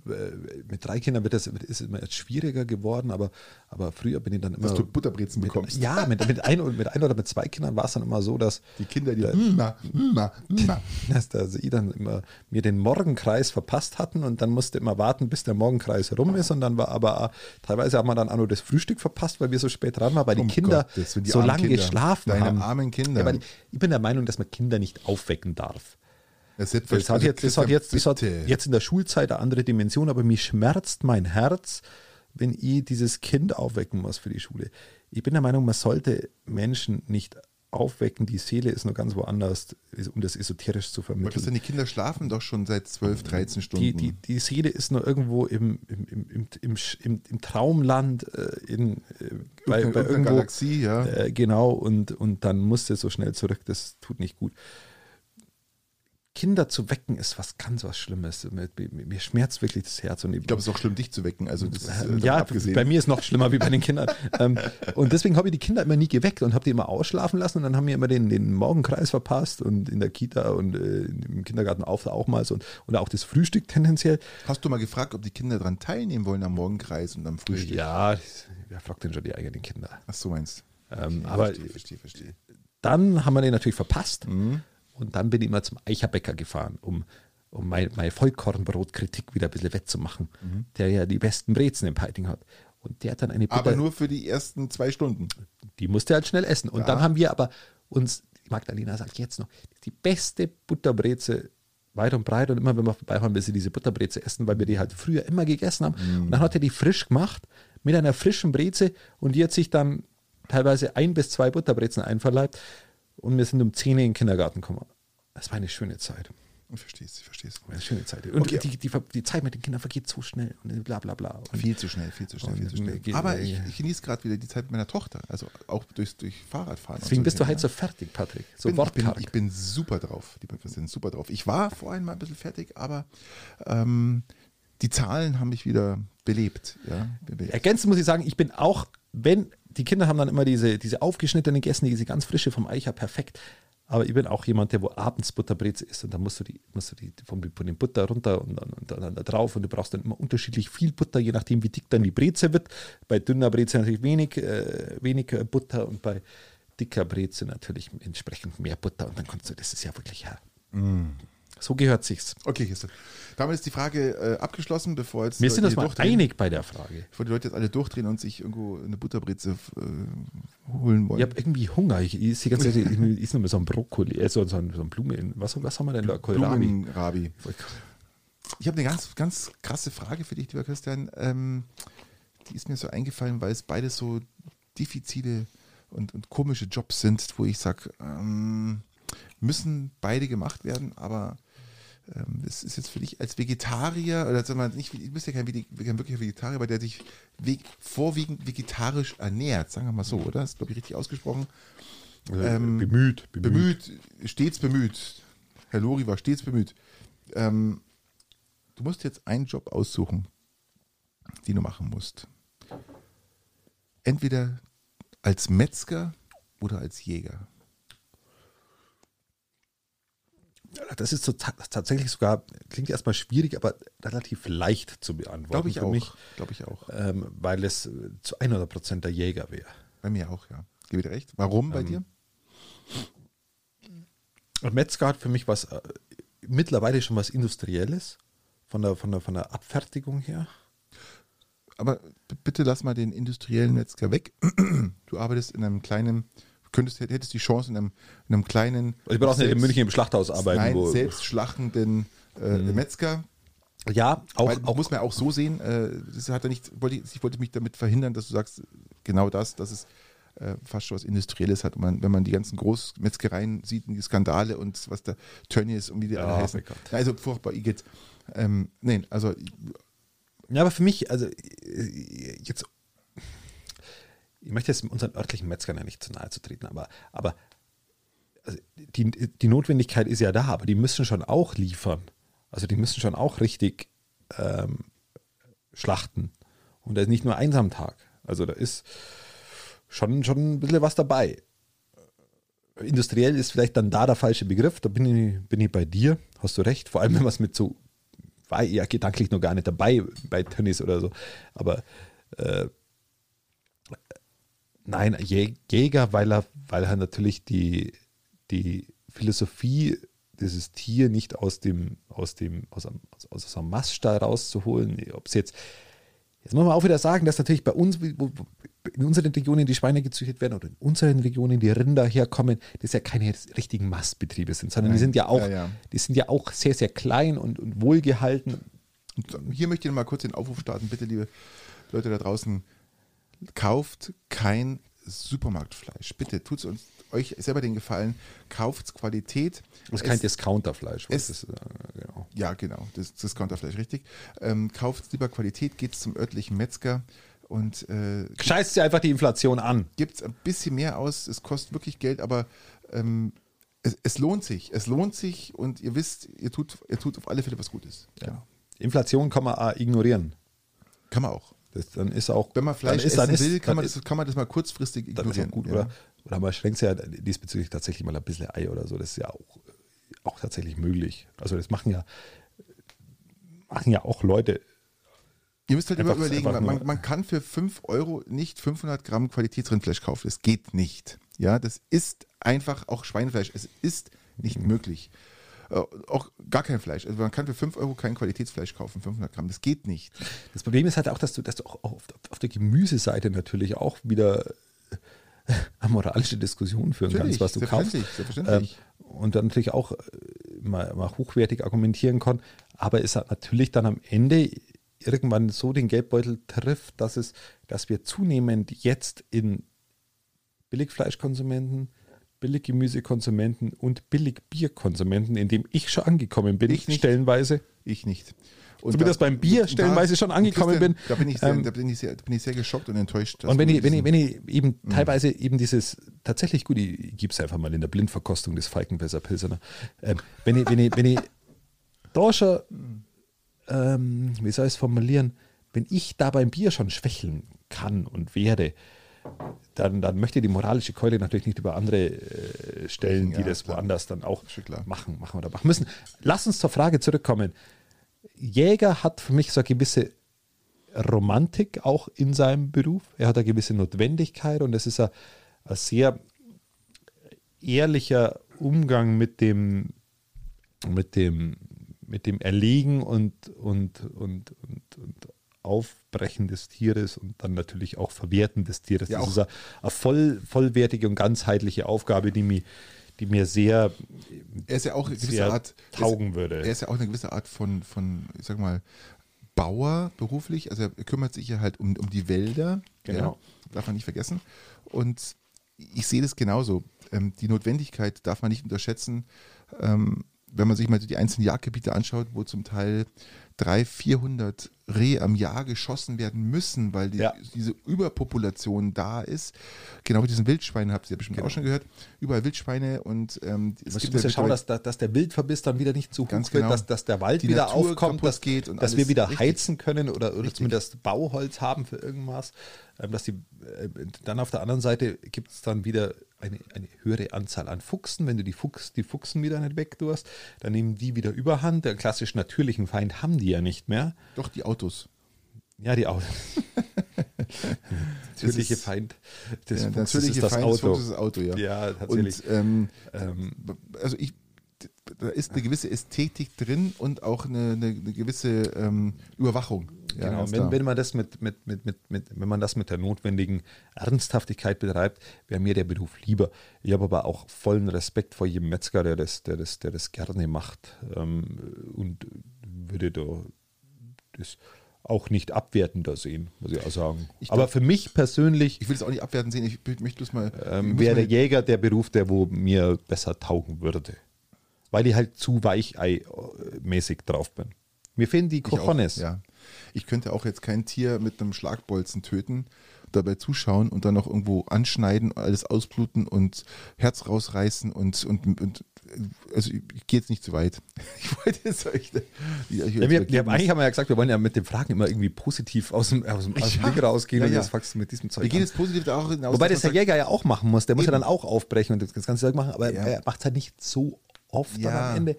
mit drei Kindern wird das ist immer jetzt schwieriger geworden, aber, aber früher bin ich dann immer. Dass du Butterbrezen mit, bekommst. Ja, mit, mit, ein, mit ein oder mit zwei Kindern war es dann immer so, dass. Die Kinder, die. Mma, mma, mma. Dass da sie dann immer mir den Morgenkreis verpasst hatten und dann musste immer warten, bis der Morgenkreis rum ist und dann war aber teilweise hat man dann auch nur das Frühstück verpasst, weil wir so spät dran waren, weil die Kinder Gott, so lange geschlafen Deine haben. armen Kinder. Ja, ich bin der Meinung, dass man Kinder nicht aufwecken darf. Das, das, hat jetzt, das, hat jetzt, das hat jetzt in der Schulzeit eine andere Dimension, aber mich schmerzt mein Herz, wenn ich dieses Kind aufwecken muss für die Schule. Ich bin der Meinung, man sollte Menschen nicht aufwecken, die Seele ist nur ganz woanders, um das esoterisch zu vermitteln. Was denn, die Kinder schlafen doch schon seit 12, 13 Stunden. Die, die, die Seele ist nur irgendwo im, im, im, im, Traumland, äh, in, äh, bei, bei irgendwo, Galaxie, ja. Äh, genau, und, und dann musste so schnell zurück, das tut nicht gut. Kinder zu wecken ist was ganz was Schlimmes. Mir, mir schmerzt wirklich das Herz. Und ich glaube, es ist auch schlimm, dich zu wecken. Also ist, äh, ja, abgesehen. bei mir ist es noch schlimmer wie bei den Kindern. ähm, und deswegen habe ich die Kinder immer nie geweckt und habe die immer ausschlafen lassen und dann haben wir immer den, den Morgenkreis verpasst und in der Kita und äh, im Kindergarten auch, auch mal so und, und auch das Frühstück tendenziell. Hast du mal gefragt, ob die Kinder daran teilnehmen wollen am Morgenkreis und am Frühstück? Ja, wer fragt denn schon die eigenen Kinder? Ach so meinst ähm, okay, aber verstehe, verstehe, verstehe. Dann haben wir den natürlich verpasst. Mhm. Und dann bin ich immer zum Eicherbäcker gefahren, um, um meine, meine Vollkornbrotkritik wieder ein bisschen wettzumachen, mhm. der ja die besten Brezen im Peiting hat. Und der hat dann eine Butter, Aber nur für die ersten zwei Stunden. Die musste halt schnell essen. Und ja. dann haben wir aber uns, Magdalena sagt jetzt noch, die beste Butterbreze weit und breit. Und immer, wenn wir vorbeifahren, will sie diese Butterbreze essen, weil wir die halt früher immer gegessen haben. Mhm. Und dann hat er die frisch gemacht mit einer frischen Breze und die hat sich dann teilweise ein bis zwei Butterbrezen einverleibt und wir sind um 10 Uhr in den Kindergarten gekommen. Das war eine schöne Zeit. Ich verstehe es, ich verstehe es. Ist schöne Zeit. Und Okay. die, die, die Zeit mit den Kindern vergeht so schnell und bla bla bla. Und Viel zu schnell, viel zu schnell, viel zu schnell. Aber ich, ich genieße gerade wieder die Zeit mit meiner Tochter, also auch durch, durch Fahrradfahren. Deswegen so bist du halt so fertig, Patrick. So bin, ich, bin, ich bin super drauf, lieber Christian, super drauf. Ich war vorhin mal ein bisschen fertig, aber ähm, die Zahlen haben mich wieder belebt. Ja, belebt. Ergänzend muss ich sagen, ich bin auch, wenn, die Kinder haben dann immer diese, diese aufgeschnittenen gegessen, diese ganz frische vom Eicher, perfekt. Aber ich bin auch jemand, der wo abends Butterbreze isst und dann musst du die, musst du die von, von dem Butter runter und dann, und dann da drauf und du brauchst dann immer unterschiedlich viel Butter, je nachdem wie dick dann die Breze wird. Bei dünner Breze natürlich wenig, äh, wenig äh, Butter und bei dicker Breze natürlich entsprechend mehr Butter und dann kannst du, das ist ja wirklich ja. So gehört sich's. Okay, Christian. Damit ist die Frage äh, abgeschlossen, bevor jetzt Wir die sind uns mal einig bei der Frage. Bevor die Leute jetzt alle durchdrehen und sich irgendwo eine Butterbreze äh, holen wollen. Ich habe irgendwie Hunger. Ich, ich sehe ganz ehrlich, ich esse noch mal so ein Brokkoli, äh, so, so, ein, so ein Blumen. Was, was haben wir denn da? Kohlrabi. Blumenrabi. Ich habe eine ganz, ganz krasse Frage für dich, lieber Christian. Ähm, die ist mir so eingefallen, weil es beides so diffizile und, und komische Jobs sind, wo ich sage, ähm, müssen beide gemacht werden, aber das ist jetzt für dich als Vegetarier, oder sagen wir nicht, du bist ja kein, kein wirklicher Vegetarier, aber der sich vorwiegend vegetarisch ernährt, sagen wir mal so, oder? Das ist, glaube ich, richtig ausgesprochen. Ähm, bemüht, bemüht, stets bemüht. Herr Lori war stets bemüht. Ähm, du musst jetzt einen Job aussuchen, den du machen musst. Entweder als Metzger oder als Jäger. Das ist so ta tatsächlich sogar, klingt erstmal schwierig, aber relativ leicht zu beantworten. Glaube ich auch. Mich, Glaube ich auch. ähm, weil es äh, zu 100 Prozent der Jäger wäre. Bei mir auch, ja. Gebe dir recht. Warum bei dir? Und Metzger hat für mich was, äh, mittlerweile schon was Industrielles, von der, von der, von der Abfertigung her. Aber bitte lass mal den industriellen Metzger weg. (clears throat) Du arbeitest in einem kleinen, könntest, hättest die Chance in einem, in einem kleinen. Ich brauche nicht in selbst- München im Schlachthaus arbeiten. Nein, wo, selbst schlachtenden äh, Metzger. ja, auch, Weil, auch muss man auch so sehen, äh, das hat er nicht, wollte, ich wollte mich damit verhindern, dass du sagst, genau das, dass es äh, fast schon was Industrielles hat. Und man, wenn man die ganzen Großmetzgereien sieht, und die Skandale und was der Tönnies und wie die Ja, alle heißen. Also furchtbar, Igitt. Ähm, nein, also Ja, aber für mich, also äh, jetzt, ich möchte jetzt unseren örtlichen Metzgern ja nicht zu nahe zu treten, aber, aber also die, die Notwendigkeit ist ja da, aber die müssen schon auch liefern. Also die müssen schon auch richtig ähm, schlachten. Und da ist nicht nur eins am Tag. Also da ist schon, schon ein bisschen was dabei. Industriell ist vielleicht dann da der falsche Begriff, da bin ich, bin ich bei dir, hast du recht. Vor allem, wenn man es mit so, war ja gedanklich noch gar nicht dabei bei Tennis oder so. Aber äh, nein, Jä- Jäger, weil er, weil er natürlich die, die Philosophie dieses Tier nicht aus dem, aus dem, aus einem, aus, aus einem Maststall rauszuholen, ob es jetzt Jetzt muss man auch wieder sagen, dass natürlich bei uns, in unseren Regionen die Schweine gezüchtet werden oder in unseren Regionen die Rinder herkommen, das ja keine richtigen Mastbetriebe sind, sondern die Nein. sind ja auch, Ja, ja. die sind ja auch sehr, sehr klein und, und wohlgehalten. Und hier möchte ich mal kurz den Aufruf starten. Bitte, liebe Leute da draußen, kauft kein Supermarktfleisch. Bitte tut uns euch selber den Gefallen, kauft Qualität. Das ist kein Es- Discounterfleisch. es- ist, äh, genau. Ja, genau, das, das Counterfleisch, richtig. Ähm, kauft lieber Qualität, geht zum örtlichen Metzger und äh, Scheißt sie einfach die Inflation an. gibt ein bisschen mehr aus. Es kostet wirklich Geld, aber ähm, es, es lohnt sich. Es lohnt sich und ihr wisst, ihr tut, ihr tut auf alle Fälle was Gutes. Ja. Inflation kann man ignorieren. Kann man auch. Das, dann ist auch, Wenn man Fleisch ist, essen ist, will, kann man, das, kann man das mal kurzfristig ignorieren. gut, ja. oder? Oder man schränkt ja diesbezüglich tatsächlich mal ein bisschen Ei oder so. Das ist ja auch, auch tatsächlich möglich. Also das machen ja, machen ja auch Leute. Ihr müsst halt immer überlegen, man, nur- man kann für 5 Euro nicht 500 Gramm Qualitätsrindfleisch kaufen. Das geht nicht. Ja, das ist einfach auch Schweinefleisch. Es ist nicht Mhm. möglich. Äh, auch gar kein Fleisch. Also man kann für 5 Euro kein Qualitätsfleisch kaufen, 500 Gramm. Das geht nicht. Das Problem ist halt auch, dass du, dass du auch auf, auf der Gemüseseite natürlich auch wieder eine (laughs) moralische Diskussion führen Natürlich, kannst, was du kaufst. selbstverständlich, selbstverständlich. Ähm, und dann natürlich auch äh, mal, mal hochwertig argumentieren kann. Aber es hat natürlich dann am Ende irgendwann so den Geldbeutel trifft, dass es, dass wir zunehmend jetzt in Billigfleischkonsumenten Billiggemüsekonsumenten und Billigbierkonsumenten, in dem ich schon angekommen bin, Ich nicht. stellenweise. Ich nicht. Und Zumindest beim Bier stellenweise schon angekommen bin. Da bin, ich sehr, Ähm, da, bin ich sehr, da bin ich sehr geschockt und enttäuscht. Und wenn ich, wenn ich, wenn ich eben Mhm. teilweise eben dieses, tatsächlich gut, ich gebe es einfach mal in der Blindverkostung des Falkenberger Pilsener, ähm, wenn ich, wenn ich, wenn ich da schon, ähm, wie soll ich es formulieren, wenn ich da beim Bier schon schwächeln kann und werde, dann, dann möchte die moralische Keule natürlich nicht über andere äh, stellen, die Ja, das klar. woanders dann auch machen, machen oder machen müssen. Lass uns zur Frage zurückkommen. Jäger hat für mich so eine gewisse Romantik auch in seinem Beruf. Er hat eine gewisse Notwendigkeit und es ist ein, ein sehr ehrlicher Umgang mit dem, mit dem, mit dem Erlegen und, und, und, und, und Aufbrechen des Tieres und dann natürlich auch Verwerten des Tieres. Ja, das ist eine, eine voll, vollwertige und ganzheitliche Aufgabe, die mir, die mir sehr, er ist ja auch eine gewisse Art taugen würde. Er ist ja auch eine gewisse Art von, von ich sag mal, Bauer beruflich. Also er kümmert sich ja halt um, um die Wälder. Genau. Ja, darf man nicht vergessen. Und ich sehe das genauso. Ähm, die Notwendigkeit darf man nicht unterschätzen. Ähm, wenn man sich mal die einzelnen Jagdgebiete anschaut, wo zum Teil 300, 400 Rehe am Jahr geschossen werden müssen, weil die, Ja. diese Überpopulation da ist. Genau wie diesen Wildschweinen, habt ihr bestimmt Genau. auch schon gehört. Überall Wildschweine und ähm, Du musst ja schauen, dass, dass, der Wildverbiss dann wieder nicht zu hoch Ganz wird, genau. dass, dass der Wald Die wieder Natur aufkommt, dass, geht und dass wir wieder Richtig. heizen können oder, oder zumindest Bauholz haben für irgendwas. Ähm, dass die, äh, dann auf der anderen Seite gibt es dann wieder eine, eine höhere Anzahl an Fuchsen. Wenn du die, Fuchs, die Fuchsen wieder nicht wegtust, dann nehmen die wieder Überhand. Der klassisch natürlichen Feind haben die ja nicht mehr. Doch die Autos. Ja, die Autos. (laughs) natürliche ist- Feind des Ja, Fuchses ist das Feind des Auto. Fuchses ist das Auto, ja. Ja, tatsächlich. Und ähm, Ähm, also ich, da ist eine gewisse Ästhetik drin und auch eine, eine, eine gewisse ähm, Überwachung. Ja, genau, wenn, wenn man das mit, mit, mit, mit, mit, wenn man das mit der notwendigen Ernsthaftigkeit betreibt, wäre mir der Beruf lieber. Ich habe aber auch vollen Respekt vor jedem Metzger, der das, der das, der das gerne macht ähm, und würde da das auch nicht abwertender sehen, muss ich auch sagen. Ich aber glaub- für mich persönlich ich will es auch nicht abwerten sehen, ich möchte bloß mal. ähm, wäre der Jäger der Beruf, der wo mir besser taugen würde. Weil ich halt zu weichei-mäßig drauf bin. Mir fehlen die ich auch. Ja. Ich könnte auch jetzt kein Tier mit einem Schlagbolzen töten, dabei zuschauen und dann noch irgendwo anschneiden, alles ausbluten und Herz rausreißen und, und, und also ich, gehe jetzt nicht zu weit. (laughs) Ich wollte jetzt euch. Ja, wir, wir haben, eigentlich haben wir ja gesagt, wir wollen ja mit den Fragen immer irgendwie positiv aus dem, aus dem, aus dem Ja. Ding rausgehen Ja, und jetzt fängst du mit diesem Zeug wir gehen jetzt positiv da auch hinaus. Wobei das sagt, Jäger ja auch machen muss. Der muss ja Eben. dann dann auch aufbrechen und das ganze Zeug machen, aber er macht es halt nicht so oft dann am Ende.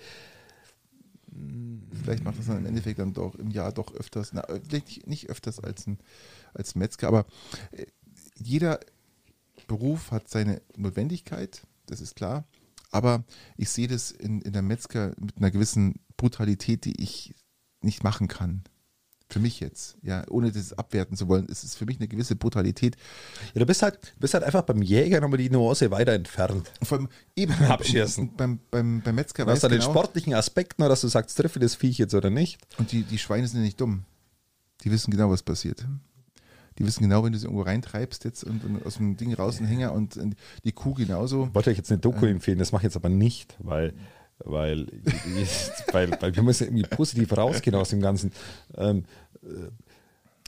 Vielleicht macht das dann im Endeffekt dann doch im Jahr doch öfters, na, vielleicht nicht, nicht öfters als ein als Metzger, aber äh, jeder Beruf hat seine Notwendigkeit, das ist klar. Aber ich sehe das in, in der Metzger mit einer gewissen Brutalität, die ich nicht machen kann. Für mich jetzt, ja, ohne das abwerten zu wollen, es ist für mich eine gewisse Brutalität. Ja, du bist halt, bist halt einfach beim Jäger nochmal die Nuance weiter entfernt. Vor allem eben Abschießen. Beim, beim, beim Metzger Du hast dann den genau, sportlichen Aspekt noch, dass du sagst, treffe das Viech jetzt oder nicht. Und die, die Schweine sind ja nicht dumm. Die wissen genau, was passiert. Die wissen genau, wenn du sie irgendwo reintreibst jetzt und, und aus dem Ding raus einen Hänger und und die Kuh genauso. Ich wollte euch jetzt eine Doku empfehlen, das mache ich jetzt aber nicht, weil, weil, weil, weil wir müssen irgendwie positiv rausgehen aus dem Ganzen. Ähm,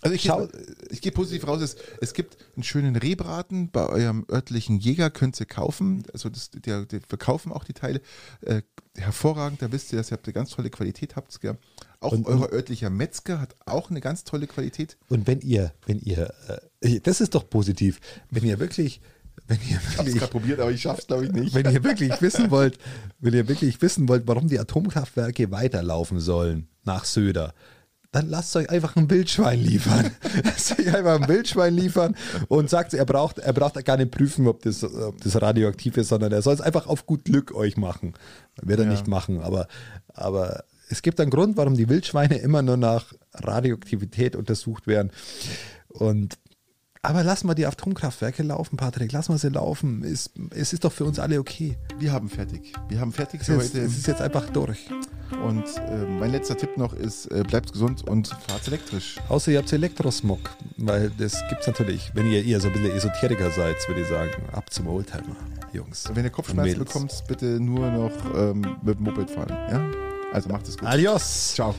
Also ich, Schau- gehe, ich gehe positiv raus. Es, es gibt einen schönen Rehbraten bei eurem örtlichen Jäger, könnt ihr kaufen. Also das, der, der verkaufen auch die Teile. Äh, hervorragend, da wisst ihr, dass ihr habt eine ganz tolle Qualität habt. Gell? Auch Und- euer örtlicher Metzger hat auch eine ganz tolle Qualität. Und wenn ihr, wenn ihr, äh, das ist doch positiv, wenn ihr wirklich, wenn ihr wirklich, probiert, aber ich schaff's glaube ich nicht. wenn ihr wirklich wissen wollt, wenn ihr wirklich wissen wollt, warum die Atomkraftwerke weiterlaufen sollen nach Söder, dann lasst euch einfach ein Wildschwein liefern. (laughs) lasst euch einfach ein Wildschwein liefern und sagt, er braucht, er braucht gar nicht prüfen, ob das, ob das radioaktiv ist, sondern er soll es einfach auf gut Glück euch machen. Wird er Ja. nicht machen, aber, aber es gibt einen Grund, warum die Wildschweine immer nur nach Radioaktivität untersucht werden. Und aber lassen wir die Atomkraftwerke laufen, Patrick. Lassen wir sie laufen. Es, es ist doch für uns alle okay. Wir haben fertig. Wir haben fertig Es für ist, heute. es ist jetzt einfach durch. Und äh, mein letzter Tipp noch ist, äh, bleibt gesund und fahrt elektrisch. Außer ihr habt Elektrosmog, weil das gibt's natürlich. Wenn ihr eher so ein bisschen Esoteriker seid, würde ich sagen, ab zum Oldtimer. Jungs. Wenn ihr Kopfschmerzen bekommt, bitte nur noch ähm, mit dem Moped fahren. Ja? Also macht es gut. Adios. Ciao.